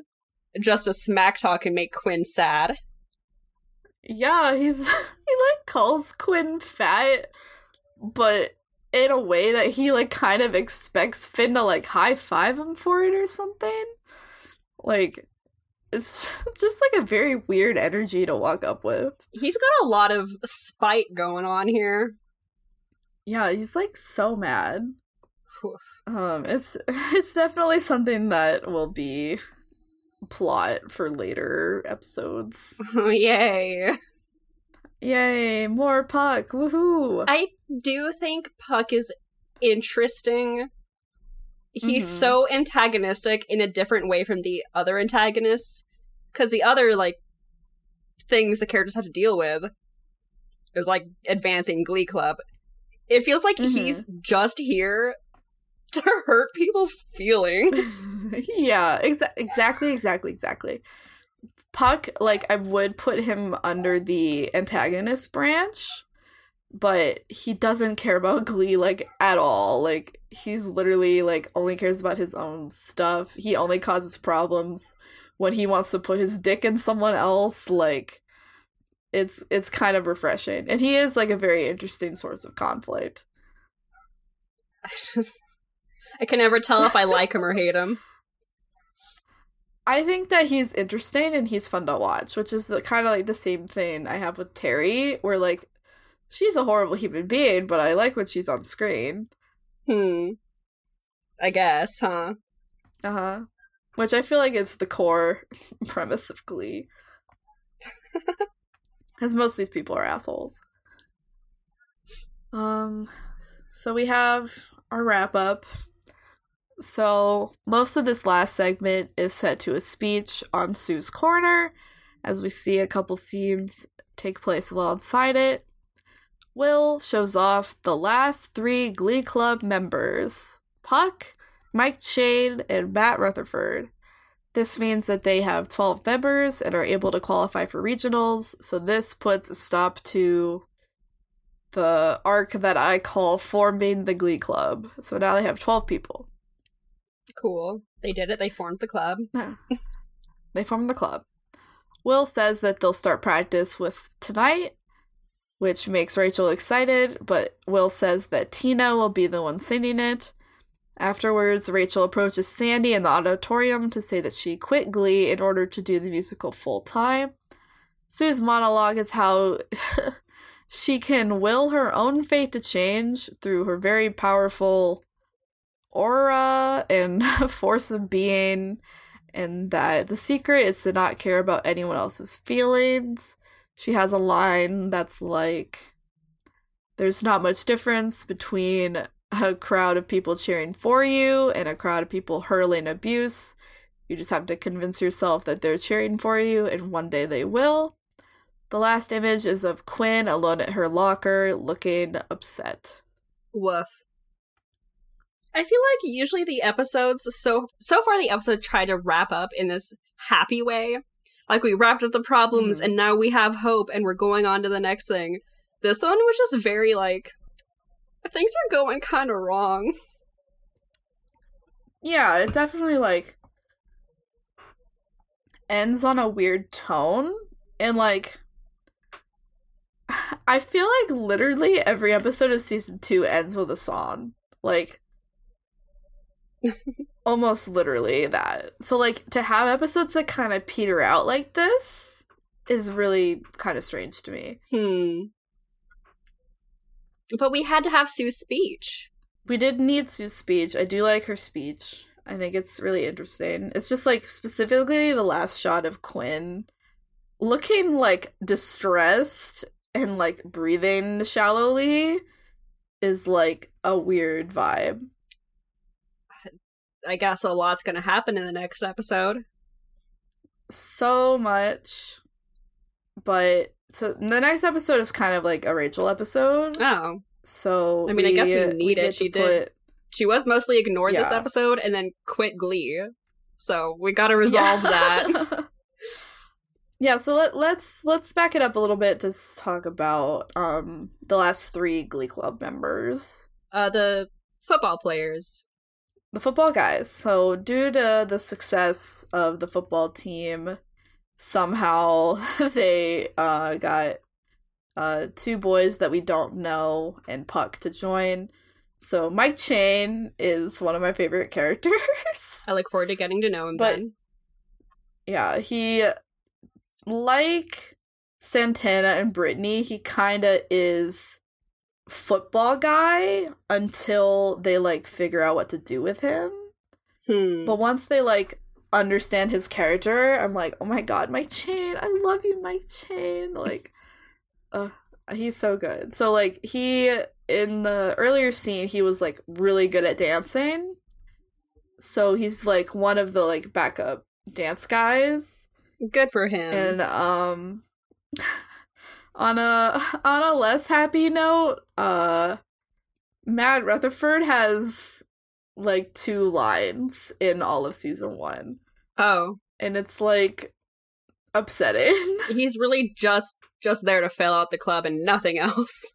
just to smack talk and make Quinn sad. Yeah, he's he like calls Quinn fat, but in a way that he like kind of expects Finn to like high five him for it or something. Like it's just like a very weird energy to walk up with. He's got a lot of spite going on here. Yeah, he's like so mad. Um, it's it's definitely something that will be plot for later episodes. Yay. Yay, more Puck! Woohoo! I do think Puck is interesting. He's Mhm. so antagonistic in a different way from the other antagonists. Because the other, like, things the characters have to deal with is, like, advancing Glee Club. It feels like he's just here to hurt people's feelings. yeah, exa- exactly, exactly, exactly. Puck, like, I would put him under the antagonist branch, but he doesn't care about Glee, like, at all. Like, he's literally, like, only cares about his own stuff. He only causes problems when he wants to put his dick in someone else. Like, it's it's kind of refreshing. And he is, like, a very interesting source of conflict. I just- I can never tell if I like him or hate him. I think that he's interesting and he's fun to watch, which is kind of like the same thing I have with Terri, where like she's a horrible human being, but I like when she's on screen. Hmm. I guess, huh? Uh huh. Which I feel like is the core premise of Glee. Because most of these people are assholes. Um, so we have our wrap up. So most of this last segment is set to a speech on Sue's corner, as we see a couple scenes take place alongside it. Will shows off the last three Glee Club members Puck, Mike Chang, and Matt Rutherford. This means that they have 12 members and are able to qualify for regionals, so this puts a stop to the arc that I call forming the Glee Club. So now they have 12 people. Cool. They did it. They formed the club. They formed the club. Will says that they'll start practice with tonight, which makes Rachel excited, but Will says that Tina will be the one singing it. Afterwards, Rachel approaches Sandy in the auditorium to say that she quit Glee in order to do the musical full time. Sue's monologue is how she can will her own fate to change through her very powerful aura and force of being, and that the secret is to not care about anyone else's feelings. She has a line that's like, There's not much difference between a crowd of people cheering for you and a crowd of people hurling abuse. You just have to convince yourself that they're cheering for you, and one day they will. The last image is of Quinn alone at her locker, looking upset. Woof. I feel like usually the episodes so so far the episodes try to wrap up in this happy way. Like we wrapped up the problems Mhm. and now we have hope and we're going on to the next thing. This one was just very like things are going kind of wrong. Yeah, it definitely like ends on a weird tone and like I feel like literally every episode of season 2 ends with a song. Like almost literally that. So like to have episodes that kind of peter out like this is really kind of strange to me. Hmm. But we had to have Sue's speech. We did need Sue's speech. I do like her speech. I think it's really interesting. It's just like specifically the last shot of Quinn looking like distressed and like breathing shallowly is like a weird vibe. I guess a lot's gonna happen in the next episode. So much. But so the next episode is kind of like a Rachel episode. Oh. So I mean, I guess we need get it. She to did She was mostly ignored this episode and then quit Glee. So we gotta resolve that. that. yeah, so let, let's let's back it up a little bit to talk about um the last three Glee Club members, Uh, the football players. The football guys. So due to the success of the football team, somehow they uh got uh two boys that we don't know and Puck to join. So Mike Chang is one of my favorite characters. I look forward to getting to know him But- then. Yeah, he like Santana and Brittany, he kind of is football guy until they like figure out what to do with him. Hmm. But once they like understand his character, I'm like, "Oh my god, Mike Chang. I love you, Mike Chang." Like uh he's so good. So like he in the earlier scene, he was like really good at dancing. So he's like one of the like backup dance guys Good for him. and um on a on a less happy note uh matt rutherford has like two lines in all of season one oh, and it's like upsetting he's really just just there to fill out the club and nothing else.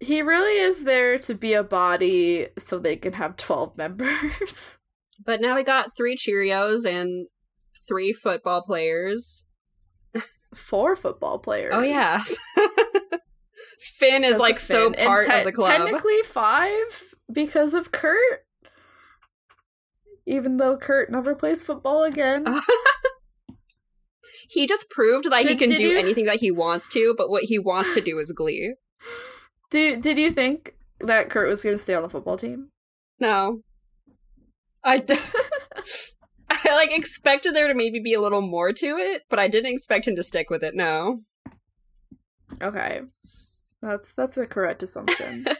he really is there to be a body so they can have 12 members But now we got three Cheerios and three football players. Four football players Oh yeah. Finn is like of so Finn. Part te- of the club. Technically five because of Kurt. Even though Kurt never plays football again. he just proved that he can do you- anything that he wants to, but what he wants to do is Glee. Do did you think that Kurt was going to stay on the football team? No. I I like expected there to maybe be a little more to it, but I didn't expect him to stick with it. No. Okay. That's that's a correct assumption.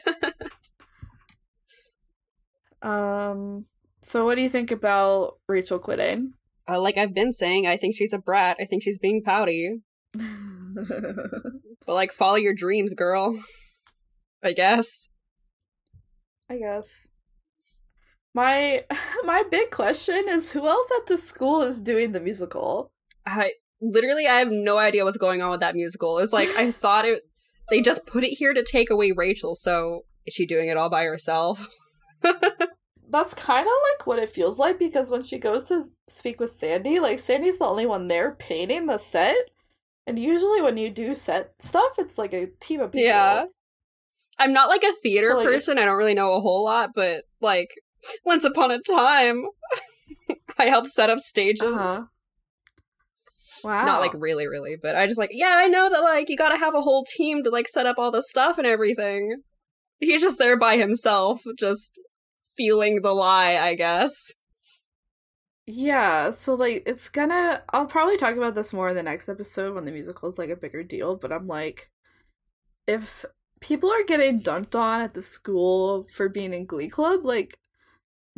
um so what do you think about Rachel quitting? Uh, like I've been saying, I think she's a brat. I think she's being pouty. But like, follow your dreams, girl. I guess. I guess. My my big question is who else at the school is doing the musical? I literally I have no idea what's going on with that musical. It's like I thought it they just put it here to take away Rachel, so is she doing it all by herself? That's kind of like what it feels like because when she goes to speak with Sandy, like Sandy's the only one there painting the set. And usually when you do set stuff, it's like a team of people. Yeah. I'm not like a theater So, like, person. I don't really know a whole lot, but like once upon a time I helped set up stages. Uh-huh. Wow. Not like really, really, but I just like, yeah, I know that like you gotta have a whole team to like set up all the stuff and everything. He's just there by himself, just feeling the lie, I guess. Yeah, so like it's gonna I'll probably talk about this more in the next episode when the musical is like a bigger deal, but I'm like if people are getting dunked on at the school for being in Glee Club, like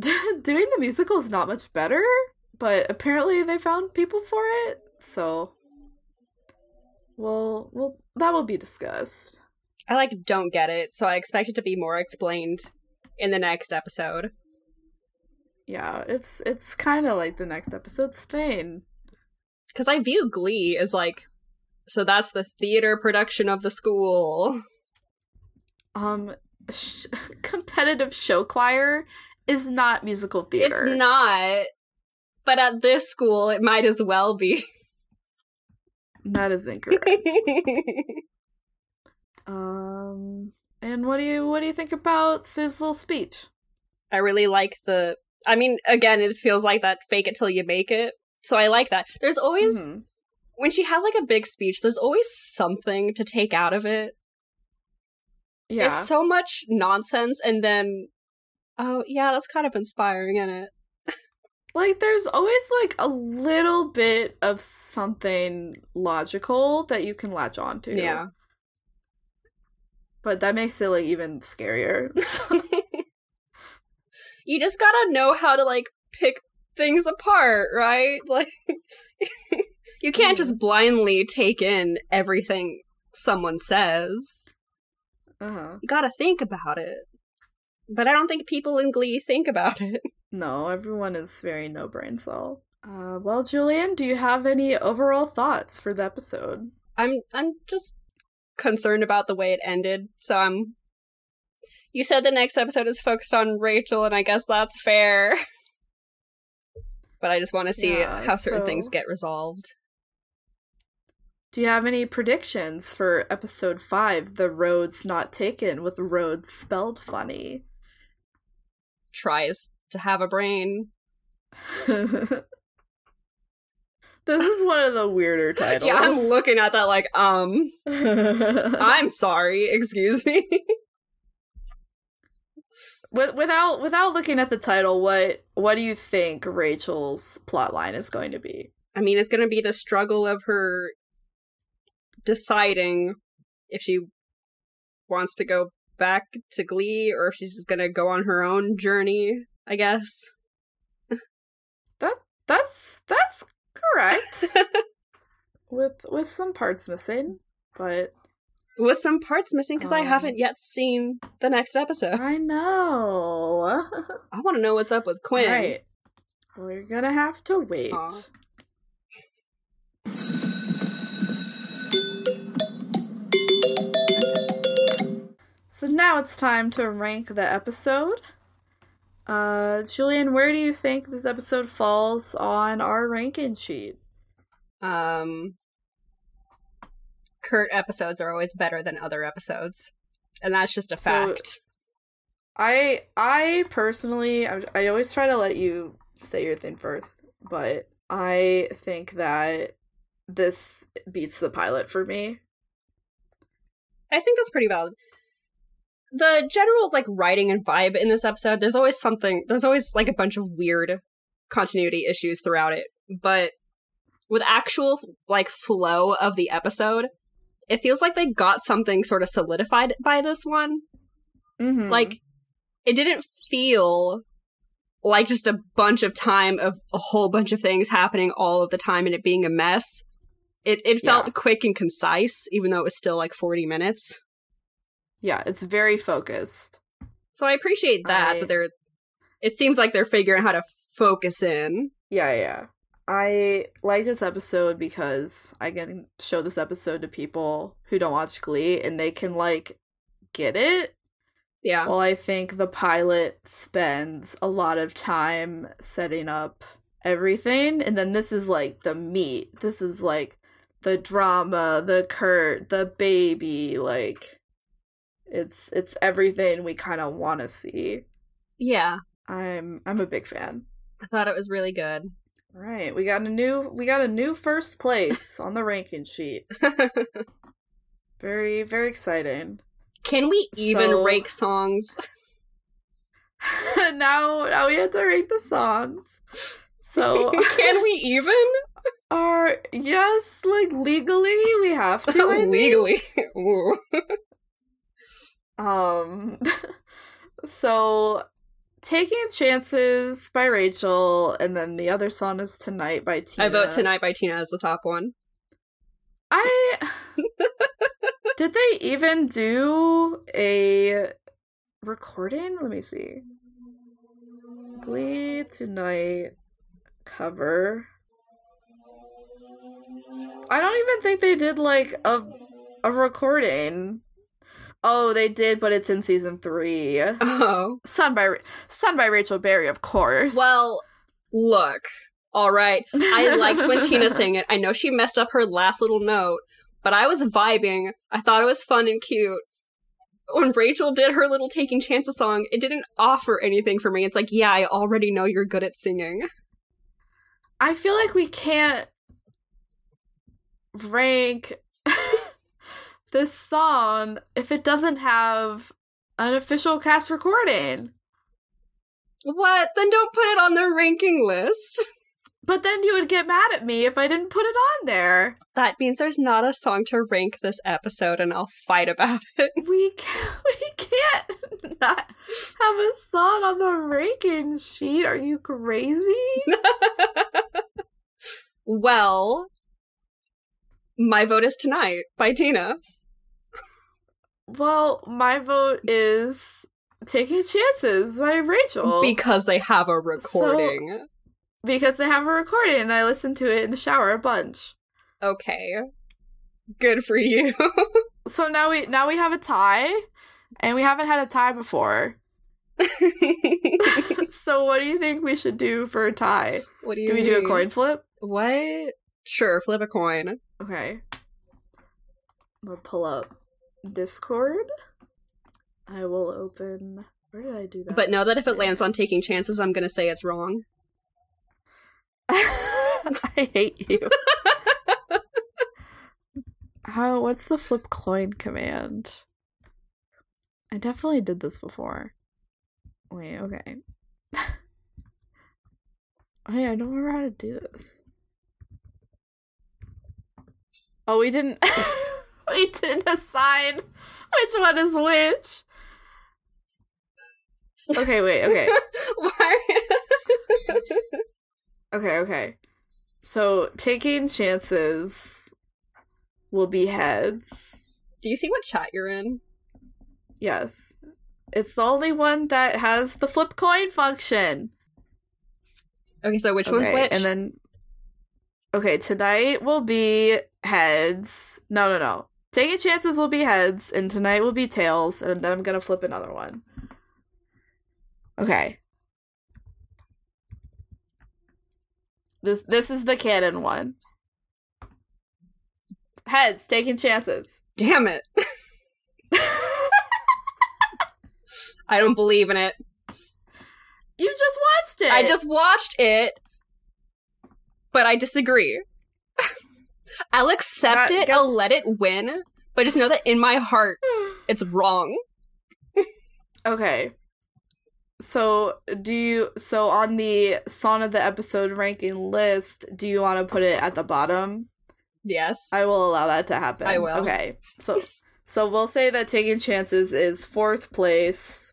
doing the musical is not much better, but apparently they found people for it. So well, well that will be discussed. I like don't get it, so I expect it to be more explained in the next episode. Yeah, it's it's kind of like the next episode's thing. Because I view Glee as like, so that's the theater production of the school. um sh- competitive show choir is not musical theater. It's not. But at this school, it might as well be. That is incorrect. um and what do you what do you think about Sue's little speech? I really like the. I mean, again, it feels like that fake it till you make it. So I like that. There's always, Mhm. when she has like a big speech, there's always something to take out of it. Yeah. It's so much nonsense, and then, oh, yeah, that's kind of inspiring, isn't it? like there's always like a little bit of something logical that you can latch on to. Yeah. But that makes it like even scarier. you just gotta know how to like pick things apart, right? Like you can't just blindly take in everything someone says. uh-huh. You gotta think about it. But I don't think people in Glee think about it. No, everyone is very no brain cell. Uh, well, Julian, do you have any overall thoughts for the episode? I'm I'm just concerned about the way it ended, so I'm You said the next episode is focused on Rachel and I guess that's fair. but I just want to see Yeah, how certain so- things get resolved. Do you have any predictions for episode 5, The Rhodes Not Taken, with roads spelled funny? Tries to have a brain. this is one of the weirder titles. Yeah, I'm looking at that like, um, I'm sorry, excuse me. With, without without looking at the title, what what do you think Rachel's plotline is going to be? I mean, it's going to be the struggle of her deciding if she wants to go back to Glee or if she's just to go on her own journey, I guess. That that's that's correct. with with some parts missing, but With some parts missing because I Um. haven't yet seen the next episode. I know. I want to know what's up with Quinn. Right. We're gonna have to wait. Aw. So now it's time to rank the episode. Uh, Julian, where do you think this episode falls on our ranking sheet? Um, Kurt episodes are always better than other episodes, and that's just a So- fact. I I personally I, I always try to let you say your thing first, but I think that this beats the pilot for me. I think that's pretty valid. The general like writing and vibe in this episode, there's always something there's always like a bunch of weird continuity issues throughout it. But with actual like flow of the episode, it feels like they got something sort of solidified by this one. Mm-hmm. Like it didn't feel like just a bunch of time of a whole bunch of things happening all of the time and it being a mess. It it felt Yeah. quick and concise, even though it was still like 40 minutes. Yeah, it's very focused. So I appreciate that I- that they're. It seems like they're figuring out how to focus in. Yeah, yeah. I like this episode because I can show this episode to people who don't watch Glee and they can like get it. Yeah, Well, I think the pilot spends a lot of time setting up everything, and then this is like the meat. This is like the drama, the Kurt, the baby, like it's it's everything we kind of want to see. yeah. I'm I'm a big fan. I thought it was really good. All right, we got a new we got a new first place on the ranking sheet. Very very exciting. Can we even So- rank songs? now now we have to rate the songs. So Can we even are yes, like legally we have to legally? Um so Taking Chances by Rachel and then the other song is Tonight by Tina. I vote "Tonight" by Tina as the top one. I Did they even do a recording? Let me see. Glee Tonight cover. I don't even think they did like a a recording. Oh, they did, but it's in season three. Oh Sung by Ra- sung by Rachel Berry, of course. well, look. All right, I liked when Tina sang it. I know she messed up her last little note, but I was vibing. I thought it was fun and cute. When Rachel did her little Taking Chances song, it didn't offer anything for me. It's like, yeah, I already know you're good at singing. I feel like we can't rank this song if it doesn't have an official cast recording. What? Then don't put it on the ranking list. But then you would get mad at me if I didn't put it on there. That means there's not a song to rank this episode, and I'll fight about it. We can't, we can't not have a song on the ranking sheet. Are you crazy? well, my vote is tonight by Tina. Well, my vote is Taking Chances by Rachel. Because they have a recording. because they have a recording and I listen to it in the shower a bunch. okay. Good for you. So now we now we have a tie and we haven't had a tie before. so what do you think we should do for a tie? what do you Do we do a coin flip? What? Sure, flip a coin. Okay. I'm gonna pull up Discord. I will open. Where did I do that? But know that if it lands on taking chances, I'm gonna say it's wrong. I hate you. How? What's the flip coin command? I definitely did this before. Wait. Okay. Hey, I don't remember how to do this. Oh, we didn't. We didn't assign which one is which. Okay, wait. Okay. Why? Okay, okay. So taking chances will be heads. Do you see what chat you're in? Yes. It's the only one that has the flip coin function. Okay, so which one's Okay, which? And then Okay, tonight will be heads. No, no, no. Taking chances will be heads and tonight will be tails and then I'm to flip another one. Okay. This this is the canon one. Heads taking chances. Damn it. I don't believe in it. You just watched it. I just watched it, but I disagree. I'll accept That- it, guess- I'll let it win, but just know that in my heart, it's wrong. Okay. So, do you so on the song of the episode ranking list, do you want to put it at the bottom? Yes. I will allow that to happen. I will. Okay. So so we'll say that taking chances is fourth place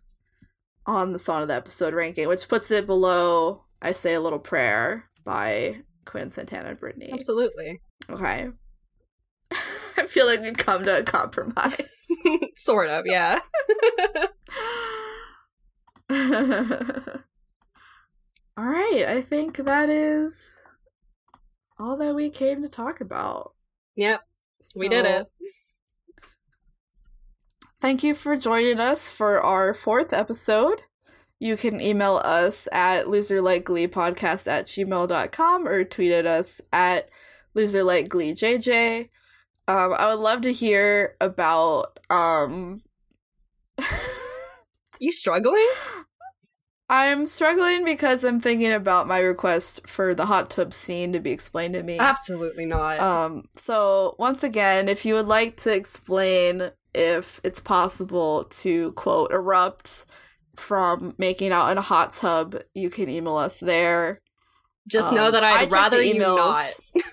on the song of the episode ranking, which puts it below I say a little prayer by Quinn Santana and Brittany. Absolutely. Okay. I feel like we've come to a compromise. sort of, yeah. all right, I think that is all that we came to talk about. Yep, we did it. Thank you for joining us for our fourth episode. You can email us at loserlikegleepodcast at gmail.com or tweet at us at loserlikegleejj. Um, I would love to hear about um You struggling? I'm struggling because I'm thinking about my request for the hot tub scene to be explained to me. Absolutely not. Um, so once again, if you would like to explain if it's possible to quote erupt from making out in a hot tub, you can email us there. just um, know that I'd rather the you not.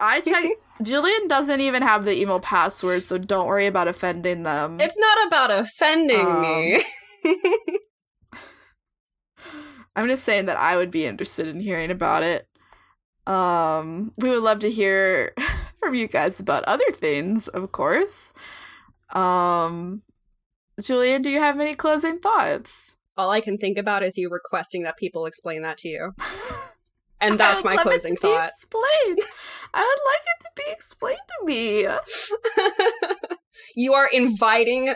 I check. Julian doesn't even have the email password, so don't worry about offending them. It's not about offending Um, me. I'm just saying that I would be interested in hearing about it. Um, we would love to hear from you guys about other things, of course. Um, Julian, do you have any closing thoughts? All I can think about is you requesting that people explain that to you. And I that's would my closing to be thought. Explained. I would like it to be explained to me. you are inviting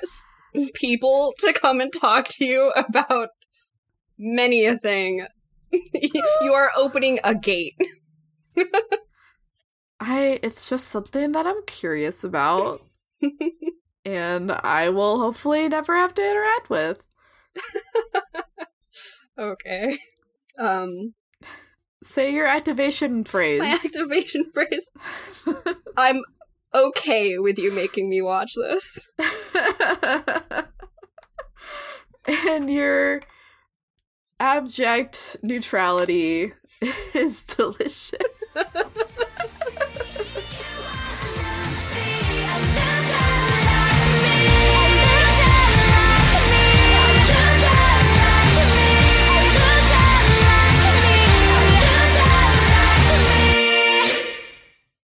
people to come and talk to you about many a thing. you are opening a gate. I. It's just something that I'm curious about, and I will hopefully never have to interact with. Okay. Um, Say your activation phrase. my activation phrase. I'm okay with you making me watch this. and your abject neutrality is delicious.